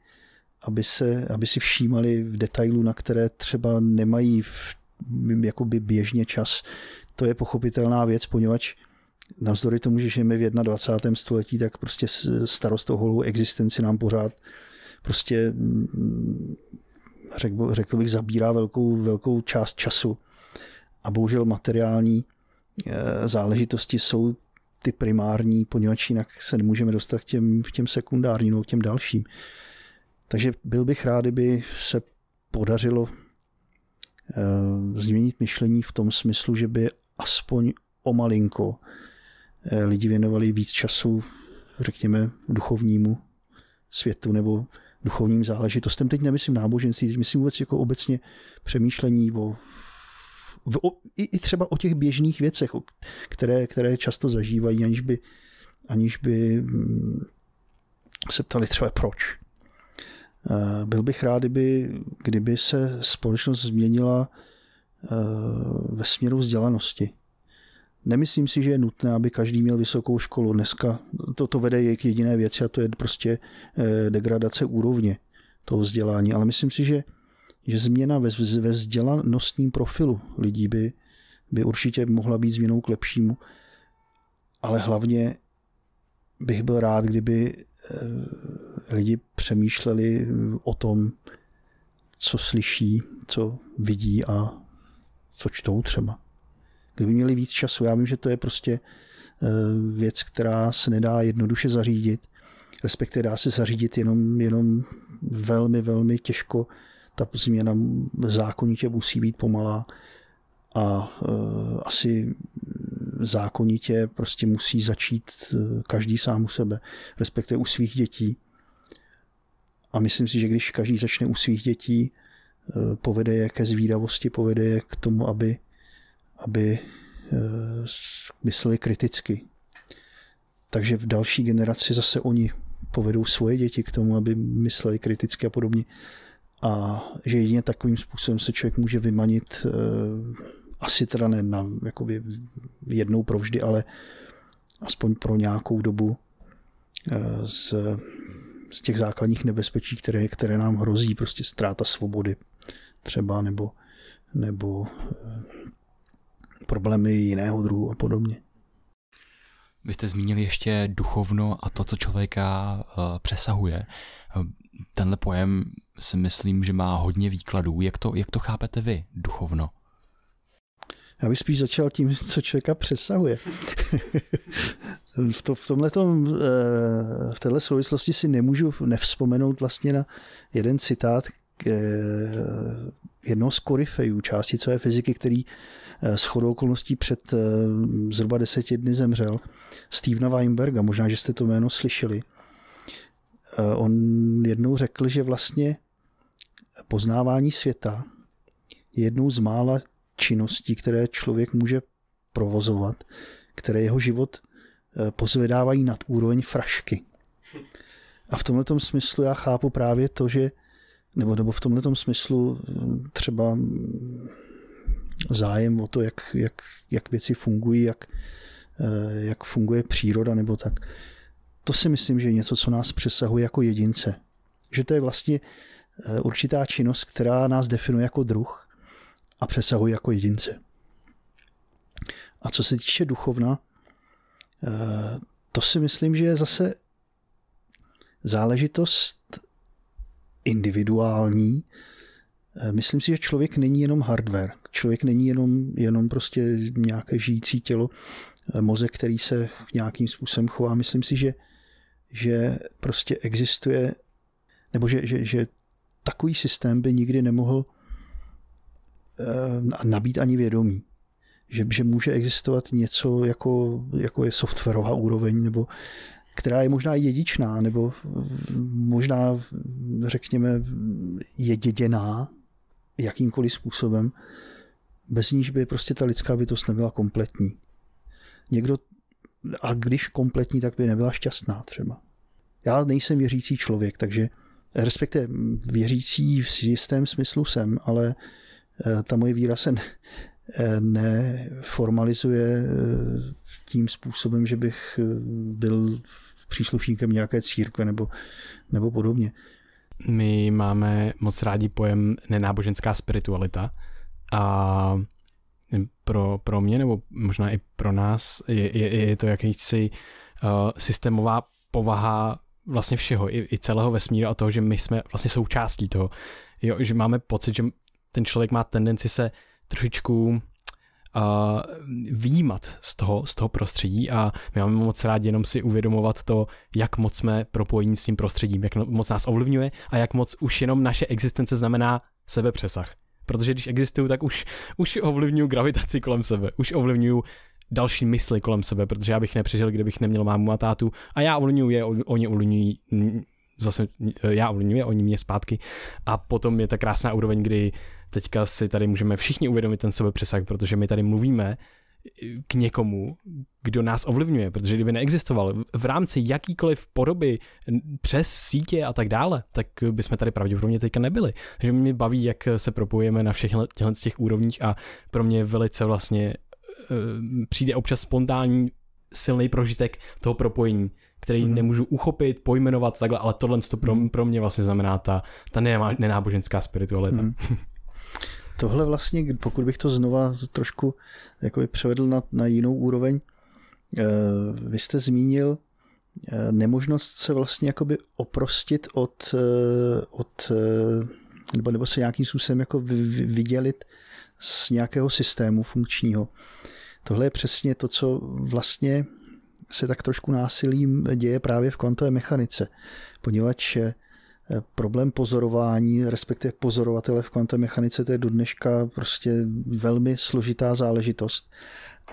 aby, se, aby si všímali v detailu, na které třeba nemají v, jakoby běžně čas. To je pochopitelná věc, poněvadž navzdory tomu, že žijeme v 21. století, tak prostě starost o holou existenci nám pořád prostě mm, řekl, řekl bych, zabírá velkou, velkou část času. A bohužel materiální záležitosti jsou ty primární, poněvadž jinak se nemůžeme dostat k těm, k těm sekundárním nebo k těm dalším. Takže byl bych rád, kdyby se podařilo uh, změnit myšlení v tom smyslu, že by aspoň o malinko uh, lidi věnovali víc času, řekněme, duchovnímu světu nebo duchovním záležitostem. Teď nemyslím náboženství, teď myslím vůbec jako obecně přemýšlení o, o i, i třeba o těch běžných věcech, které, které často zažívají, aniž by, aniž by mm, se ptali třeba proč. Eh, byl bych rád, kdyby, kdyby se společnost změnila eh, ve směru vzdělanosti. Nemyslím si, že je nutné, aby každý měl vysokou školu. Dneska to, to vede k jediné věci a to je prostě eh, degradace úrovně toho vzdělání. Ale myslím si, že, že změna ve, ve vzdělanostním profilu lidí by, by určitě mohla být změnou k lepšímu. Ale hlavně bych byl rád, kdyby eh, lidi přemýšleli o tom, co slyší, co vidí a co čtou třeba kdyby měli víc času. Já vím, že to je prostě eh, věc, která se nedá jednoduše zařídit, respektive dá se zařídit jenom, jenom velmi, velmi těžko. Ta změna zákonitě musí být pomalá a uh, asi zákonitě prostě musí začít eh, každý sám u sebe, respektive u svých dětí. A myslím si, že když každý začne u svých dětí, povede je ke zvídavosti, povede je k tomu, aby aby mysleli kriticky. Takže v další generaci zase oni povedou svoje děti k tomu, aby mysleli kriticky a podobně. A že jedině takovým způsobem se člověk může vymanit, eh, asi teda ne na jakoby jednou provždy, ale aspoň pro nějakou dobu eh, z, z těch základních nebezpečí, které, které nám hrozí, prostě ztráta svobody třeba, nebo, nebo problémy jiného druhu a podobně. Vy jste zmínili ještě duchovno a to, co člověka uh, přesahuje. Tenhle pojem si myslím, že má hodně výkladů. Jak to, jak to chápete vy, duchovno? Já bych spíš začal tím, co člověka přesahuje. v, to, v, tomhletom, eh, v této souvislosti si nemůžu nevzpomenout vlastně na jeden citát eh, jednoho z korifejů částicové fyziky, který Eh, s chodou okolností před eh, zhruba deseti dny zemřel, Stevena Weinberga, možná, že jste to jméno slyšeli. on jednou řekl, že vlastně poznávání světa je jednou z mála činností, které člověk může provozovat, které jeho život eh, pozvedávají nad úroveň frašky. A v tomto smyslu já chápu právě to, že nebo, nebo v tomto smyslu eh, třeba zájem o to, jak, jak, jak věci fungují, jak, eh, jak funguje příroda nebo tak. To si myslím, že je něco, co nás přesahuje jako jedince. Že to je vlastně určitá činnost, která nás definuje jako druh a přesahuje jako jedince. A co se týče duchovna, eh, to si myslím, že je zase záležitost individuální. Eh, myslím si, že člověk není jenom hardware. Člověk není jenom, jenom prostě nějaké žijící tělo, eh, mozek, který se nějakým způsobem chová. Myslím si, že, že prostě existuje, nebo že, že, že takový systém by nikdy nemohl nabít ani vědomí že, že může existovat něco, jako, jako je softwarová úroveň, nebo která je možná jedičná, nebo možná, řekněme, je děděná jakýmkoliv způsobem, bez níž by prostě ta lidská bytost nebyla kompletní. Někdo, a když kompletní, tak by nebyla šťastná třeba. Já nejsem věřící člověk, takže respektive věřící v jistém smyslu jsem, ale eh, ta moje víra se neformalizuje eh, tím způsobem, že bych eh, byl příslušníkem nějaké církve nebo, nebo podobně. My máme moc rádi pojem nenáboženská spiritualita a pro, pro mě nebo možná i pro nás je, je, je to jakýsi uh, systémová povaha vlastně všeho, i, i celého vesmíru a toho, že my jsme vlastně součástí toho. Jo, že máme pocit, že ten člověk má tendenci se trošičku uh, výjímat z toho, z toho prostředí a my máme moc rádi jenom si uvědomovat to, jak moc jsme propojení s tím prostředím, jak moc nás ovlivňuje a jak moc už jenom naše existence znamená sebepřesah. Protože když existuju, tak už, už ovlivňuju gravitaci kolem sebe, už ovlivňuju další mysli kolem sebe, protože já bych nepřežil, kdybych neměl mámu a tátu a já ovlivňuji je, oni ovlivňují zase já ovlivňuji, oni mě zpátky a potom je ta krásná úroveň, kdy teďka si tady můžeme všichni uvědomit ten sebepřesah, protože my tady mluvíme k někomu, kdo nás ovlivňuje, protože kdyby neexistoval v rámci jakýkoliv podoby přes sítě a tak dále, tak bychom tady pravděpodobně teďka nebyli. Takže mě baví, jak se propojujeme na všech těchto těch úrovních a pro mě velice vlastně eh, přijde občas spontánní silný prožitek toho propojení, který mm. nemůžu uchopit, pojmenovat takhle, ale tohle to pro, mm. pro mě vlastně znamená ta, ta nenáboženská spiritualita. Mm. Tohle vlastně, pokud bych to znova trošku jakoby převedl na, na jinou úroveň, eh, vy jste zmínil eh, nemožnost se vlastně jakoby oprostit od, eh, od nebo, nebo se nějakým způsobem jako vydělit z nějakého systému funkčního. Tohle je přesně to, co vlastně se tak trošku násilím děje právě v kvantové mechanice, poněvadž problém pozorování, respektive pozorovatele v kvantové mechanice, to je do dneška prostě velmi složitá záležitost.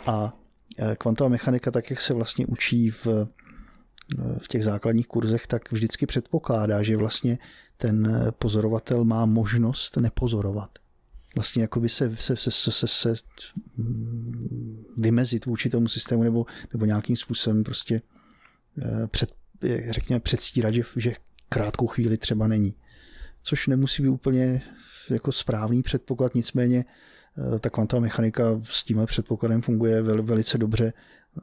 A e, kvantová mechanika, tak jak se vlastně učí v, e, v těch základních kurzech, tak vždycky předpokládá, že vlastně ten pozorovatel má možnost nepozorovat. Vlastně jako by se, se, se, se, se, se mm, vymezit vůči tomu systému nebo, nebo nějakým způsobem prostě e, před, řekněme předstírat, že, že krátkou chvíli třeba není. Což nemusí být úplně jako správný předpoklad, nicméně eh, ta kvantová mechanika s tímhle předpokladem funguje vel, velice dobře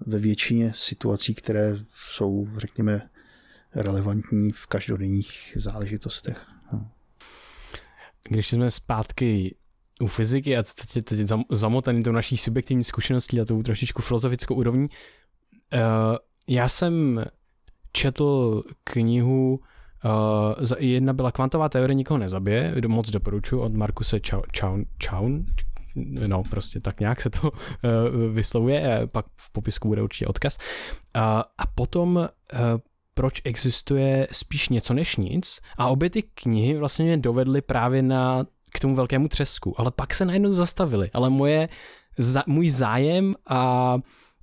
ve většině situací, které jsou, řekněme, relevantní v každodenních záležitostech. No. Když jsme zpátky u fyziky a teď, teď zamotaný tou naší subjektivní zkušeností a tou trošičku filozofickou úrovní, uh, já jsem četl knihu Uh, jedna byla kvantová teorie nikoho nezabije, moc doporučuji od Markuse Chaun, Chaun, no prostě tak nějak se to uh, vyslovuje, pak v popisku bude určitě odkaz. Uh, a potom uh, proč existuje spíš něco než nic a obě ty knihy vlastně mě dovedly právě na, k tomu velkému třesku, ale pak se najednou zastavili, ale moje, za, můj zájem a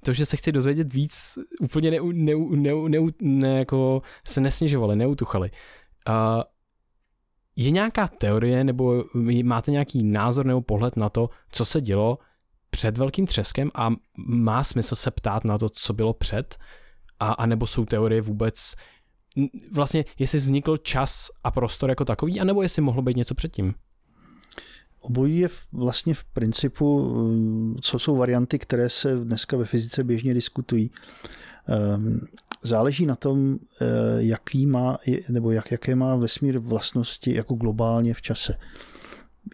to, že se chci dozvědět víc, úplně ne, ne, ne, ne, ne jako se nesnižovali, neutuchali. Uh, je nějaká teorie nebo máte nějaký názor nebo pohled na to, co se dělo před velkým třeskem a má smysl se ptát na to, co bylo před? A, a nebo jsou teorie vůbec vlastně, jestli vznikl čas a prostor jako takový, anebo jestli mohlo být něco předtím? Obojí je vlastně v principu, eh, co jsou varianty, které se dneska ve fyzice běžně diskutují. Ehm, záleží na tom, eh, jaký má, nebo jak, jaké má vesmír vlastnosti jako globálně v čase.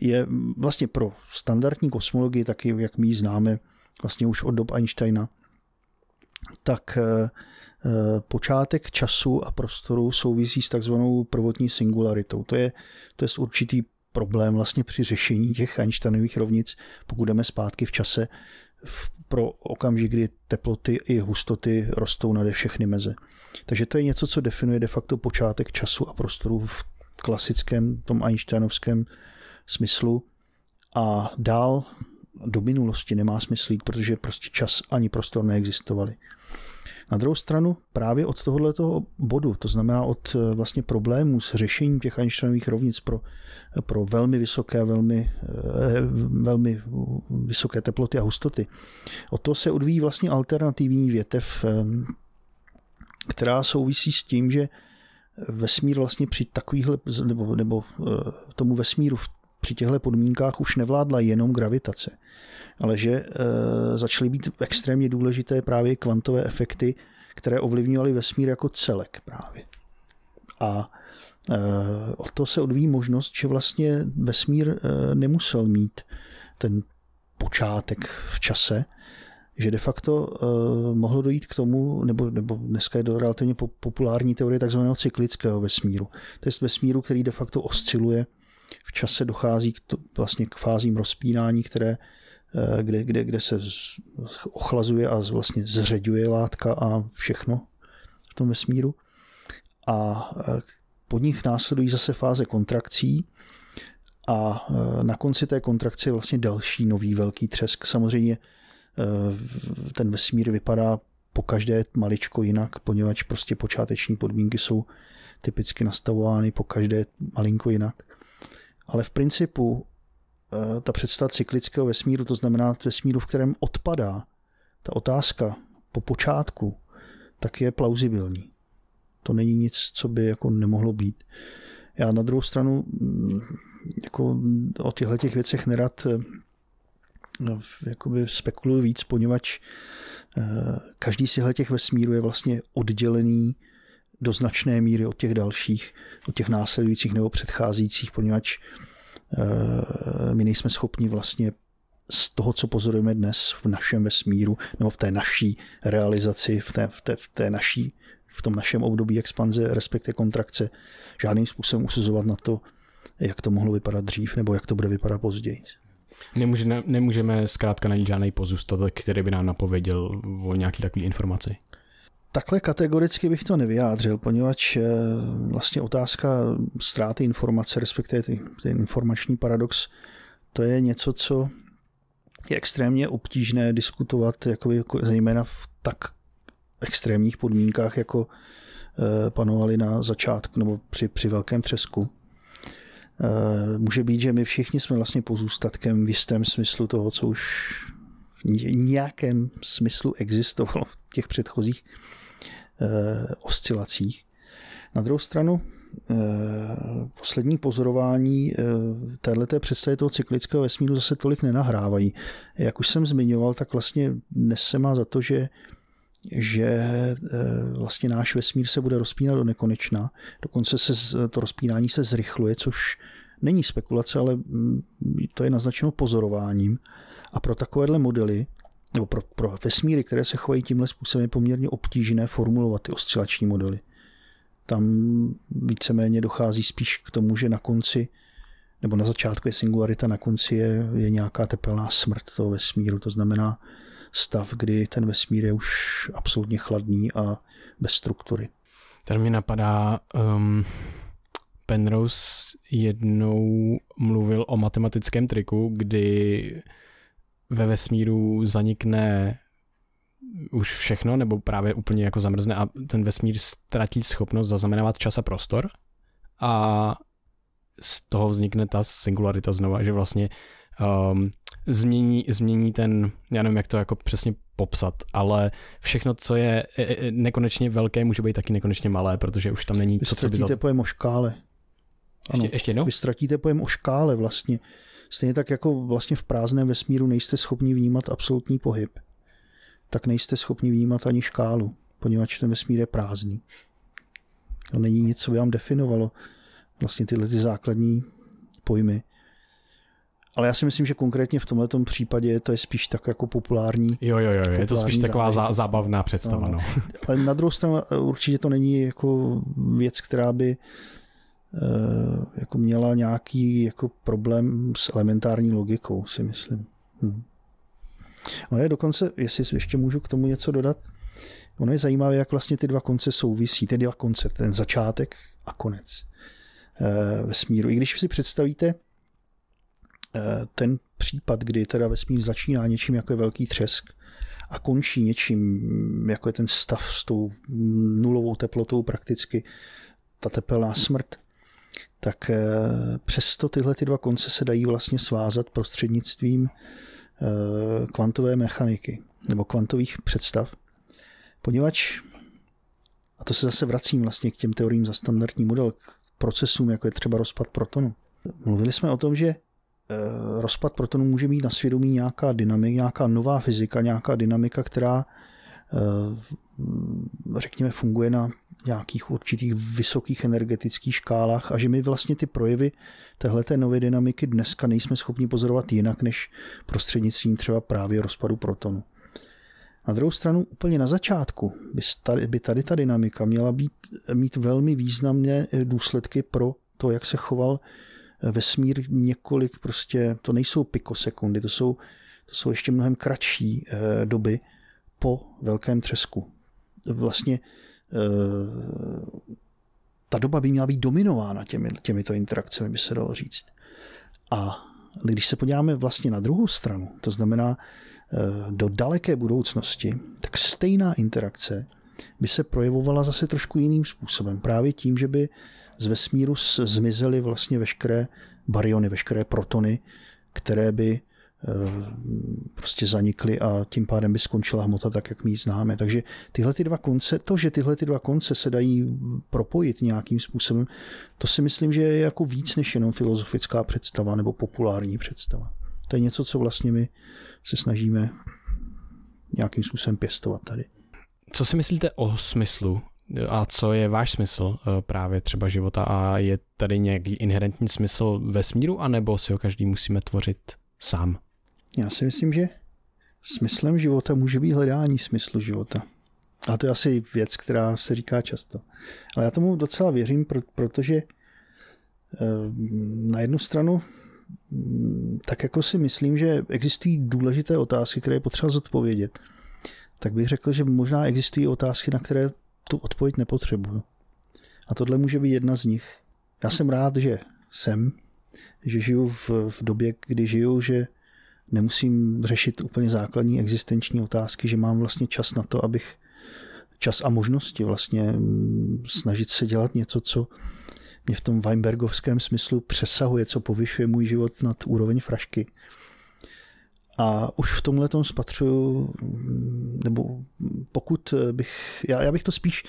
Je vlastně pro standardní kosmologii, taky jak my ji známe vlastně už od dob Einsteina, tak eh, počátek času a prostoru souvisí s takzvanou prvotní singularitou. To je, to je určitý problém vlastně při řešení těch Einsteinových rovnic, pokud jdeme zpátky v čase pro okamžik, kdy teploty i hustoty rostou nade všechny meze. Takže to je něco, co definuje de facto počátek času a prostoru v klasickém tom Einsteinovském smyslu a dál do minulosti nemá smysl jít, protože prostě čas ani prostor neexistovaly. Na druhou stranu právě od tohoto bodu, to znamená od eh, vlastně problémů s řešením těch Einsteinových rovnic pro, pro velmi vysoké, velmi, eh, velmi vysoké teploty a hustoty, od toho se odvíjí vlastně alternativní větev, eh, která souvisí s tím, že vesmír vlastně při takovýchhle, nebo, nebo tomu vesmíru při těchto podmínkách už nevládla jenom gravitace, ale že e, začaly být extrémně důležité právě kvantové efekty, které ovlivňovaly vesmír jako celek právě. A e, od toho se odvíjí možnost, že vlastně vesmír e, nemusel mít ten počátek v čase, že de facto mohlo dojít k tomu, nebo, nebo dneska je to relativně populární teorie takzvaného cyklického vesmíru. To je vesmíru, který de facto osciluje v čase dochází k, to, vlastně k fázím rozpínání, které, eh, kde, kde, kde se ochlazuje a vlastně zředuje látka a všechno v tom vesmíru. A eh, pod nich následují zase fáze kontrakcí a eh, na konci té kontrakce je vlastně další nový velký třesk. Samozřejmě ten vesmír vypadá po každé maličko jinak, poněvadž prostě počáteční podmínky jsou typicky nastavovány po každé malinko jinak. Ale v principu eh, ta představa cyklického vesmíru, to znamená vesmíru, v kterém odpadá ta otázka po počátku, tak je plauzibilní. To není nic, co by jako nemohlo být. Já na druhou stranu mm, jako o těchto těch věcech nerad eh, no, jakoby spekuluji víc, poněvadž eh, každý z těch vesmírů je vlastně oddělený do značné míry od těch dalších, od těch následujících nebo předcházejících, poněvadž eh, my nejsme schopni vlastně z toho, co pozorujeme dnes v našem vesmíru nebo v té naší realizaci, v té, v té, v té naší, v tom našem období expanze, respektive kontrakce, žádným způsobem usuzovat na to, jak to mohlo vypadat dřív nebo jak to bude vypadat později. Nemůže, nemůžeme zkrátka najít žádný pozůstatek, který by nám napověděl o nějaký takový informaci. Takhle kategoricky bych to nevyjádřil, poněvadž eh, vlastně otázka ztráty informace, respektive ten informační paradox, to je něco, co je extrémně obtížné diskutovat, jako, zejména v tak extrémních podmínkách, jako eh, panovaly na začátku nebo při, při velkém třesku. Eh, může být, že my všichni jsme vlastně pozůstatkem v jistém smyslu toho, co už v nějakém smyslu existovalo v těch předchozích oscilacích. Na druhou stranu eh, poslední pozorování eh, této představy toho cyklického vesmíru zase tolik nenahrávají. Jak už jsem zmiňoval, tak vlastně dnes se má za to, že že vlastně náš vesmír se bude rozpínat do nekonečna. Dokonce se to rozpínání se zrychluje, což není spekulace, ale mm, to je naznačeno pozorováním. A pro takovéhle modely nebo pro, pro vesmíry, které se chovají tímhle způsobem, je poměrně obtížné formulovat ty oscilační modely. Tam víceméně dochází spíš k tomu, že na konci, nebo na začátku je singularita, na konci je, je nějaká tepelná smrt toho vesmíru, to znamená stav, kdy ten vesmír je už absolutně chladný a bez struktury. Tady mi napadá, um, Penrose jednou mluvil o matematickém triku, kdy ve vesmíru zanikne už všechno, nebo právě úplně jako zamrzne a ten vesmír ztratí schopnost zaznamenávat čas a prostor a z toho vznikne ta singularita znova, že vlastně um, změní, změní ten, já nevím, jak to jako přesně popsat, ale všechno, co je e, e, nekonečně velké, může být taky nekonečně malé, protože už tam není Vy to, co by ztratíte pojem o škále. Ano, Ještě, ještě jednou? vy ztratíte pojem o škále vlastně. Stejně tak jako vlastně v prázdném vesmíru nejste schopni vnímat absolutní pohyb, tak nejste schopni vnímat ani škálu, poněvadž ten vesmír je prázdný. To není nic, co by vám definovalo vlastně tyhle ty základní pojmy. Ale já si myslím, že konkrétně v tomto případě to je spíš tak jako populární. Jo, jo, jo, je to spíš populární taková zá, zábavná představa, no. Ale na druhou stranu eh, určitě to není jako věc, která by eh, jako měla nějaký jako problém s elementární logikou, si myslím. Hm. Ono je dokonce, jestli ještě můžu k tomu něco dodat, ono je zajímavé, jak vlastně ty dva konce souvisí, ty dva konce, ten začátek a konec eh, vesmíru. I když si představíte eh, ten případ, kdy teda vesmír začíná něčím, jako je velký třesk, a končí něčím, jako je ten stav s tou nulovou teplotou prakticky, ta tepelná smrt, tak eh, přesto tyhle ty dva konce se dají vlastně svázat prostřednictvím eh, kvantové mechaniky nebo kvantových představ, poněvadž, a to se zase vracím vlastně k těm teoriím za standardní model, k procesům, jako je třeba rozpad protonu. Mluvili jsme o tom, že eh, rozpad protonu může mít na svědomí nějaká dynamika, nějaká nová fyzika, nějaká dynamika, která řekněme funguje na nějakých určitých vysokých energetických škálách a že my vlastně ty projevy téhleté nové dynamiky dneska nejsme schopni pozorovat jinak než prostřednictvím třeba právě rozpadu protonu. Na druhou stranu úplně na začátku by tady, by tady ta dynamika měla být, mít velmi významné důsledky pro to, jak se choval vesmír několik prostě, to nejsou pikosekundy, to jsou, to jsou ještě mnohem kratší eh, doby po velkém třesku. Vlastně eh, ta doba by měla být dominována těmi, těmito interakcemi, by se dalo říct. A když se podíváme vlastně na druhou stranu, to znamená eh, do daleké budoucnosti, tak stejná interakce by se projevovala zase trošku jiným způsobem. Právě tím, že by z vesmíru zmizely vlastně veškeré baryony, veškeré protony, které by prostě zanikly a tím pádem by skončila hmota tak, jak my ji známe. Takže tyhle ty dva konce, to, že tyhle ty dva konce se dají propojit nějakým způsobem, to si myslím, že je jako víc než jenom filozofická představa nebo populární představa. To je něco, co vlastně my se snažíme nějakým způsobem pěstovat tady. Co si myslíte o smyslu a co je váš smysl právě třeba života a je tady nějaký inherentní smysl vesmíru anebo si ho každý musíme tvořit sám? Já si myslím, že smyslem života může být hledání smyslu života. A to je asi věc, která se říká často. Ale já tomu docela věřím, protože na jednu stranu tak jako si myslím, že existují důležité otázky, které je potřeba zodpovědět. Tak bych řekl, že možná existují otázky, na které tu odpověď nepotřebuju. A tohle může být jedna z nich. Já jsem rád, že jsem, že žiju v, v době, kdy žiju, že nemusím řešit úplně základní existenční otázky, že mám vlastně čas na to, abych čas a možnosti vlastně snažit se dělat něco, co mě v tom Weinbergovském smyslu přesahuje, co povyšuje můj život nad úroveň frašky. A už v tomhle tom spatřuju, nebo pokud bych, já, já bych to spíš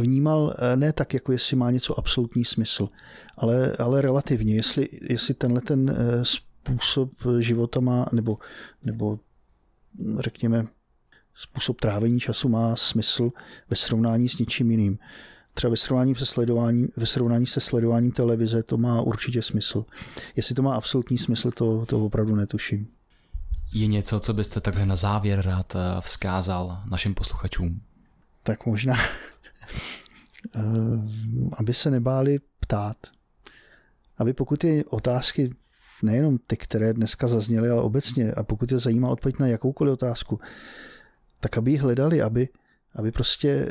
vnímal ne tak, jako jestli má něco absolutní smysl, ale, ale relativně, jestli, jestli tenhle ten způsob života má, nebo, nebo řekněme, způsob trávení času má smysl ve srovnání s něčím jiným. Třeba ve srovnání se sledováním, ve srovnání se sledováním televize to má určitě smysl. Jestli to má absolutní smysl, to, to opravdu netuším. Je něco, co byste takhle na závěr rád vzkázal našim posluchačům? Tak možná, aby se nebáli ptát. Aby pokud ty otázky nejenom ty, které dneska zazněly, ale obecně, a pokud je zajímá odpověď na jakoukoliv otázku, tak aby ji hledali, aby, aby prostě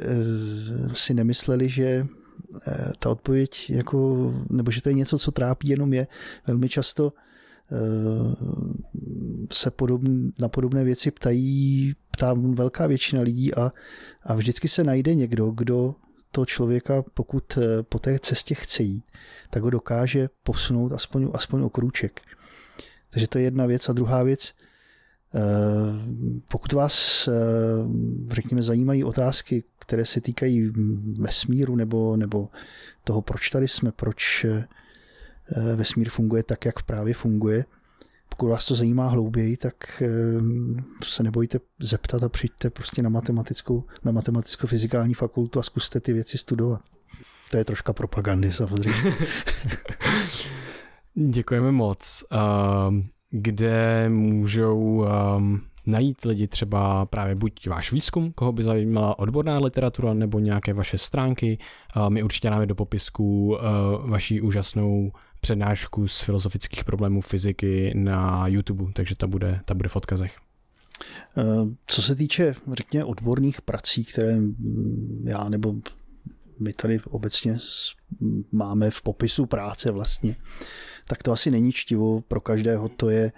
si nemysleli, že ta odpověď jako, nebo že to je něco, co trápí jenom je. Velmi často se podobn, na podobné věci ptají, ptá velká většina lidí a, a vždycky se najde někdo, kdo to člověka, pokud po té cestě chce jít, tak ho dokáže posunout aspoň, aspoň o krůček. Takže to je jedna věc. A druhá věc, pokud vás, řekněme, zajímají otázky, které se týkají vesmíru nebo, nebo toho, proč tady jsme, proč Eh, vesmír funguje tak, jak právě funguje. Pokud vás to zajímá hlouběji, tak eh, se nebojte zeptat a přijďte prostě na matematickou, na matematicko-fyzikální fakultu a zkuste ty věci studovat. To je troška propagandy samozřejmě. Děkujeme moc. Ehm, kde můžou ehm, najít lidi třeba právě buď váš výzkum, koho by zajímala odborná literatura, nebo nějaké vaše stránky. Ehm, my určitě dáme do popisku vaší úžasnou přednášku z filozofických problémů fyziky na YouTube, takže ta bude, ta bude v odkazech. Eh, co se týče, řekněme, odborných prací, které já nebo my tady obecně máme v popisu práce vlastně, tak to asi není čtivo pro každého, to je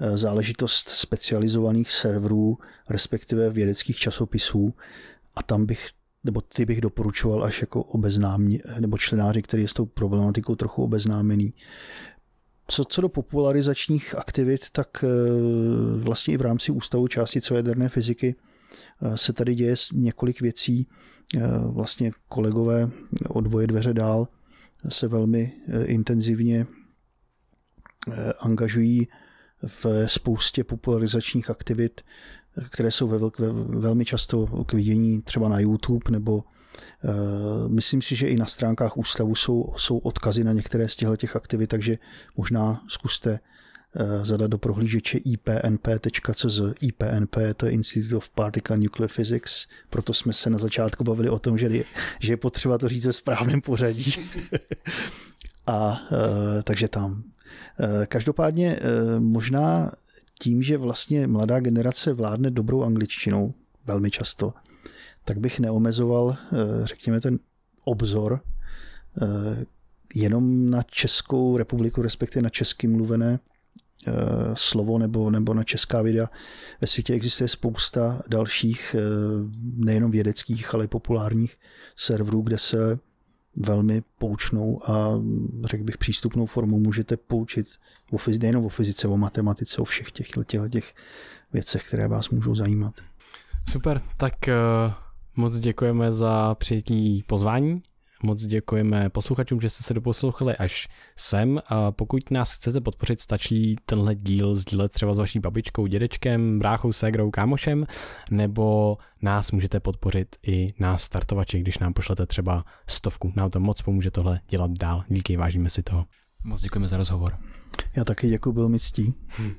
eh, záležitost specializovaných serverů, respektive vědeckých časopisů a tam bych nebo ty bych doporučoval až jako obeznámní, nebo členáři, který je s tou problematikou trochu obeznámený. Co, co do popularizačních aktivit, tak eh, vlastně i v rámci Ústavu částicové jaderné fyziky eh, se tady děje několik věcí. Eh, vlastně kolegové o dvoje dveře dál se velmi intenzivně angažují v spoustě popularizačních aktivit, které jsou ve, ve, velmi často k vidění třeba na YouTube nebo uh, myslím si, že i na stránkách ústavu jsou, jsou odkazy na některé z těchto těch aktivit, takže možná zkuste uh, zadat do prohlížeče ipnp.cz. IPNP to je Institute of Particle Nuclear Physics, proto jsme se na začátku bavili o tom, že je, že je potřeba to říct ve správném pořadí. A uh, takže tam. Každopádně možná tím, že vlastně mladá generace vládne dobrou angličtinou velmi často, tak bych neomezoval, eh, řekněme, ten obzor eh, jenom na Českou republiku, respektive na česky mluvené eh, slovo nebo, nebo na česká videa. Ve světě existuje spousta dalších, nejenom vědeckých, ale i populárních serverů, kde se velmi poučnou a řekl bych přístupnou formou můžete poučit o fyzice, nejenom o fyzice, o matematice, o všech těch, těch, těch věcech, které vás můžou zajímat. Super, tak uh, moc děkujeme za přijetí pozvání Moc děkujeme posluchačům, že jste se doposlouchali až sem. A pokud nás chcete podpořit, stačí tenhle díl sdílet třeba s vaší babičkou, dědečkem, bráchou, ségrou, kámošem, nebo nás můžete podpořit i na startovači, když nám pošlete třeba stovku. Nám to moc pomůže tohle dělat dál. Díky, vážíme si toho. Moc děkujeme za rozhovor. Já taky děkuji, byl mi ctí. Hmm.